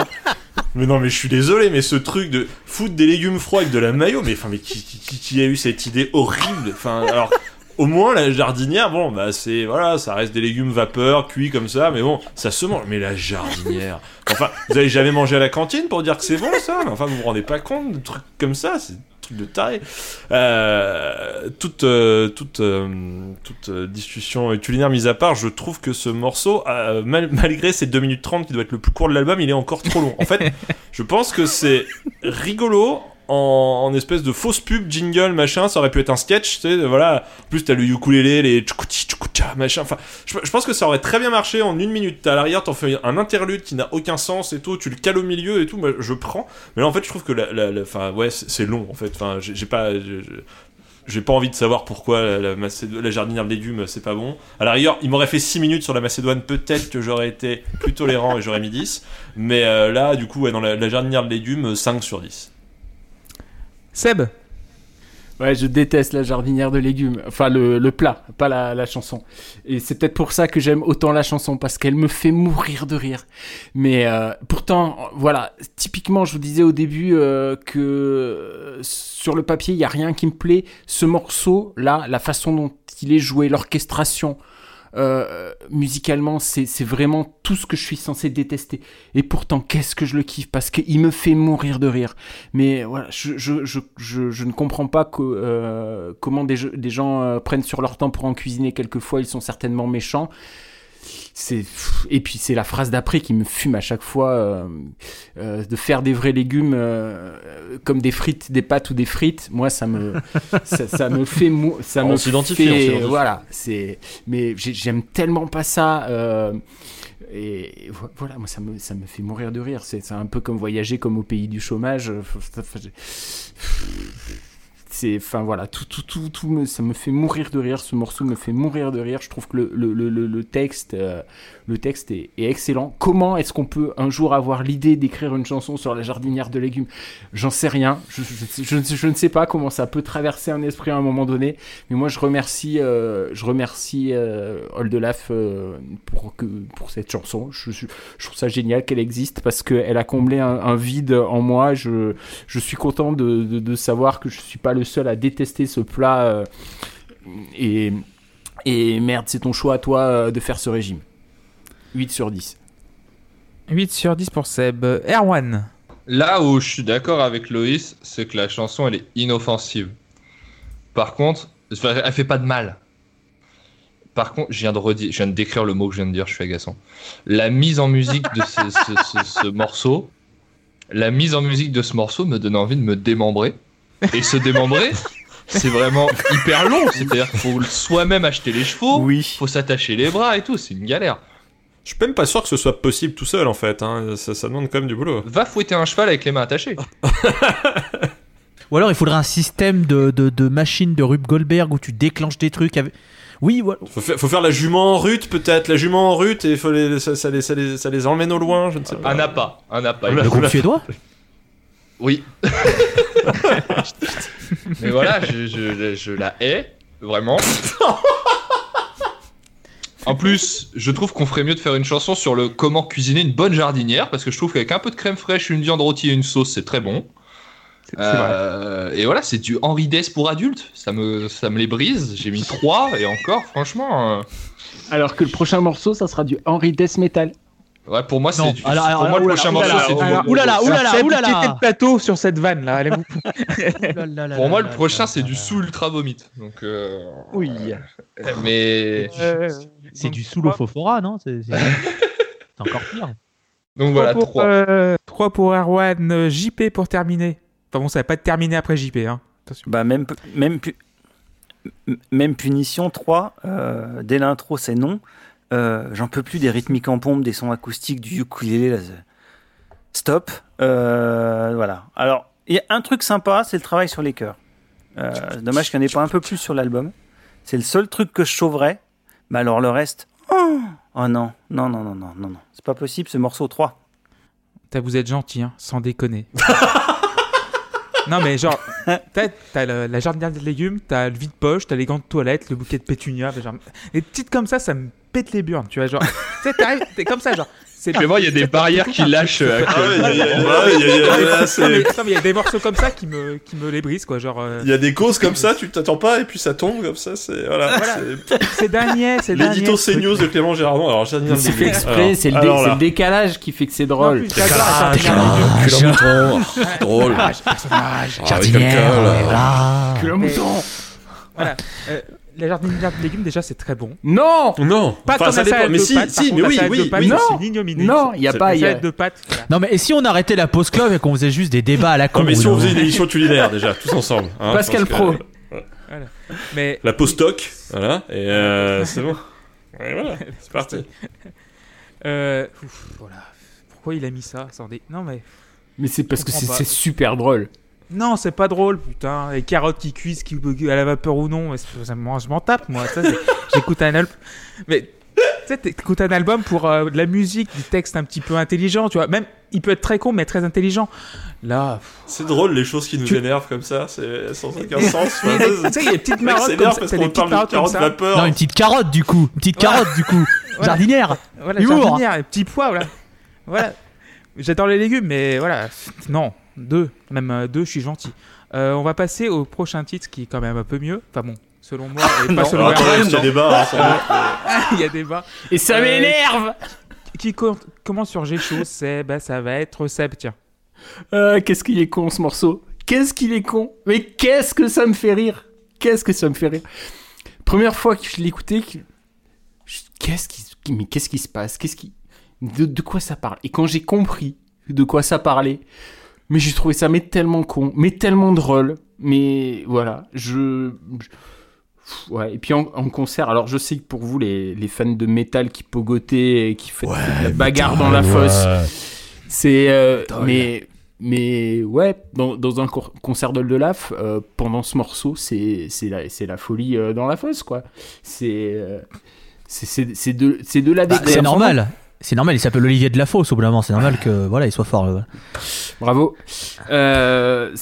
Mais non, mais je suis désolé, mais ce truc de foutre des légumes froids avec de la mayo, mais enfin, mais qui, a eu cette idée horrible? Enfin, alors, au moins la jardinière, bon, bah c'est voilà, ça reste des légumes vapeur, cuits comme ça, mais bon, ça se mange. Mais la jardinière, enfin, vous avez jamais mangé à la cantine pour dire que c'est bon ça? Mais enfin, vous vous rendez pas compte de trucs comme ça truc de taré. Euh, toute euh, toute euh, toute discussion culinaire mise à part, je trouve que ce morceau, mal- malgré ses 2 minutes 30 qui doit être le plus court de l'album, il est encore trop long. En fait, je pense que c'est rigolo en, espèce de fausse pub, jingle, machin. Ça aurait pu être un sketch, tu sais. Voilà. En plus, t'as le ukulélé, les tchoukouti, tchoukoutcha, machin. Enfin, je, pense que ça aurait très bien marché en une minute. T'as à l'arrière, t'en fais un interlude qui n'a aucun sens et tout. Tu le cales au milieu et tout. Moi, je prends. Mais là, en fait, je trouve que la, la, ouais, c'est long. En fait, enfin, j'ai pas. j'ai pas envie de savoir pourquoi la, la, jardinière de légumes c'est pas bon. À la rigueur, il m'aurait fait 6 minutes sur la Macédoine, peut-être que j'aurais été plus tolérant et j'aurais mis 10. Mais euh, là, du coup, ouais, dans la, la jardinière de légumes, 5 sur 10.
Seb,
Ouais, je déteste la jardinière de légumes. Enfin, le, le plat, pas la, la chanson. Et c'est peut-être pour ça que j'aime autant la chanson, parce qu'elle me fait mourir de rire. Mais euh, pourtant, voilà, typiquement, je vous disais au début euh, que sur le papier, il n'y a rien qui me plaît. Ce morceau-là, la façon dont il est joué, l'orchestration, euh, musicalement, c'est vraiment tout ce que je suis censé détester. Et pourtant, qu'est-ce que je le kiffe parce qu'il me fait mourir de rire. Mais voilà, je, je, je, je, ne comprends pas euh, comment des, des gens euh, prennent sur leur temps pour en cuisiner quelquefois. Ils sont certainement méchants. C'est et puis c'est la phrase d'après qui me fume à chaque fois euh, euh, de faire des vrais légumes euh, comme des frites, des pâtes ou des frites. Moi, ça me ça, ça me fait mou- ça
On
me fait- voilà. C'est mais j'ai- j'aime tellement pas ça. et vo- voilà, moi ça me, ça me fait mourir de rire. C'est un peu comme voyager comme au pays du chômage. C'est, enfin voilà, tout, tout, tout, tout me, ça me fait mourir de rire. Ce morceau me fait mourir de rire. Je trouve que le, le, le, le- le texte, euh, le texte est, excellent. Comment est-ce qu'on peut un jour avoir l'idée d'écrire une chanson sur la jardinière de légumes? J'en sais rien. Je, ne sais pas comment ça peut traverser un esprit à un moment donné. Mais moi, je remercie, euh, je remercie euh, Oldelaf euh, pour cette chanson. Je, trouve ça génial qu'elle existe parce qu'elle a comblé un, vide en moi. Je, suis content de, savoir que je suis pas le seul à détester ce plat. et, et merde, c'est ton choix à toi de faire ce régime. 8 sur 10.
8 sur 10 pour Seb. Erwan.
Là où je suis d'accord avec Loïs, c'est que la chanson elle est inoffensive. Par contre, elle fait pas de mal. Par contre, je viens de redire, je viens de décrire le mot que je viens de dire, je suis agaçant. La mise en musique de ce, ce- ce- ce morceau, la mise en musique de ce morceau me donne envie de me démembrer. Et se démembrer, c'est vraiment hyper long. C'est-à-dire qu'il faut soi-même acheter les chevaux,
Oui.
faut s'attacher les bras et tout, c'est une galère.
Je suis même pas sûr que ce soit possible tout seul en fait. Hein. Ça, ça demande quand même du boulot.
Va fouetter un cheval avec les mains attachées.
Ou alors il faudrait un système de, de, de machine de Rube Goldberg où tu déclenches des trucs avec... Oui, voilà.
Faut faire, faut faire la jument en rute peut-être. La jument en rute et faut les, ça, ça les, ça, les, ça les emmène au loin, je ne sais pas.
Un appât, un appât.
Le groupe suédois?
Oui. Mais voilà, je, je- je la hais, vraiment. En plus, je trouve qu'on ferait mieux de faire une chanson sur le comment cuisiner une bonne jardinière, parce que je trouve qu'avec un peu de crème fraîche, une viande rôtie et une sauce, c'est très bon. Euh, et voilà, c'est du Henri Dess pour adultes. Ça me, ça me les brise. J'ai mis 3 et encore, franchement. euh,
Alors que le prochain morceau, ça sera du Henry Death Metal.
Ouais, pour moi, c'est du.
alors, alors,
pour moi, le prochain morceau, c'est du.
oulala,
Bobo.
oulala, oulala. Oulala.
le plateau sur cette vanne là. Allez-vous.
Pour moi, le prochain, c'est du sous ultra vomit. Donc. euh,
Oui.
Mais.
Euh,
C'est
donc,
du sous fofora, non? C'est c'est- c'est encore pire.
Donc
Trois
voilà,
pour,
3.
euh, trois pour Erwan, JP pour terminer. Enfin bon, ça va pas être terminé après JP, hein. Attention.
Bah, même, même, même punition 3, euh, dès l'intro, c'est non. Euh, J'en peux plus des rythmiques en pompe, des sons acoustiques, du ukulélé. Là, Stop. Euh, voilà. Alors, il y a un truc sympa, c'est le travail sur les chœurs. Euh, dommage qu'il n'y en ait pas un peu plus sur l'album. C'est le seul truc que je sauverais. Mais alors le reste. Oh, oh non, non, non, non, non, non, non. C'est pas possible ce morceau 3.
T'as- Vous êtes gentil, hein, sans déconner. non mais genre, t'as t'as la jardinière de légumes, t'as le vide-poche, t'as les gants de toilette, le bouquet de pétunia, genre, les petites comme ça, ça me pète les burnes, tu vois, genre, t'es comme ça, genre, c'est
Vraiment, il y a des barrières qui lâchent. euh,
Ah il y a-
des morceaux comme ça qui me, qui me les brisent, quoi, genre, euh,
Il y a des causes comme ça, tu t'attends pas et puis ça tombe comme ça. C'est voilà. C'est-
c'est dernier, c'est dernier.
L'édito CNews de Clément Gérardon. Alors j'ai
C'est fait exprès, c'est le, dé- c'est le décalage qui fait que c'est drôle.
Ah,
Drôle.
personnage.
Ah, alcool.
voilà.
Que le mouton
Voilà. Euh, la jardinière de légumes, déjà, c'est très bon.
Non
Non.
Pas
Enfin,
ton
ça dépend. Mais si,
pâtes,
si, mais oui, oui,
pâtes,
oui.
Non.
c'est une ignominie.
Non, il y a pas. Y a-
de pâtes, voilà.
Non mais et si on arrêtait la pause club et qu'on faisait juste des débats à la con
Non, mais si on faisait une émission culinaire déjà, tous ensemble. hein,
Pascal
parce que-
Pro.
Mais
La pause stock, voilà, et euh, c'est bon. Et voilà, c'est parti.
euh, ouf, voilà. Pourquoi il a mis ça? Sans dé- Non mais
Mais c'est parce que c'est super drôle.
Non, c'est pas drôle, putain. Les carottes qui cuisent, qui à la vapeur ou non, me- je m'en tape moi. J'écoute un album, mais tu sais, t'écoutes un album pour euh, de la musique, du texte un petit peu intelligent, tu vois. Même, il peut être très con, mais très intelligent. Là,
C'est drôle les choses qui nous
Tu-
énervent comme ça, c'est sans aucun sens.
tu sais, il y a des petites marottes comme ça.
parce
des petites
parle de
marottes comme
carottes
ça.
vapeur.
Non, une petite carotte du coup, une petite carotte du coup.
Voilà.
Jardinière.
Voilà,
Humour.
jardinière, petit pois, voilà. voilà. J'adore les légumes, mais voilà. Non, deux. Même euh, deux, je suis gentil. Euh, on va passer au prochain titre qui est quand même un peu mieux. Enfin bon, selon moi, et pas
Non.
selon
Alors, il y a débat. hein.
Il y a débat.
Et ça
Euh,
m'énerve
Qui co- commence sur G c'est bah, ça va être Seb, tiens.
Euh, Qu'est-ce qu'il est con ce morceau? Qu'est-ce qu'il est con? Mais qu'est-ce que ça me fait rire? Qu'est-ce que ça me fait rire? Première fois que je l'ai écouté, que- je- qu'est-ce qui, mais qu'est-ce qui se passe? Qu'est-ce qui, de, de quoi ça parle? Et quand j'ai compris de quoi ça parlait, mais j'ai trouvé ça mais tellement con, mais tellement drôle, mais voilà, je, ouais. Et puis en, en concert, alors je sais que pour vous les, les fans de métal qui pogotaient et qui font de la bagarre dans la fosse, c'est euh, mais mais ouais, dans, dans un concert d'Oldelaf, euh, pendant ce morceau, c'est c'est la, c'est la folie euh, dans la fosse, quoi. C'est euh, c'est- de, c'est de la
Bah, c'est normal. C'est normal, il s'appelle Olivier de la Fosse au bout d'un moment, c'est normal que voilà, il soit fort. euh.
Bravo. Euh,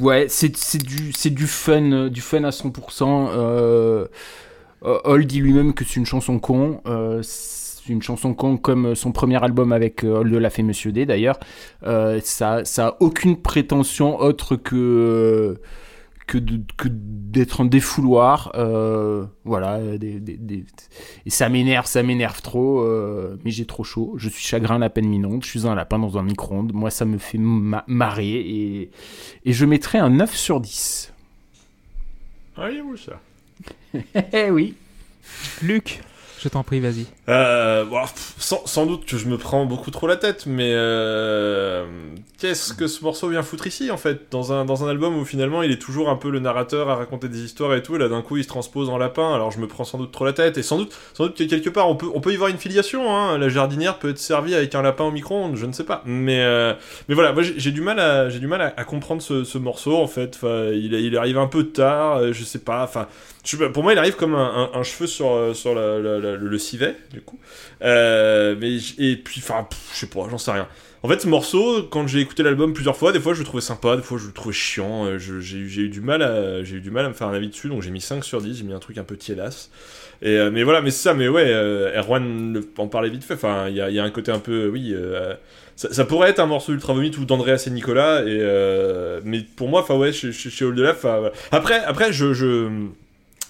ouais, c'est c'est du, c'est du fun, du fun à 100%. Euh, Hall dit lui-même que c'est une chanson con. Euh, c'est une chanson con comme son premier album avec Hall de la fait Monsieur D d'ailleurs. Ça, ça a aucune prétention autre que que de- que d'être un défouloir. Euh, voilà, des- des- des- et ça m'énerve, ça m'énerve trop. euh, mais j'ai trop chaud. Je suis chagrin à peine minonde. Je suis un lapin dans un micro-ondes. Moi, ça me fait ma- marrer et et je mettrai un 9 sur 10.
Ah, il est où ça
Eh oui.
Luc, je t'en prie, vas-y.
Euh, sans, doute que je me prends beaucoup trop la tête, mais euh, qu'est-ce que ce morceau vient foutre ici en fait? Dans un, dans un album où finalement il est toujours un peu le narrateur à raconter des histoires et tout, et là d'un coup il se transpose en lapin, alors je me prends sans doute trop la tête, et sans doute, sans doute que quelque part on peut, on peut y voir une filiation, hein. la jardinière peut être servie avec un lapin au micro-ondes, je ne sais pas, mais, euh, mais voilà, moi j'ai du mal, à, j'ai du mal à, comprendre ce, ce morceau en fait, enfin, il, il arrive un peu tard, euh, je sais pas, enfin. Pour moi, il arrive comme un, un- cheveu sur, euh, sur le civet, du coup. Euh, mais et puis, enfin, je sais pas, j'en sais rien. En fait, ce morceau, quand j'ai écouté l'album plusieurs fois, des fois je le trouvais sympa, des fois je le trouvais chiant. euh, J'ai eu- du mal à, j'ai eu du mal à me faire un avis dessus, donc j'ai mis 5 sur 10. J'ai mis un truc un peu tiédasse. Et mais voilà, mais c'est ça. Mais ouais, euh, Erwan en parlait vite fait. Enfin, il y a, y a un côté un peu, oui. ça, pourrait être un morceau ultra vomite ou d'Andreas et Nicolas. Et mais pour moi, enfin ouais, chez, chez, chez voilà. Après, après, je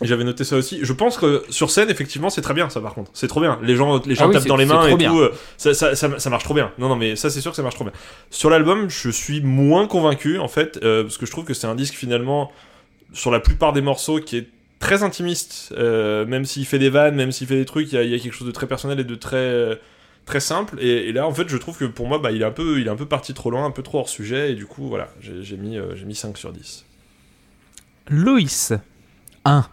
j'avais noté ça aussi. Je pense que sur scène, effectivement, c'est très bien, ça par contre. C'est trop bien. Les gens, les gens
Ah oui,
tapent dans les mains et
bien.
tout. euh, Ça, ça, ça, ça marche trop bien. Non, non, mais ça, c'est sûr que ça marche trop bien. Sur l'album, je suis moins convaincu, en fait, euh, parce que je trouve que c'est un disque finalement, sur la plupart des morceaux, qui est très intimiste. euh, même s'il fait des vannes, même s'il fait des trucs, il y, a- il y a quelque chose de très personnel et de très très simple. Et, et là, en fait, je trouve que pour moi, bah, il est un peu, il est un peu parti trop loin, un peu trop hors sujet. Et du coup, voilà, j'ai mis, euh, j'ai mis 5 sur 10.
Loïs.
1.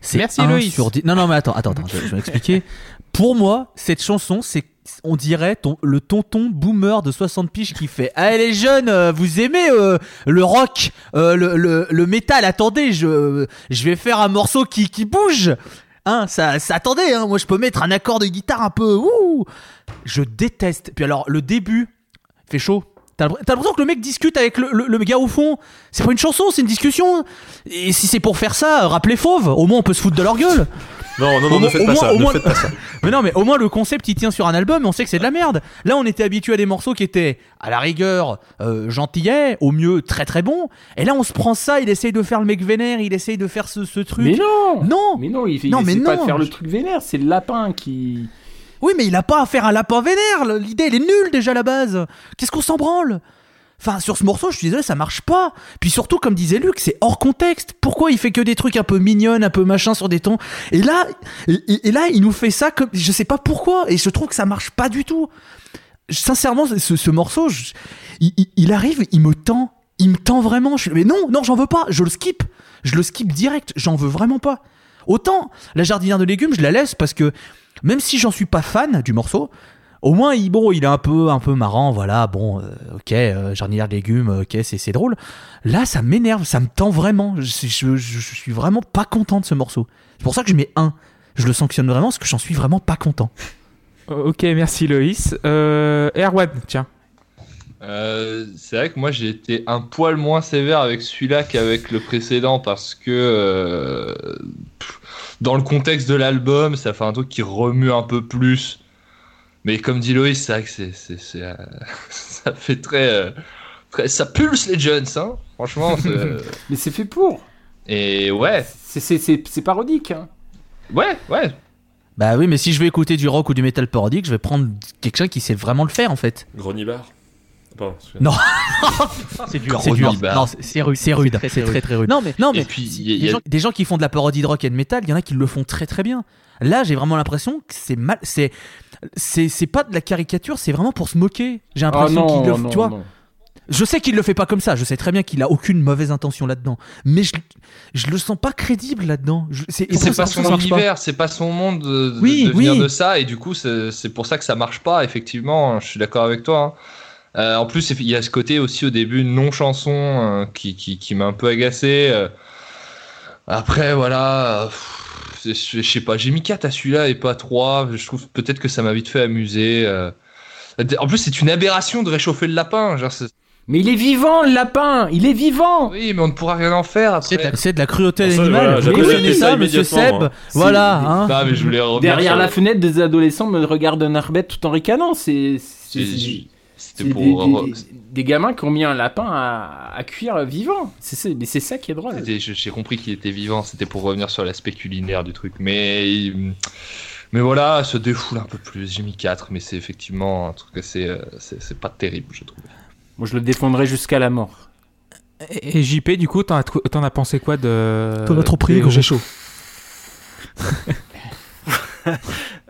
C'est
Merci,
1
Loïs.
sur 10. Non, non, mais attends, attends, attends, je, je vais m'expliquer. Pour moi, cette chanson, c'est, on dirait ton, le tonton boomer de 60 piges qui fait Ah, les jeunes, euh, vous aimez euh, le rock, euh, le, le, le métal, attendez, je, je vais faire un morceau qui, qui bouge. Hein, ça, ça, attendez, hein, moi je peux mettre un accord de guitare un peu. Ouh je déteste. Puis alors, le début fait chaud. T'as l'impression que le mec discute avec le, le- le gars au fond. C'est pas une chanson, c'est une discussion. Et si c'est pour faire ça, rappelez Fauve. Au moins, on peut se foutre de leur gueule.
Non, non,
Au
non, ne faites
au
pas
moins-
ça.
au
Ne
moins-
faites pas ça.
Mais non, mais au moins le concept il tient sur un album et on sait que c'est de la merde. Là, on était habitué à des morceaux qui étaient à la rigueur euh, gentillets, au mieux très très bons. Et là, on se prend ça, il essaye de faire le mec vénère, il essaye de faire ce, ce truc.
Mais non
non,
Mais non, il, fait,
Non,
il
mais
essaie pas
non.
de faire le truc vénère, c'est le lapin qui.
Oui, mais il a pas à faire un lapin vénère. L'idée, elle est nulle déjà à la base. Qu'est-ce qu'on s'en branle? Enfin, sur ce morceau, je suis désolé, ça marche pas. Puis surtout, comme disait Luc, c'est hors contexte. Pourquoi il fait que des trucs un peu mignons, un peu machin sur des tons? Et là, et, là, il nous fait ça comme, je sais pas pourquoi. Et je trouve que ça marche pas du tout. Sincèrement, ce, ce morceau, il, arrive, il me tend, il me tend vraiment. Mais non, non, j'en veux pas. Je le skip. Je le skip direct. J'en veux vraiment pas. Autant la jardinière de légumes, je la laisse parce que même si j'en suis pas fan du morceau, au moins il, bon, il est un peu, un peu marrant, voilà, bon, euh, ok, euh, jardinière de légumes, ok, c'est, drôle. Là, ça m'énerve, ça me tend vraiment. Je suis vraiment pas content de ce morceau. C'est pour ça que je mets un. Je le sanctionne vraiment parce que j'en suis vraiment pas content.
Ok, merci Loïs. Euh, Erwan, tiens.
Euh, c'est vrai que moi j'ai été un poil moins sévère avec celui-là qu'avec le précédent parce que euh, dans le contexte de l'album, ça fait un truc qui remue un peu plus. Mais comme dit Loïs, c'est vrai que c'est, c'est- c'est, euh, ça fait très, euh, très- Ça pulse les jeunes, hein Franchement. c'est-
Mais c'est fait pour.
Et ouais,
C'est- C'est c'est- c'est parodique. Hein.
ouais, ouais.
Bah oui, mais si je veux écouter du rock ou du metal parodique, je vais prendre quelqu'un qui sait vraiment le faire en fait.
Grognibar.
Non. C'est dur, c'est dur. Non, rude, c'est rude, c'est très très rude. Non mais non mais
Et puis, y a-
des,
y a-
gens, des gens qui font de la parodie de rock et de métal, il y en a qui le font très très bien. Là, j'ai vraiment l'impression que c'est mal, c'est c'est c'est pas de la caricature, c'est vraiment pour se moquer. J'ai
Ah
l'impression qu'il le,
non,
tu vois.
non.
Je sais qu'il le fait pas comme ça. Je sais très bien qu'il a aucune mauvaise intention là-dedans. Mais je, je le sens pas crédible là-dedans. C'est
pas son univers, c'est pas son monde de, de-
Oui,
de venir
oui.
de ça, et du coup, c'est c'est pour ça que ça marche pas, effectivement. Je suis d'accord avec toi. hein. Euh, en plus, il y a ce côté aussi au début non chanson euh, qui, qui, qui m'a un peu agacé. Euh, après, voilà, euh, pff, je je sais pas, j'ai mis 4 à celui-là et pas 3. Je trouve peut-être que ça m'a vite fait amuser. euh. En plus, c'est une aberration de réchauffer le lapin. Genre,
Mais il est vivant, le lapin Il est vivant
oui, mais on ne pourra rien en faire après.
C'est de la cruauté
Ça,
animale.
voilà,
comprenez
noté
ça,
ça
monsieur Seb
moi.
Voilà, hein.
Non, mais je voulais
Derrière la fenêtre, des adolescents me regardent un arbête tout en ricanant. C'est-
C'était pour.
des, des- des gamins qui ont mis un lapin à, à cuire vivant. C'est c'est- mais c'est ça qui est drôle.
J'ai compris qu'il était vivant, c'était pour revenir sur l'aspect culinaire du truc. Mais, mais voilà, se défoule un peu plus. J'ai mis 4, mais c'est effectivement un truc assez. euh, C'est c'est pas terrible, je trouve.
Moi, je le défendrai jusqu'à la mort.
Et, et JP, du coup, t'en as, trou- t'en as pensé quoi de.
T'en as trop pris, gros.
J'ai chaud.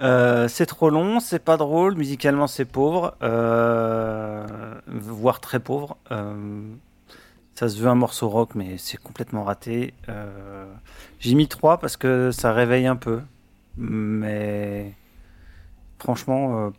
Euh, c'est trop long, c'est pas drôle, musicalement c'est pauvre, euh, voire très pauvre. Euh, ça se veut un morceau rock, mais c'est complètement raté. J'ai mis 3 parce que ça réveille un peu, mais franchement,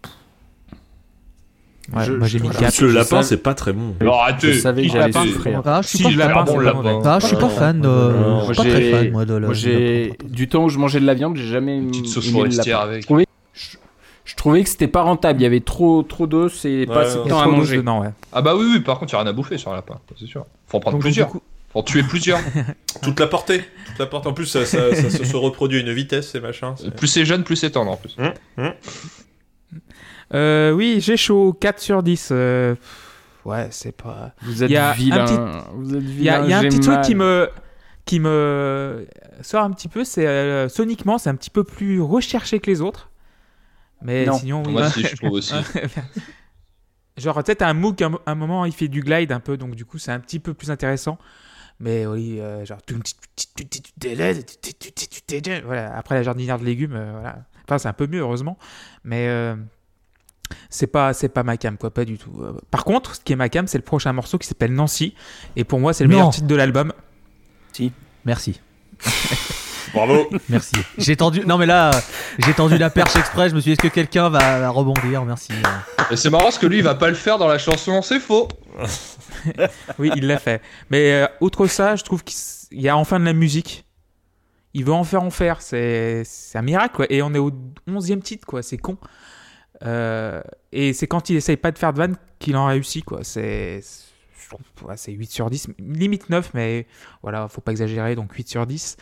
Ouais,
Je-
moi j'ai mis
voilà.
4.
le lapin,
savais-
c'est pas très bon.
Arrêtez
Je savais que j'allais souffrir.
Ah, je suis
Si,
pas
le
fan.
lapin,
bon.
Ah, je suis pas fan de.
Moi,
Je suis pas très fan, moi, de la.
J'ai du temps où je mangeais de la viande, j'ai jamais
Une petite sauce forestière avec.
Je trouvais, je, je trouvais que c'était pas rentable. Il y avait trop trop d'os et pas assez de temps à manger.
dedans, ouais.
Ah bah oui, oui, par contre, il y a rien à bouffer sur un lapin, c'est sûr. Faut en prendre
Donc,
plusieurs. Faut en tuer plusieurs.
Toute la portée. Toute la portée. En plus, ça, ça- ça se reproduit à une vitesse, ces machins.
plus c'est jeune, plus c'est tendre en plus.
Euh, oui, j'ai chaud. 4 sur 10. euh, pff, Ouais, c'est pas.
Vous êtes
Il y a un
vilain.
petit-
Vous êtes
Il y a,
vilain,
il y a un petit truc qui me, qui me sort un petit peu, c'est euh, soniquement, c'est un petit peu plus recherché que les autres. Mais
Non.
sinon, oui.
Moi aussi, je trouve aussi.
Genre, t'as un Moog, un, un moment, il fait du glide un peu, donc du coup, c'est un petit peu plus intéressant. Mais oui, euh, genre. Voilà, après la jardinière de légumes, euh, voilà. Enfin, c'est un peu mieux, heureusement. Mais. C'est pas, c'est pas ma cam, quoi, pas du tout. Euh, Par contre, ce qui est ma cam, c'est le prochain morceau qui s'appelle Nancy. Et pour moi, c'est le
Non.
meilleur titre de l'album.
Merci.
Bravo.
Merci. J'ai tendu. Non mais là, j'ai tendu la perche exprès. Je me suis dit est-ce que quelqu'un va, rebondir? Merci.
Et c'est marrant parce que lui, il va pas le faire dans la chanson, c'est faux.
Oui, il l'a fait. Mais euh, outre ça, je trouve qu'il y a enfin de la musique. Il veut en faire en faire. C'est c'est un miracle, quoi. Et on est au 11e titre, quoi. C'est con. Euh, et c'est quand il essaye pas de faire de vanne qu'il en réussit, quoi. C'est. c'est 8 sur 10, limite 9, mais voilà, faut pas exagérer, donc 8 sur 10.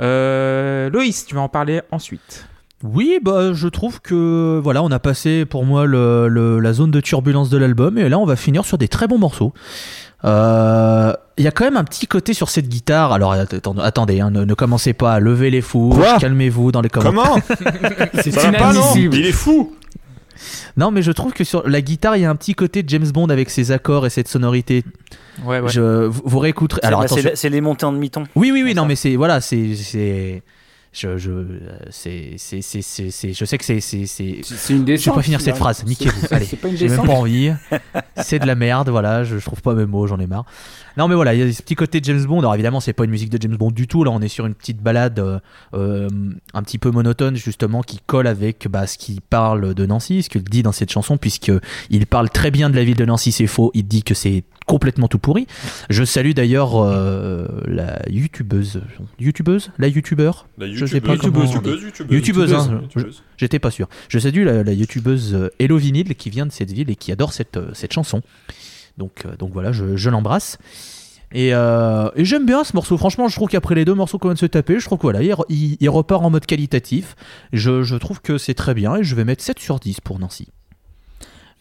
Euh, Loïs, tu vas en parler ensuite.
Oui, bah je trouve que voilà, on a passé pour moi le, le- la zone de turbulence de l'album et là on va finir sur des très bons morceaux. Euh, Il y a quand même un petit côté sur cette guitare. Alors att- attendez, hein, ne, ne commencez pas à lever les.
Quoi?
Calmez-vous dans les commentaires.
Comment?
C'est
va pas, non?
inadmissible.
Il est fou
Non, mais je trouve que sur la guitare, il y a un petit côté James Bond avec ses accords et cette sonorité.
Ouais, ouais.
Je, vous, vous réécouterez.
c'est
Alors
bah,
attention.
c'est- les montées en demi-ton.
Oui, oui, oui, non,
ça.
mais c'est voilà, c'est c'est je je euh, c'est c'est c'est c'est je sais que c'est c'est c'est
C'est une
je vais
descente.
pas finir cette phrase. Niquez-vous. Allez.
C'est pas une
J'ai même
descente.
pas envie. C'est de la merde, voilà. Je, je trouve pas mes mots, j'en ai marre. Non, mais voilà, il y a ce petit côté James Bond. Alors évidemment, c'est pas une musique de James Bond du tout. Là, on est sur une petite balade euh, euh, un petit peu monotone, justement, qui colle avec bah, ce qu'il parle de Nancy, ce qu'il dit dans cette chanson, puisque il parle très bien de la ville de Nancy. C'est faux. Il dit que c'est complètement tout pourri. Je salue d'ailleurs euh, la youtubeuse, youtubeuse, la youtubeur.
La
Je sais pas
youtubeuse,
comment-
youtubeuse, youtubeuse,
Youtubeuse, hein.
youtubeuse.
J'étais pas sûr. Je salue la, la youtubeuse euh, Hello Vinyl qui vient de cette ville et qui adore cette, euh, cette chanson. Donc, euh, donc voilà, je, je l'embrasse. Et, euh, et j'aime bien ce morceau. Franchement, je trouve qu'après les deux morceaux qu'on vient de se taper, je trouve que voilà, il, re- il- il repart en mode qualitatif. Je, je trouve que c'est très bien et je vais mettre 7 sur 10 pour Nancy.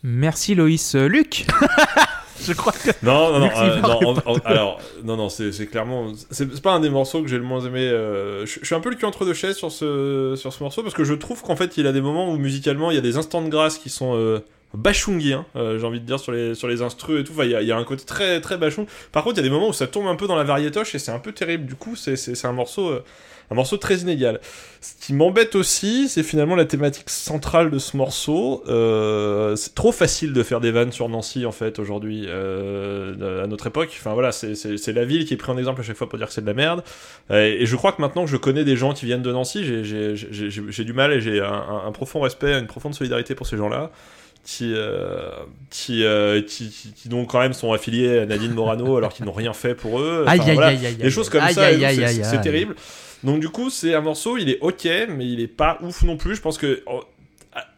Merci Loïs. Luc
Je crois que.
Non, non, non, euh, non, en- en- alors, non, non, c'est c'est clairement, c'est c'est pas un des morceaux que j'ai le moins aimé. euh, je je suis un peu le cul entre deux chaises sur ce, sur ce morceau parce que je trouve qu'en fait, il a des moments où musicalement, il y a des instants de grâce qui sont euh, bachungiens, euh, j'ai envie de dire sur les sur les instrus et tout. Enfin, il y y a un côté très très bachung. Par contre, il y a des moments où ça tombe un peu dans la variétoche et c'est un peu terrible. Du coup, c'est c'est c'est un morceau. euh, un morceau très inégal. Ce qui m'embête aussi, c'est finalement la thématique centrale de ce morceau. Euh, c'est trop facile de faire des vannes sur Nancy en fait aujourd'hui euh, à notre époque. Enfin voilà, c'est- la ville qui est pris en exemple à chaque fois pour dire que c'est de la merde. Euh, et je crois que maintenant que je connais des gens qui viennent de Nancy, j'ai- du mal et j'ai un, profond respect, une profonde solidarité pour ces gens-là qui, euh, qui, euh, qui, qui, qui donc quand même sont affiliés à Nadine Morano alors qu'ils n'ont rien fait pour eux. Enfin,
aïe,
voilà.
aïe, aïe,
Des choses comme ça, c'est- terrible. Donc du coup, c'est un morceau, il est ok, mais il est pas ouf non plus. Je pense que oh,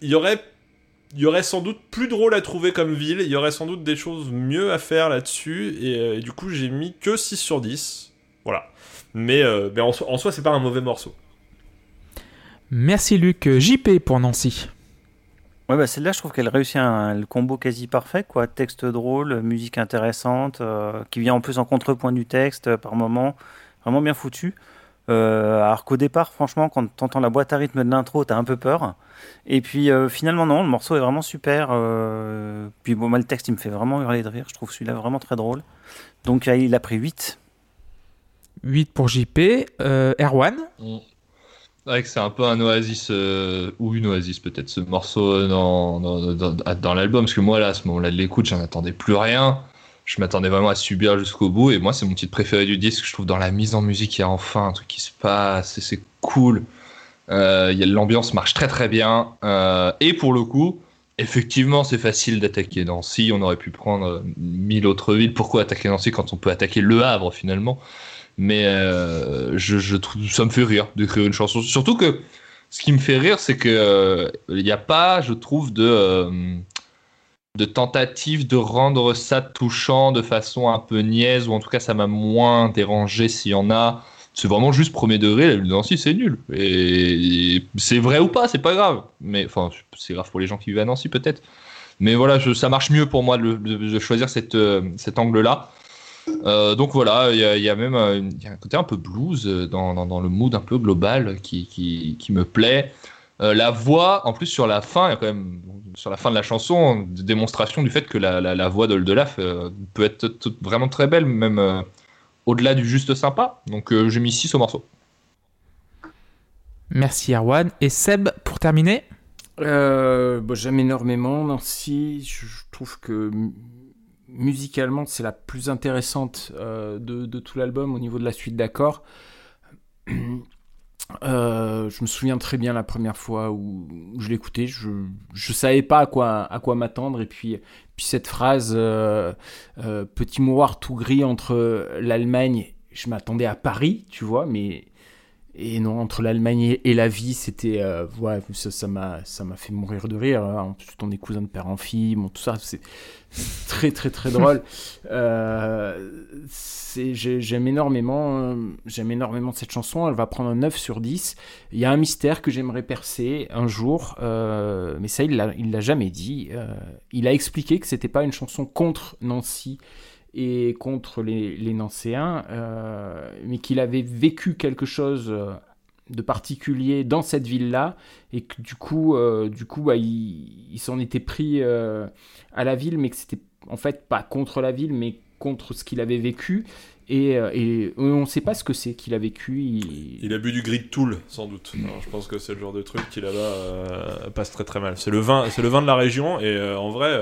il y aurait, il y aurait sans doute plus drôle à trouver comme ville. Il y aurait sans doute des choses mieux à faire là-dessus. Et, euh, et du coup, j'ai mis que 6 sur 10. Voilà. Mais, euh, mais en, soi- en soi, c'est pas un mauvais morceau.
Merci Luc. JP pour Nancy.
Ouais, bah celle-là, je trouve qu'elle réussit un, le combo quasi parfait, quoi. Texte drôle, musique intéressante, euh, qui vient en plus en contrepoint du texte euh, par moment, vraiment bien foutu. Euh, alors qu'au départ, franchement, quand t'entends la boîte à rythme de l'intro, t'as un peu peur. Et puis euh, finalement, non, le morceau est vraiment super. euh, Puis bon, moi, le texte, il me fait vraiment hurler de rire. Je trouve celui-là vraiment très drôle. Donc euh, il a pris 8.
8 pour JP. Euh, Erwan.
C'est vrai que c'est un peu un oasis, euh, ou une oasis peut-être, ce morceau dans, dans, dans, dans l'album, parce que moi là, à ce moment-là de l'écoute, j'en attendais plus rien. Je m'attendais vraiment à subir jusqu'au bout, et moi c'est mon titre préféré du disque, je trouve dans la mise en musique, il y a enfin un truc qui se passe, et c'est cool. Euh, L'ambiance marche très très bien, euh, et pour le coup, effectivement c'est facile d'attaquer Nancy, on aurait pu prendre mille autres villes, pourquoi attaquer Nancy quand on peut attaquer Le Havre finalement? Mais euh, je, trouve ça me fait rire d'écrire une chanson. Surtout que ce qui me fait rire, c'est que il n'y a pas, je trouve, de de tentative de rendre ça touchant de façon un peu niaise ou en tout cas ça m'a moins dérangé s'il y en a. C'est vraiment juste premier degré. La Nancy, c'est nul. Et, c'est vrai ou pas, c'est pas grave. Mais enfin, c'est grave pour les gens qui vivent à Nancy peut-être. Mais voilà, ça marche mieux pour moi de, choisir euh, cet angle-là. Euh, donc voilà, il y, a- même euh, un côté un peu blues dans, le mood un peu global qui, qui, me plaît. La voix, en plus sur la fin, il y a quand même sur la fin de la chanson, une démonstration du fait que la, la, la voix d'Oldelaf euh, peut être vraiment très belle, même euh, au-delà du juste sympa. Donc euh, j'ai mis 6 au morceau.
Merci Erwan. Et Seb pour terminer?
Euh, bon, J'aime énormément Nancy. Je je trouve que mu- musicalement, c'est la plus intéressante euh, de, de tout l'album au niveau de la suite d'accords. Euh, je me souviens très bien la première fois où je l'écoutais, je je savais pas à quoi à quoi m'attendre. Et puis puis cette phrase euh, euh, petit mouroir tout gris entre l'Allemagne, je m'attendais à Paris, tu vois, mais et non entre l'Allemagne et la vie, c'était euh, ouais, ça m'a ça m'a fait mourir de rire. hein. En plus, on est cousins de père en fille, bon, tout ça, c'est très très très drôle. Euh, j'aime énormément euh, j'aime énormément cette chanson. Elle va prendre un 9 sur 10. Il y a un mystère que j'aimerais percer un jour, euh, mais ça il l'a il l'a jamais dit. Euh, il a expliqué que c'était pas une chanson contre Nancy et contre les, Nancéens, euh, mais qu'il avait vécu quelque chose euh, de particulier dans cette ville-là, et que du coup, euh, du coup bah, il, s'en était pris à la ville, mais que c'était en fait pas contre la ville, mais contre ce qu'il avait vécu. Et, on ne sait pas ce que c'est qu'il a vécu. Il...
A bu du Grid Tool, sans doute. Je pense que c'est le genre de truc qui là-bas passe très très mal. C'est le vin, c'est le vin de la région et en vrai,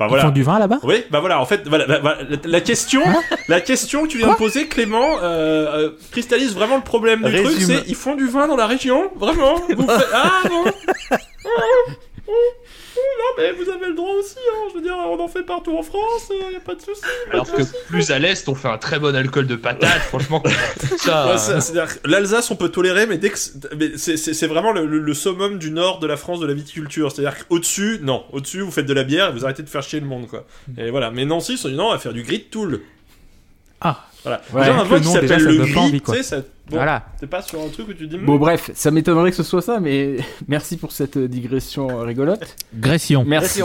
Ils font du vin là-bas
Oui, bah voilà, en fait, voilà, bah, bah, la, la question, la question que tu viens de poser, Clément, euh, euh, cristallise vraiment le problème du truc, c'est ils font du vin dans la région, vraiment. Vous faites- Ah Non mais vous avez le droit aussi, hein, je veux dire, on en fait partout en France, il y a pas de souci.
Alors que plus à l'est, on fait un très bon alcool de patate. Franchement, ça.
Ouais, c'est- C'est-à-dire que l'Alsace, on peut tolérer, mais dès que c'est- mais c'est c'est- c'est vraiment le, le- le summum du nord de la France de la viticulture. C'est-à-dire qu'au-dessus, non, au-dessus, vous faites de la bière et vous arrêtez de faire chier le monde, quoi. Et voilà. Mais Nancy, ils sont dit non, on va faire du grit tool.
Ah.
Voilà.
Ouais,
déjà, un
le
qui s'appelle le gris, tu sais, ça. Bon,
Voilà.
T'es pas sur un truc où tu dis.
Bon, bref, ça m'étonnerait que ce soit ça, mais merci pour cette digression euh, rigolote.
Gression.
Merci.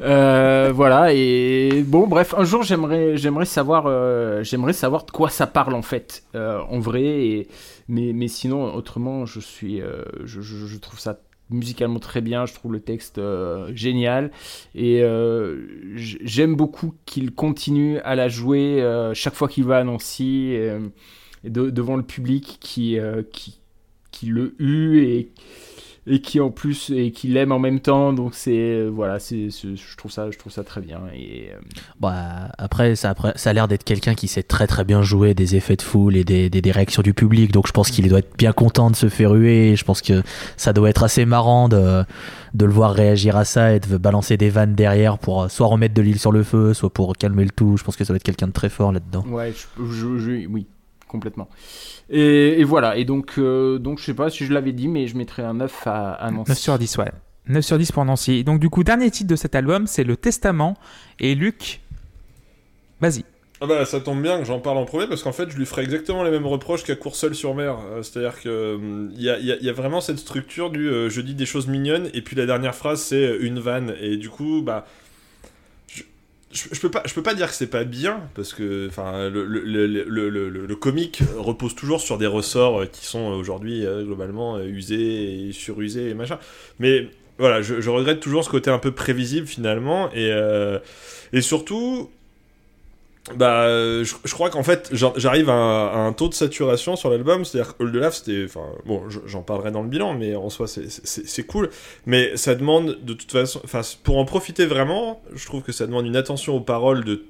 Euh, voilà et bon bref un jour j'aimerais j'aimerais savoir euh, j'aimerais savoir de quoi ça parle en fait euh, en vrai et mais mais sinon autrement je suis euh, je, je, je trouve ça musicalement très bien je trouve le texte euh, génial. Et euh, j'aime beaucoup qu'il continue à la jouer euh, chaque fois qu'il va à Nancy devant le public qui qui qui le eut et et qui en plus et qui l'aime en même temps donc c'est voilà c'est je trouve ça je trouve ça très bien et euh,
Bah, après, ça, après, ça a l'air d'être quelqu'un qui sait très très bien jouer des effets de foule et des, des, des réactions du public. Donc je pense qu'il doit être bien content de se faire huer. Je pense que ça doit être assez marrant de, de le voir réagir à ça et de balancer des vannes derrière pour euh, soit remettre de l'huile sur le feu, soit pour calmer le tout. Je pense que ça doit être quelqu'un de très fort là-dedans.
ouais je, je- je- oui complètement et, et voilà et donc euh, donc je sais pas si je l'avais dit mais je mettrais un 9 à, à Nancy
9 sur 10, ouais. 9 sur 10 pour Nancy. Donc, du coup, dernier titre de cet album, c'est Le Testament. Et Luc, vas-y.
Ah bah ça tombe bien que j'en parle en premier parce qu'en fait je lui ferai exactement les mêmes reproches qu'à Courseul-sur-Mer. Euh, C'est-à-dire que hum, il y, a, il y a- il y a vraiment cette structure du euh, je dis des choses mignonnes et puis la dernière phrase c'est euh, une vanne et du coup bah je, je, peux pas je peux pas dire que c'est pas bien parce que enfin le, le- le- le comique repose toujours sur des ressorts euh, qui sont euh, aujourd'hui euh, globalement euh, usés et surusés et machin. Mais voilà, je, je regrette toujours ce côté un peu prévisible finalement et euh, et surtout bah, euh, je, crois qu'en fait, j'arrive à, un- taux de saturation sur l'album, c'est-à-dire que Laugh, c'était, enfin, bon, je- j'en parlerai dans le bilan, mais en soi, c'est- cool, mais ça demande de toute façon, enfin, pour en profiter vraiment, je trouve que ça demande une attention aux paroles de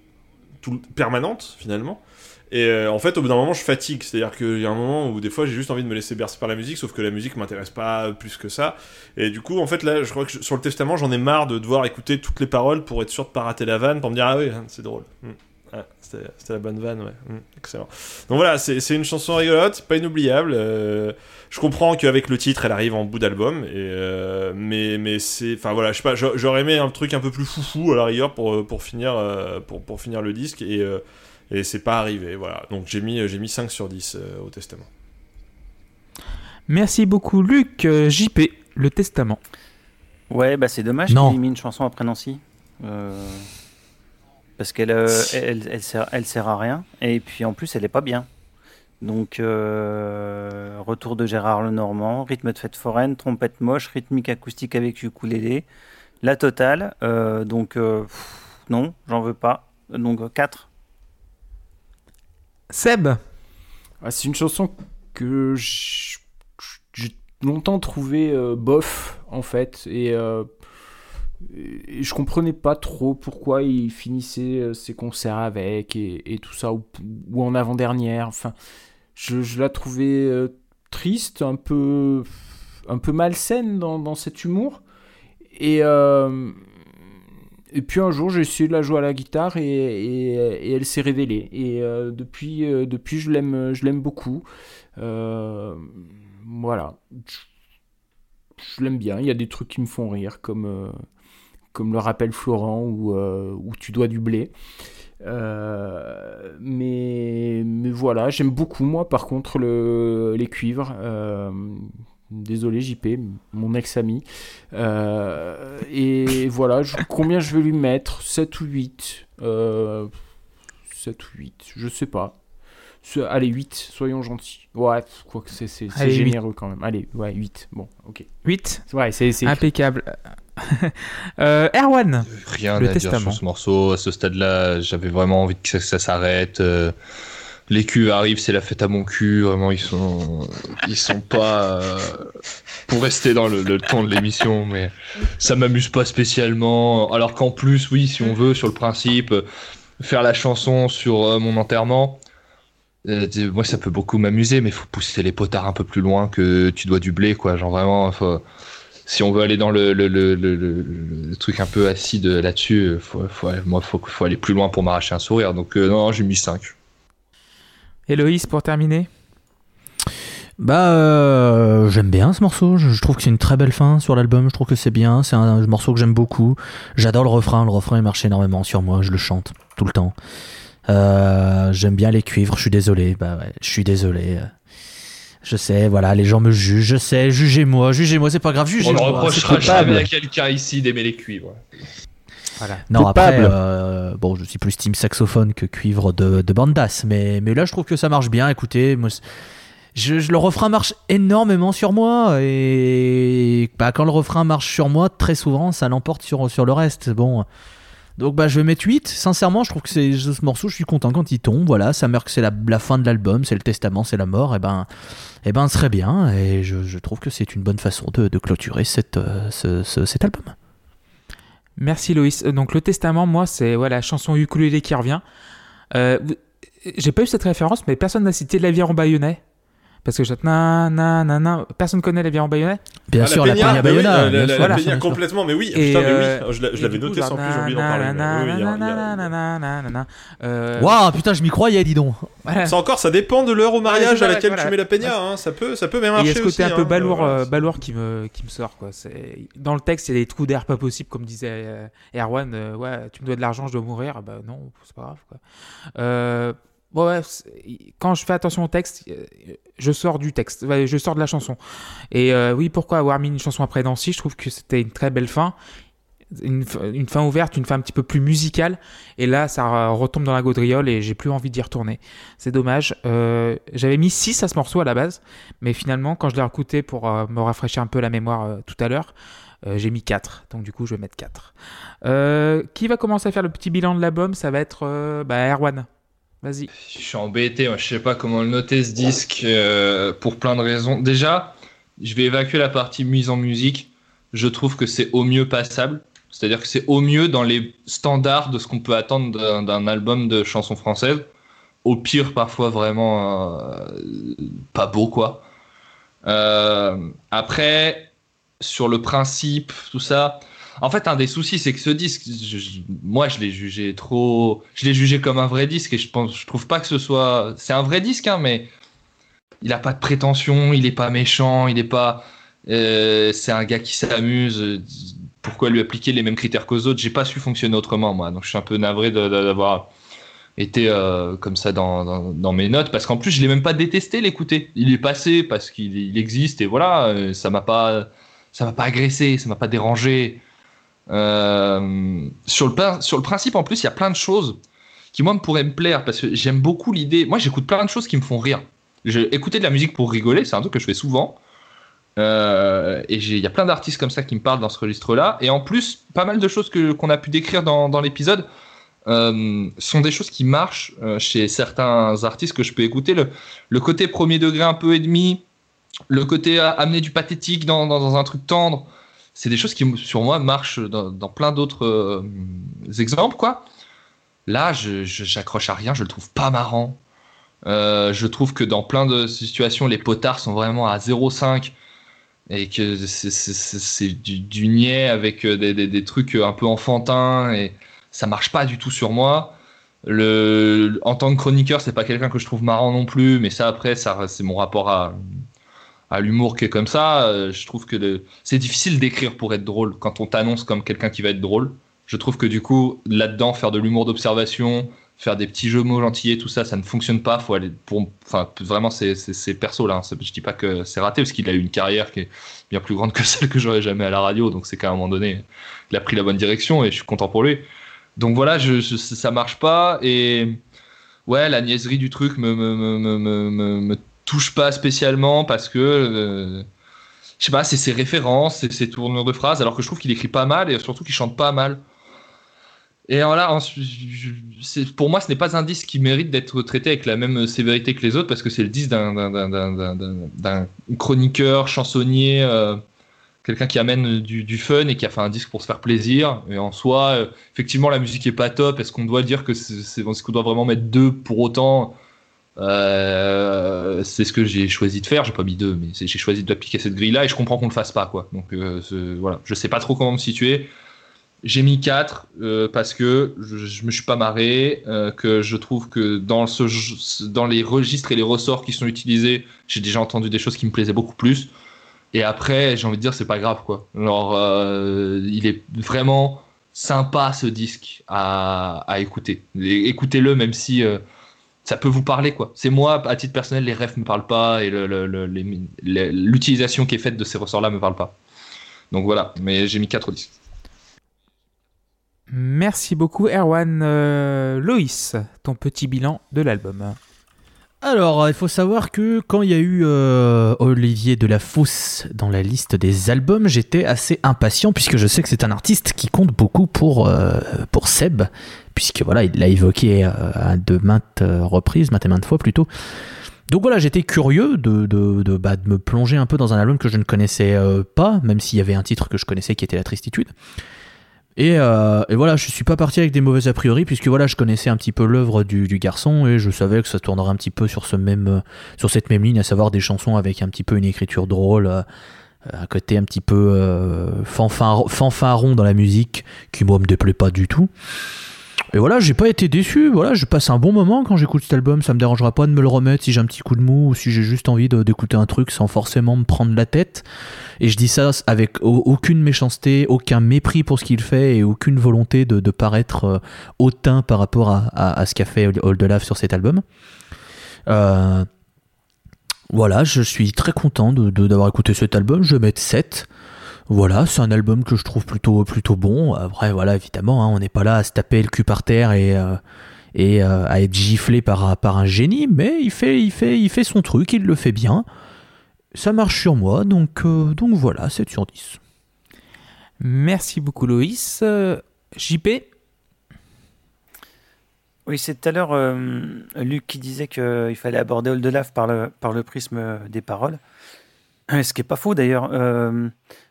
permanente finalement. Et euh, en fait, au bout d'un moment, je fatigue. C'est-à-dire qu'il y a un moment où des fois, j'ai juste envie de me laisser bercer par la musique, sauf que la musique m'intéresse pas plus que ça. Et du coup, en fait, là, je crois que sur le testament, j'en ai marre de devoir écouter toutes les paroles pour être sûr de pas rater la vanne, pour me dire ah oui, c'est drôle. Hmm. Ah, c'était la bonne vanne, ouais. Hmm, excellent. Donc voilà, c'est une chanson rigolote, pas inoubliable. euh, je comprends qu'avec le titre, elle arrive en bout d'album, et euh, mais mais c'est, enfin voilà, je sais pas, j'aurais aimé un truc un peu plus foufou à la rigueur pour euh, pour finir euh, pour pour finir le disque et euh, et c'est pas arrivé, voilà. Donc j'ai mis j'ai mis 5 sur 10 euh, au testament.
Merci beaucoup, Luc. JP, Le Testament.
Ouais, bah c'est dommage
Non.
qu'il ait mis une chanson après Nancy. Euh, Parce qu'elle euh, elle, elle, sert, elle sert à rien. Et puis en plus, elle est pas bien. Donc, euh, retour de Gérard Lenormand, rythme de fête foraine, trompette moche, rythmique acoustique avec ukulélé. La totale. Euh, donc, euh, pff, non, j'en veux pas. Donc, 4.
Seb,
Ah, c'est une chanson que j'ai longtemps trouvé euh, bof en fait et, euh, et je comprenais pas trop pourquoi il finissait euh, ses concerts avec et, tout ça ou, en avant-dernière enfin je, la trouvais euh, triste un peu un peu malsaine dans, dans cet humour et euh, et puis un jour, j'ai essayé de la jouer à la guitare et, elle s'est révélée. Et depuis, depuis, je l'aime, je l'aime beaucoup. Voilà, je, je l'aime bien. Il y a des trucs qui me font rire, comme, comme le rappel Florent ou, euh, ou Tu dois du blé. Euh, mais, mais voilà, j'aime beaucoup moi par contre le, les cuivres. Euh, désolé JP, mon ex-ami. Euh, et voilà, je- combien je vais lui mettre? 7 ou 8 euh, 7 ou 8, je sais pas. Allez, 8, soyons gentils. Ouais, quoi que c'est généreux quand même. Allez, ouais, 8. Bon, ok.
8.
Ouais, c'est-
Impeccable. euh, Erwan,
Rien
Le
à dire sur ce morceau. À ce stade-là, j'avais vraiment envie que ça, ça s'arrête. Euh, les culs arrivent, c'est la fête à mon cul. Vraiment, ils sont, ils sont pas euh, pour rester dans le, le ton de l'émission, mais ça m'amuse pas spécialement. Alors qu'en plus, oui, si on veut, sur le principe, faire la chanson sur euh, mon enterrement. moi, ça peut beaucoup m'amuser, mais faut pousser les potards un peu plus loin que tu dois du blé, quoi. Genre vraiment, faut- si on veut aller dans le, le, le, le- le- le truc un peu acide là-dessus, faut, faut, aller- moi, faut, faut aller plus loin pour m'arracher un sourire. Donc, euh, non, j'ai mis 5.
Héloïse pour terminer.
Bah, euh, j'aime bien ce morceau. Je, je trouve que c'est une très belle fin sur l'album. Je trouve que c'est bien. C'est un, morceau que j'aime beaucoup. J'adore le refrain. Le refrain, il marche énormément sur moi. Je le chante tout le temps. Euh, j'aime bien les cuivres. Je suis désolé. Bah ouais, je suis désolé. Je sais, voilà, les gens me jugent. Je sais, jugez-moi, jugez-moi, c'est pas grave,
On ne
jugez-moi.
reprochera jamais à quelqu'un ici d'aimer les cuivres.
Non, après, euh, bon, je suis plus team saxophone que cuivre de, de bandas, mais, mais là, je trouve que ça marche bien. Écoutez, moi, je, je- le refrain marche énormément sur moi, et bah, quand le refrain marche sur moi, très souvent, ça l'emporte sur, sur le reste. Bon, Donc bah je vais mettre 8. Sincèrement, je trouve que c'est ce morceau, je suis content quand il tombe. Voilà, ça meurt que c'est la, la fin de l'album, c'est le testament, c'est la mort. Et ben, et ben, ce serait bien. Et je, trouve que c'est une bonne façon de, clôturer euh, ce- ce- cet album.
Merci Loïs. Euh, Donc le testament, moi, c'est voilà, la chanson ukulélé qui revient. Euh, J'ai pas eu cette référence, mais personne n'a cité l'aviron bayonnais. Parce que je na na na na. Personne connaît l'aviron bayonnais?
Bien
Ah,
sûr,
la Peña, bah oui,
sûr.
complètement, mais oui,
Et,
putain, mais
euh,
oui, je l'a- je l'avais noté en plus, j'ai oublié d'en parler.
Euh,
Waouh, putain, je m'y croyais, dis donc.
voilà.
Ça encore, ça dépend de l'heure au mariage à laquelle
voilà.
tu mets la peña, hein. ça peut, ça peut bien
Et il y
marcher
a ce côté
aussi,
un peu
hein.
balourd,
Voilà,
euh, balourd qui me, qui me sort. Quoi. C'est- Dans le texte, il y a des trous d'air pas possibles, comme disait euh, Erwan. euh, ouais, tu me dois de l'argent, je dois mourir. Bah non, c'est pas grave. Quoi. Ouais, quand je fais attention au texte, euh, je sors du texte, je sors de la chanson. Et euh, oui, pourquoi avoir mis une chanson après Nancy? Je trouve que c'était une très belle fin. Une, fin ouverte, une fin un petit peu plus musicale. Et là, ça retombe dans la gaudriole et j'ai plus envie d'y retourner. C'est dommage. Euh, J'avais mis 6 à ce morceau à la base. Mais finalement, quand je l'ai écouté pour me rafraîchir un peu la mémoire tout à l'heure, j'ai mis 4. Donc du coup, je vais mettre 4. Euh, qui va commencer à faire le petit bilan de l'album? Ça va être bah, Erwan.
Je suis embêté, moi, je sais pas comment le noter ce disque euh, pour plein de raisons. Déjà, je vais évacuer la partie mise en musique. Je trouve que c'est au mieux passable. C'est-à-dire que c'est au mieux dans les standards de ce qu'on peut attendre d'un- d'un album de chansons françaises. Au pire, parfois vraiment euh, pas beau, quoi. Euh, après, sur le principe, tout ça. En fait, un des soucis, c'est que ce disque, moi, je l'ai jugé trop, je l'ai jugé comme un vrai disque et je pense, trouve pas que ce soit, c'est un vrai disque, hein, mais il a pas de prétention, il est pas méchant, il est pas, euh, c'est un gars qui s'amuse. Pourquoi lui appliquer les mêmes critères qu'aux autres? J'ai pas su fonctionner autrement, moi. Donc, je suis un peu navré d'avoir été euh, comme ça dans, mes notes parce qu'en plus, je l'ai même pas détesté l'écouter. Il est passé parce qu'il il existe et voilà, euh, ça m'a pas, m'a pas agressé, ça m'a pas dérangé. Euh, sur, le, sur le principe, en plus, il y a plein de choses qui, moi, me pourraient me plaire parce que j'aime beaucoup l'idée. Moi, j'écoute plein de choses qui me font rire. Je, écouter de la musique pour rigoler, c'est un truc que je fais souvent. Euh, et j'ai- il y a plein d'artistes comme ça qui me parlent dans ce registre-là. Et en plus, pas mal de choses qu'on a pu décrire dans, dans l'épisode euh, sont des choses qui marchent chez certains artistes que je peux écouter. Le, le côté premier degré un peu et demi, le côté amener du pathétique dans- dans un truc tendre, c'est des choses qui, sur moi, marchent dans, plein d'autres euh, exemples, quoi. Là, j'accroche à rien, je le trouve pas marrant. Euh, je trouve que dans plein de situations, les potards sont vraiment à 0,5 et que c'est, du, niais avec euh, des, trucs un peu enfantins et ça marche pas du tout sur moi. En tant que chroniqueur, c'est pas quelqu'un que je trouve marrant non plus, mais ça après, c'est mon rapport à, à l'humour qui est comme ça. Euh, Je trouve que c'est difficile d'écrire pour être drôle quand on t'annonce comme quelqu'un qui va être drôle. Je trouve que du coup, là-dedans, faire de l'humour d'observation, faire des petits jeux mots gentillés, tout ça, ça ne fonctionne pas. Faut aller pour, enfin, vraiment, c'est, c'est perso là. hein. Je dis pas que c'est raté parce qu'il a eu une carrière qui est bien plus grande que celle que j'aurais jamais à la radio. Donc c'est qu'à un moment donné, il a pris la bonne direction et je suis content pour lui. Donc voilà, je, je- ça marche pas et ouais, la niaiserie du truc me, me, me- me- me touche pas spécialement parce que euh, je sais pas, c'est ses références, c'est ses tournures de phrases, alors que je trouve qu'il écrit pas mal et surtout qu'il chante pas mal. Et voilà, ensuite, pour moi, ce n'est pas un disque qui mérite d'être traité avec la même sévérité que les autres parce que c'est le disque d'un- chroniqueur, chansonnier, euh, quelqu'un qui amène du, fun et qui a fait un disque pour se faire plaisir. Et en soi, euh, effectivement, la musique est pas top. Est-ce qu'on doit dire que c'est, c'est- est-ce qu'on doit vraiment mettre deux pour autant Euh, C'est ce que j'ai choisi de faire. J'ai pas mis deux, mais j'ai choisi d'appliquer cette grille-là et je comprends qu'on le fasse pas, quoi. Donc euh, voilà, je sais pas trop comment me situer. J'ai mis 4 parce que je, me suis pas marré, euh, que je trouve que dans, les registres et les ressorts qui sont utilisés, j'ai déjà entendu des choses qui me plaisaient beaucoup plus. Et après, j'ai envie de dire, c'est pas grave, quoi. Euh, il est vraiment sympa ce disque à, écouter. Écoutez-le, même si euh, ça peut vous parler, quoi. C'est moi, à titre personnel, les refs me parlent pas et l'utilisation qui est faite de ces ressorts-là me parle pas. Donc voilà, mais j'ai mis 4 disques.
Merci beaucoup, Erwan. Euh, Loïs, ton petit bilan de l'album.
Alors, il faut savoir que quand il y a eu euh, Olivier de la dans la liste des albums, j'étais assez impatient puisque je sais que c'est un artiste qui compte beaucoup pour, euh, pour Seb, puisque voilà, il l'a évoqué euh, à de maintes reprises, maintes et maintes fois plutôt. Donc voilà, j'étais curieux de, de, de, bah, de, me plonger un peu dans un album que je ne connaissais pas, même s'il y avait un titre que je connaissais qui était La Tristitude. Euh, et, voilà, je suis pas parti avec des mauvais a priori, puisque voilà, je connaissais un petit peu l'œuvre du, garçon et je savais que ça tournerait un petit peu euh, sur cette même ligne, à savoir des chansons avec un petit peu une écriture drôle, euh, un côté un petit peu fanfaron dans la musique, qui moi me déplaît pas du tout. Et voilà, j'ai pas été déçu. Voilà, je passe un bon moment quand j'écoute cet album. Ça me dérangera pas de me le remettre si j'ai un petit coup de mou ou si j'ai juste envie d'écouter un truc sans forcément me prendre la tête. Et je dis ça avec aucune méchanceté, aucun mépris pour ce qu'il fait et aucune volonté de, paraître euh, hautain par rapport à, ce qu'a fait Old Love sur cet album. Euh, voilà, je suis très content d'avoir écouté cet album. Je vais mettre 7. Voilà, c'est un album que je trouve plutôt, plutôt bon. Après, voilà, évidemment, hein, on n'est pas là à se taper le cul par terre et, euh, et euh, à être giflé par, par un génie, mais il fait, il, fait, il fait son truc, il le fait bien. Ça marche sur moi, donc, euh, donc voilà, 7 sur 10.
Merci beaucoup Loïs. JP
Oui, c'est tout à l'heure Luc qui disait qu'il fallait aborder par le, par le prisme des paroles. Ce qui n'est pas faux d'ailleurs.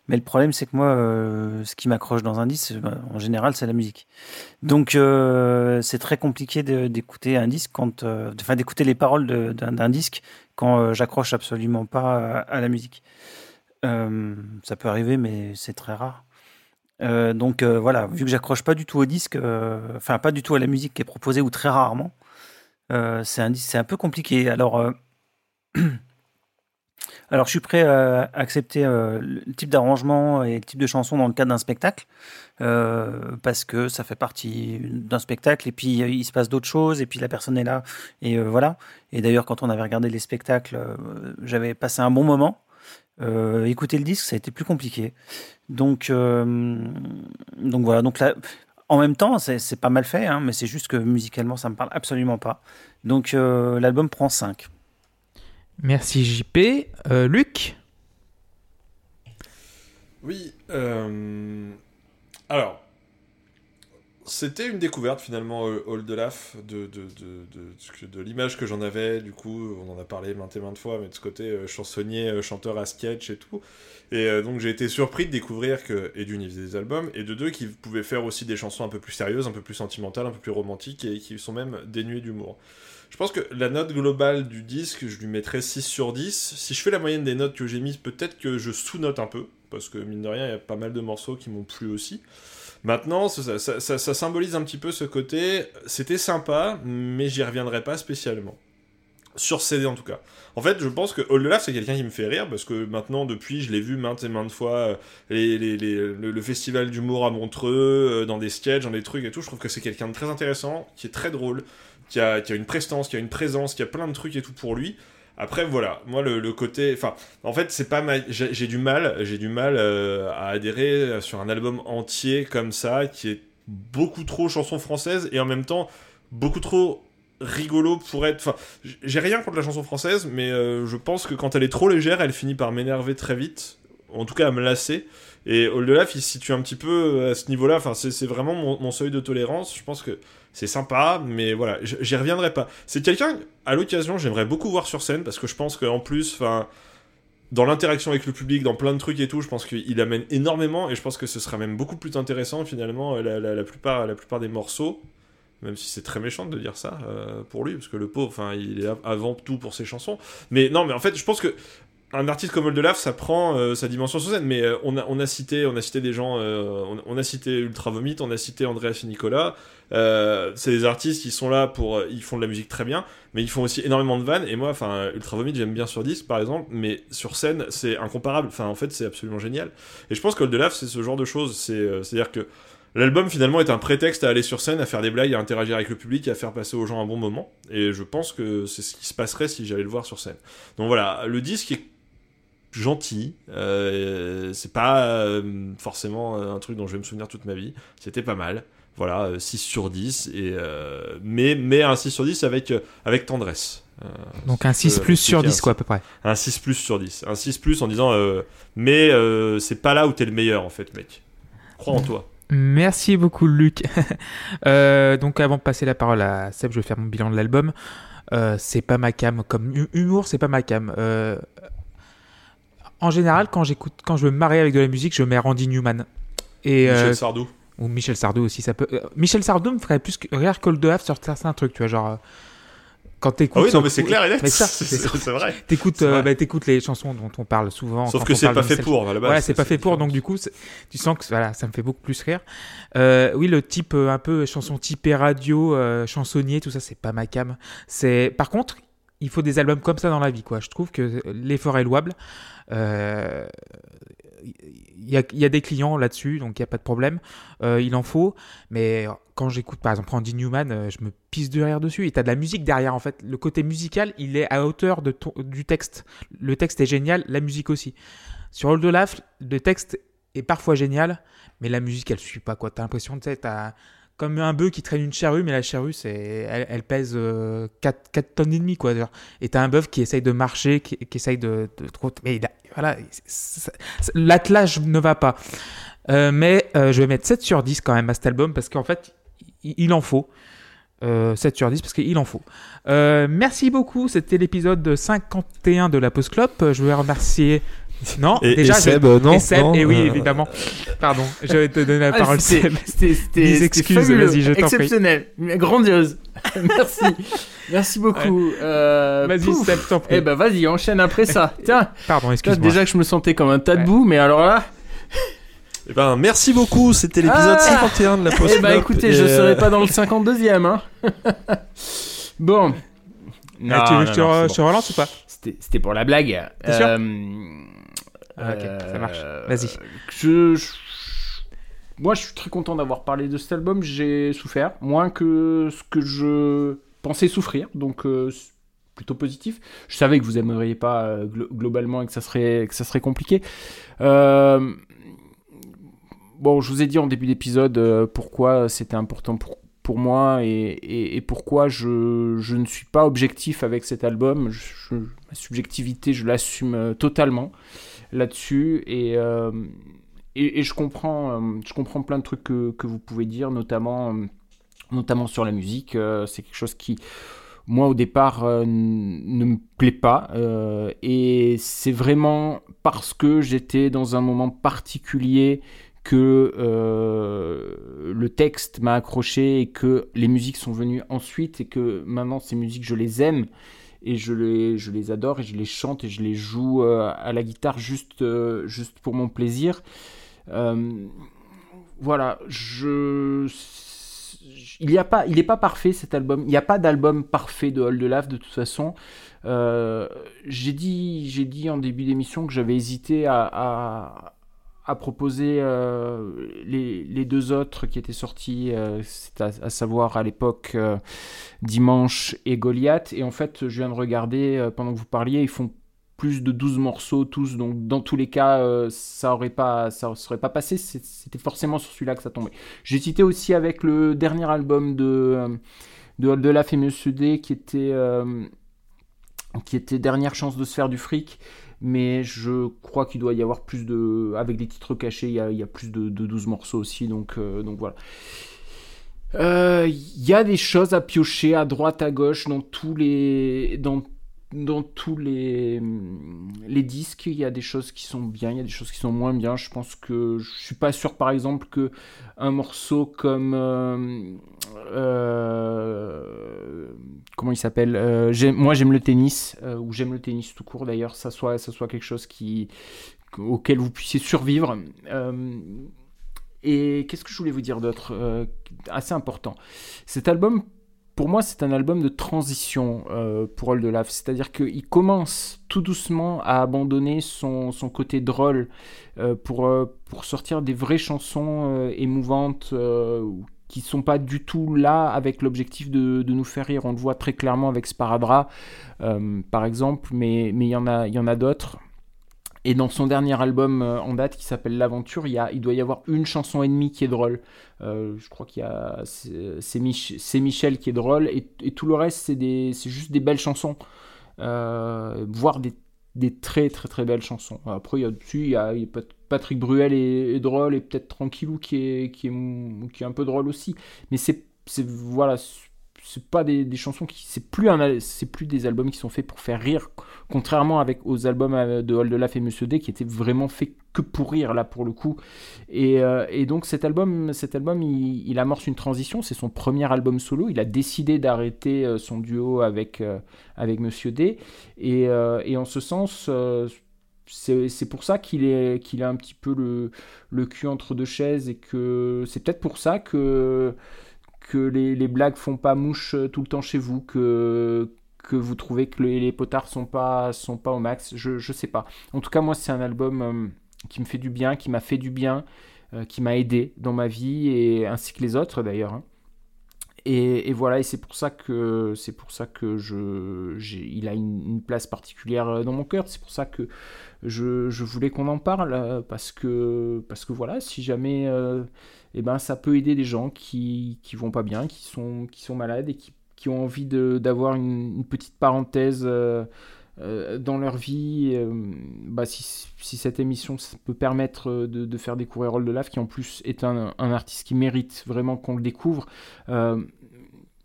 Mais le problème, c'est que moi, euh, ce qui m'accroche dans un disque, bah, en général, c'est la musique. Donc, euh, c'est très compliqué d'écouter un disque euh, enfin, d'écouter les paroles d'un disque quand j'accroche absolument pas à, la musique. ça peut arriver, mais c'est très rare. donc voilà, vu que j'accroche pas du tout au disque, enfin pas du tout à la musique qui est proposée ou très rarement, c'est un, un peu compliqué. Alors Alors, je suis prêt à accepter euh, le type d'arrangement et le type de chanson dans le cadre d'un spectacle, euh, parce que ça fait partie d'un spectacle, et puis il se passe d'autres choses, et puis la personne est là, et euh, voilà. Et d'ailleurs, quand on avait regardé les spectacles, j'avais passé un bon moment. écouter le disque, ça a été plus compliqué. Donc, voilà. Donc en même temps, c'est pas mal fait, hein, mais c'est juste que musicalement, ça me parle absolument pas. Donc l'album prend 5.
Merci JP. Euh, Luc
Oui. Euh, alors, c'était une découverte finalement, euh, Old Olaf, de, de, de, de l'image que j'en avais. Du coup, on en a parlé maintes et maintes fois, mais de ce côté chansonnier, chanteur à sketch et tout. Et donc j'ai été surpris de découvrir que, et d'une, il faisait des albums, et de deux, qu'il pouvait faire aussi des chansons un peu plus sérieuses, un peu plus sentimentales, un peu plus romantiques, et qui sont même dénuées d'humour. Je pense que la note globale du disque, je lui mettrais 6 sur 10. Si je fais la moyenne des notes que j'ai mises, peut-être que je sous-note un peu, parce que mine de rien, il y a pas mal de morceaux qui m'ont plu aussi. Maintenant, ça, symbolise un petit peu ce côté, c'était sympa, mais j'y reviendrai pas spécialement. Sur CD en tout cas. En fait, je pense que Old c'est quelqu'un qui me fait rire parce que maintenant, depuis, je l'ai vu maintes et maintes fois, euh, les, le, festival d'humour à Montreux, euh, dans des sketchs, dans des trucs et tout. Je trouve que c'est quelqu'un de très intéressant, qui est très drôle, qui a, a une prestance, qui a une présence, qui a plein de trucs et tout pour lui. Après, voilà, moi, le, côté. Enfin, en fait, c'est pas ma... J'ai du mal, j'ai du mal euh, à adhérer sur un album entier comme ça, qui est beaucoup trop chanson française et en même temps beaucoup trop rigolo pour être. Enfin, j'ai rien contre la chanson française, mais euh, je pense que quand elle est trop légère, elle finit par m'énerver très vite, en tout cas à me lasser. Et Old Life, il se situe un petit peu à ce niveau-là. Enfin, c'est vraiment mon, seuil de tolérance. Je pense que c'est sympa, mais voilà, j'y reviendrai pas. C'est quelqu'un, à l'occasion, j'aimerais beaucoup voir sur scène, parce que je pense qu'en plus, enfin, dans l'interaction avec le public, dans plein de trucs et tout, je pense qu'il amène énormément, et je pense que ce sera même beaucoup plus intéressant, finalement, la, plupart, la plupart des morceaux, même si c'est très méchant de dire ça euh, pour lui, parce que le pauvre, enfin, il est avant tout pour ses chansons. Mais non, mais en fait, je pense que un artiste comme Oldelaf, ça prend euh, sa dimension sur scène. Mais euh, on, a, cité, on a cité des gens, on, a cité Ultra Vomit, on a cité Andreas et Nicolas. Euh, c'est des artistes qui sont là pour. Ils font de la musique très bien, mais ils font aussi énormément de vannes. Et moi, enfin, Ultra Vomit, j'aime bien sur disque par exemple, mais sur scène, c'est incomparable. Enfin, en fait, c'est absolument génial. Et je pense qu'Oldelaf, c'est ce genre de choses. Euh, c'est-à-dire que l'album finalement est un prétexte à aller sur scène, à faire des blagues, à interagir avec le public à faire passer aux gens un bon moment. Et je pense que c'est ce qui se passerait si j'allais le voir sur scène. Donc voilà, le disque est gentil. Euh, c'est pas euh, forcément un truc dont je vais me souvenir toute ma vie. C'était pas mal. Voilà, 6 sur 10. Et, mais, mais un 6 sur 10 avec, avec tendresse.
Donc un 6 plus sur 10 quoi à peu près.
Un 6 plus sur 10. Un 6 plus en disant mais c'est pas là où t'es le meilleur en fait mec. Crois en toi.
Merci beaucoup Luc. donc avant de passer la parole à Seb, je vais faire mon bilan de l'album. c'est pas ma cam comme humour, c'est pas ma cam en général, quand j'écoute, quand je veux me marrer avec de la musique, je mets Randy Newman.
Et, Michel euh, Sardou.
Ou Michel Sardou aussi, ça peut. Euh, Michel Sardou me ferait plus que rire Cold de sur certains trucs, tu vois, genre. Euh, quand t'écoutes.
Ah oui, non, mais c'est clair et net. c'est vrai.
T'écoutes, bah, les chansons dont on parle souvent.
Sauf que c'est pas fait pour, à la base.
Ouais, c'est pas fait pour, donc du coup, tu sens que voilà, ça me fait beaucoup plus rire. oui, le type un peu chanson typée radio, chansonnier, tout ça, c'est pas ma cam. C'est, par contre, il faut des albums comme ça dans la vie, quoi. Je trouve que l'effort est louable. Euh, il y, a, des clients là-dessus, donc il n'y a pas de problème. Euh, il en faut, mais quand j'écoute par exemple Andy Newman, euh, je me pisse de rire dessus. Et tu as de la musique derrière en fait. Le côté musical, il est à hauteur de du texte. Le texte est génial, la musique aussi. Sur Old Olaf, le texte est parfois génial, mais la musique elle suit pas quoi. T'as l'impression, tu sais, comme un bœuf qui traîne une charrue, mais la charrue, c'est, elle, pèse 4, euh, 4, tonnes et demie, quoi. Et t'as un bœuf qui essaye de marcher, qui, essaye de, de, Mais voilà, l'attelage ne va pas. Euh, mais euh, je vais mettre 7 sur 10 quand même à cet album, parce qu'en fait, il, en faut. 7 sur 10 parce qu'il en faut. merci beaucoup, c'était l'épisode 51 de la Post Club. Je voulais remercier non,
et, déjà. Seb, non,
et Seb, et oui, évidemment. Pardon, je vais te donner la ah, parole, Seb.
C'était excuses, vas-y, je t'en prie. Exceptionnel, grandiose. Merci. Merci beaucoup. Euh,
vas-y, Seb, t'en prie.
Eh ben, vas-y, enchaîne après ça. Tiens.
Pardon, excuse-moi.
Déjà que je me sentais comme un tas de boue, mais alors là.
Eh ben, merci beaucoup. C'était l'épisode 51 ah. de la post
Eh ben, écoutez, je serai pas dans le 52e, hein. bon.
Non, tu veux que je te relance ou pas?
C'était pour la blague.
T'es sûr? Euh, ah, ok, ça marche. Vas-y.
Je, Moi, je suis très content d'avoir parlé de cet album. J'ai souffert moins que ce que je pensais souffrir, donc euh, plutôt positif. Je savais que vous aimeriez pas euh, globalement et que ça serait que ça serait compliqué. Euh, bon, je vous ai dit en début d'épisode pourquoi c'était important pour pour moi et, et, pourquoi je, je, ne suis pas objectif avec cet album. ma subjectivité, je l'assume totalement là-dessus euh, et, et, je comprends euh, je comprends plein de trucs que, que vous pouvez dire notamment euh, notamment sur la musique. C'est quelque chose qui moi au départ ne me plaît pas. Et c'est vraiment parce que j'étais dans un moment particulier que le texte m'a accroché et que les musiques sont venues ensuite et que maintenant ces musiques je les aime et je les, je les adore et je les chante et je les joue euh, à la guitare juste, euh, juste pour mon plaisir. Euh, voilà, je... Il n'est pas, pas parfait cet album. Il n'y a pas d'album parfait de Hold Love de toute façon. j'ai dit, dit en début d'émission que j'avais hésité à proposer euh, les, deux autres qui étaient sortis, euh, à, savoir à l'époque euh, Dimanche et Goliath. Et en fait, je viens de regarder, pendant que vous parliez, ils font plus de 12 morceaux tous, donc dans tous les cas, ça aurait pas, ça serait pas passé, c'était forcément sur celui-là que ça tombait. J'ai cité aussi avec le dernier album de, de la Famous D qui était, qui était Dernière chance de se faire du fric, mais je crois qu'il doit y avoir plus de. Avec des titres cachés, il y a, il y a plus de, de, 12 morceaux aussi, donc, euh, donc voilà. Euh, il y a des choses à piocher à droite, à gauche, dans tous les, dans dans tous les, les disques, il y a des choses qui sont bien, il y a des choses qui sont moins bien. Je pense que je suis pas sûr, par exemple, que un morceau comme euh, euh, comment il s'appelle euh, Moi, j'aime le tennis ou j'aime le tennis tout court. D'ailleurs, ça soit ça soit quelque chose qui auquel vous puissiez survivre. et qu'est-ce que je voulais vous dire d'autre Assez important? Cet album pour moi, c'est un album de transition euh, pour Old Olaf. C'est-à-dire qu'il commence tout doucement à abandonner son, son côté drôle euh, pour, euh, pour sortir des vraies chansons émouvantes qui sont pas du tout là avec l'objectif de, de, nous faire rire. On le voit très clairement avec Sparadra, par exemple, mais il y en a, y en a d'autres. Et dans son dernier album euh, en date qui s'appelle L'Aventure, il, il doit y avoir une chanson et demie qui est drôle. Euh, je crois qu'il y a c'est c'est Mich- c'est Michel qui est drôle et, tout le reste c'est juste des belles chansons, Euh, voire des, très très très belles chansons. Après il y a dessus il y a, Patrick Bruel est, est drôle et peut-être Tranquillou qui est qui est qui est un peu drôle aussi. Mais c'est voilà c'est pas des, chansons qui c'est plus un c'est plus des albums qui sont faits pour faire rire. Contrairement avec aux albums euh, de Oldelaf et Monsieur D qui étaient vraiment faits que pour rire là pour le coup. Et, euh, et donc cet album cet album il, amorce une transition. C'est son premier album solo. Il a décidé d'arrêter euh, son duo avec avec Monsieur D. Et, et en ce sens c'est pour ça qu'il est qu'il a un petit peu le, le cul entre deux chaises et que c'est peut-être pour ça que que les, blagues font pas mouche euh, tout le temps chez vous, que, que vous trouvez que les, potards sont pas, sont pas au max, je, je sais pas. En tout cas, moi, c'est un album euh, qui me fait du bien, qui m'a fait du bien, euh, qui m'a aidé dans ma vie, ainsi que les autres d'ailleurs. hein. Et, voilà, et c'est pour ça que c'est pour ça que je, il a une, place particulière dans mon cœur. C'est pour ça que je, je voulais qu'on en parle parce que parce que voilà, si jamais eh ben, ça peut aider des gens qui, qui vont pas bien, qui sont, qui sont malades et qui, qui ont envie d'avoir une, petite parenthèse euh, euh, dans leur vie. euh, bah, si, si cette émission peut permettre de, de faire découvrir Rôle de Lave, qui en plus est un, un artiste qui mérite vraiment qu'on le découvre. euh,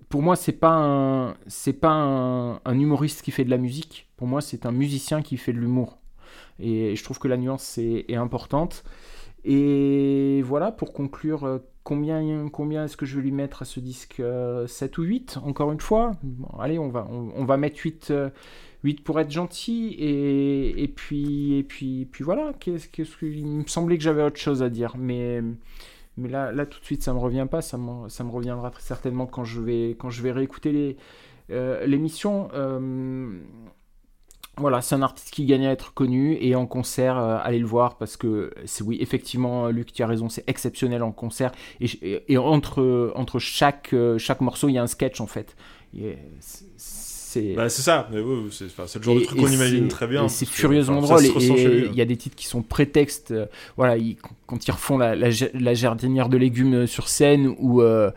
pour moi, c'est pas un, pas un, humoriste qui fait de la musique. Pour moi, c'est un musicien qui fait de l'humour. Et je trouve que la nuance est importante. Et voilà, pour conclure, euh, combien, combien est-ce que je vais lui mettre à ce disque euh, 7 ou 8, encore une fois? Allez, on va, on, va mettre 8, euh, 8 pour être gentil. Et, et, puis, et puis, puis voilà, qu'est-ce, qu'est-ce que, il me semblait que j'avais autre chose à dire. Mais, mais là, là, tout de suite, ça me revient pas. Ça me, ça me reviendra très certainement quand je vais, quand je vais réécouter euh, l'émission. Euh, voilà, c'est un artiste qui gagne à être connu et en concert, euh, allez le voir parce que c'est oui, effectivement, Luc, tu as raison, c'est exceptionnel en concert et, entre, entre chaque, euh, chaque morceau, il y a un sketch en fait. C'est
Bah, c'est ça, mais oui, c'est le genre de
et-
truc
et
qu'on imagine très bien.
C'est furieusement
enfin,
drôle. Et
hein.
il y a des titres qui sont prétextes. euh, voilà, ils- quand ils refont la, la, jardinière de légumes sur scène, où, euh,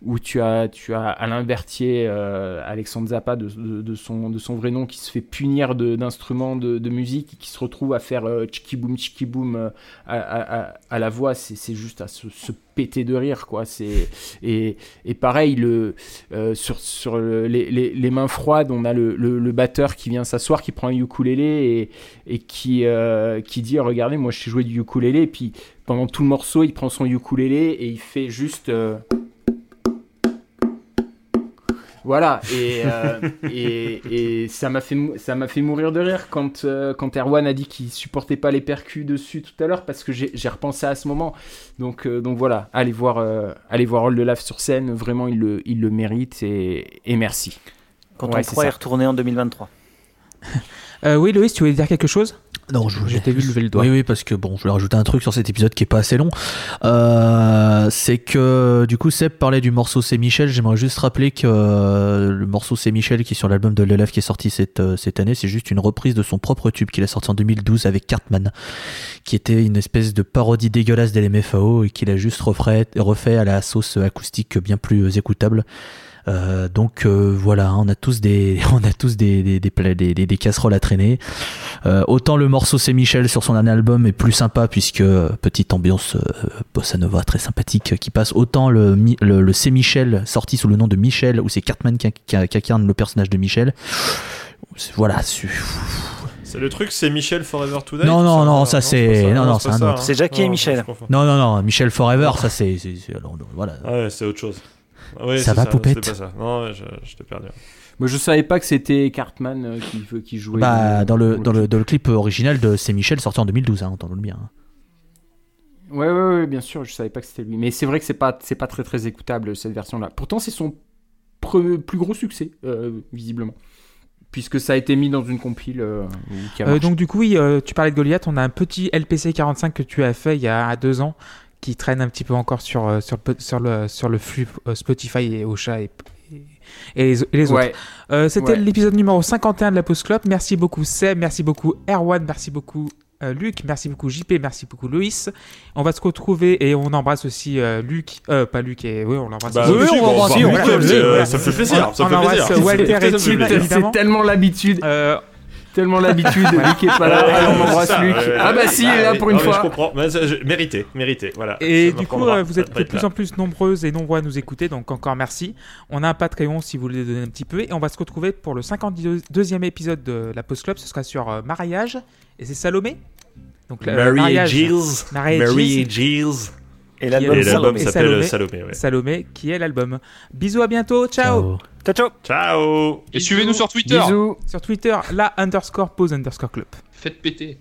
où tu as, tu as Alain Berthier, euh, Alexandre Zappa, de, de, de son, de son vrai nom, qui se fait punir de- d'instruments de, de musique et qui se retrouve à faire euh, tchiki boum tchiki boum euh, à, à- à- à la voix. C'est c'est juste à se, se péter de rire, quoi. C'est et, pareil, euh, sur, sur le- les, mains froides, on a le, batteur qui vient s'asseoir, qui prend un ukulélé et, euh, qui dit Regardez, moi je sais jouer du ukulélé. Puis pendant tout le morceau, il prend son ukulélé et il fait juste. Voilà, et, euh, et, et ça m'a fait, ça m'a fait mourir de rire quand, euh, quand Erwan a dit qu'il supportait pas les percus dessus tout à l'heure parce que j'ai j'ai repensé à ce moment. Donc, euh, donc voilà, allez voir, euh, allez voir All de Lave sur scène, vraiment il le, il le mérite et, et merci.
Quand
Ouais,
on y
ça.
retourner en 2023.
Euh, oui, Loïs, tu voulais dire quelque chose?
Non,
t'ai vu lever le doigt.
Oui, oui, parce que bon, je voulais rajouter un truc sur cet épisode qui est pas assez long. Euh, c'est que du coup, Seb parlait du morceau C'est Michel. J'aimerais juste rappeler que euh, le morceau C'est Michel qui est sur l'album de l'élève qui est sorti cette, euh, cette année, c'est juste une reprise de son propre tube qu'il a sorti en 2012 avec Cartman, qui était une espèce de parodie dégueulasse d'LMFAO et qu'il a juste refait, refait à la sauce acoustique bien plus écoutable. Euh, donc euh, voilà, on a tous des, on a tous des, des, des, pla- des, des- des casseroles à traîner. Euh, autant le morceau C'est Michel sur son dernier album est plus sympa puisque petite ambiance euh, bossa nova très sympathique qui passe. Autant le, le, le C'est Michel sorti sous le nom de Michel où c'est Cartman qui, qui, qui incarne le personnage de Michel. C'est- Voilà.
le truc, c'est Michel Forever Today
Non,
tout
non, non, ça, c'est- non, non,
c'est
un
ça,
autre.
C'est Jackie et Michel.
Non, non, non, Michel Forever, ça c'est. Voilà.
Ouais, c'est autre chose. Ah ouais,
Ça va, Poupette
pas ça. Non, ouais, je, je t'ai perdu.
Moi je savais pas que c'était Cartman euh, qui, qui jouait.
Bah,
euh,
dans le, dans, le, dans le clip original de C'est Michel sorti en 2012, hein, entendons-le bien. hein.
Ouais, ouais, ouais, bien sûr, je savais pas que c'était lui. Mais c'est vrai que c'est pas, c'est pas très très écoutable cette version-là. Pourtant, c'est son pre- plus gros succès, euh, visiblement. Puisque ça a été mis dans une compile euh, qui a
Euh,
marché.
donc du coup, oui, euh, tu parlais de Goliath, on a un petit LPC 45 que tu as fait il y a deux ans, qui traîne un petit peu encore sur, euh, sur, le, pe- sur, le, sur le flux euh, Spotify et Ocha et, et, les, et les autres.
Ouais,
Euh, C'était
Ouais.
l'épisode numéro 51 de la Post Club. Merci beaucoup Seb, merci beaucoup Erwan, merci beaucoup euh, Luc, merci beaucoup JP, merci beaucoup Loïs. On va se retrouver et on embrasse aussi euh, Luc, euh, pas Luc et oui on l'embrasse.
Bah, oui,
on embrasse,
voilà.
ça me fait plaisir.
On-
Ça
on
fait
embrasse
plaisir.
Walter et Tim, évidemment.
C'est tellement l'habitude. Tellement l'habitude. Luc est pas là. Alors on embrasse Luc.
ouais, ouais,
ah bah si, il est là
oui.
pour une
Non, mais Je
fois.
comprends. Je- Mérité, mérité. Voilà.
Et du coup, euh, vous êtes de plus
là.
en plus nombreuses et nombreux à nous écouter, donc encore merci. On a un Patreon si vous voulez donner un petit peu, et on va se retrouver pour le 52e épisode de la Post Club. Ce sera sur euh, mariage, et c'est Salomé. Donc euh,
Mary Gilles.
Mary et
Mary
Gilles.
Et
l'album
s'appelle
Salomé.
Salomé. ouais.
Salomé, qui est l'album. Bisous, à bientôt, ciao.
Ciao, ciao.
Ciao.
Et suivez-nous sur Twitter.
Bisous.
Sur Twitter, la underscore pose underscore club.
Faites péter.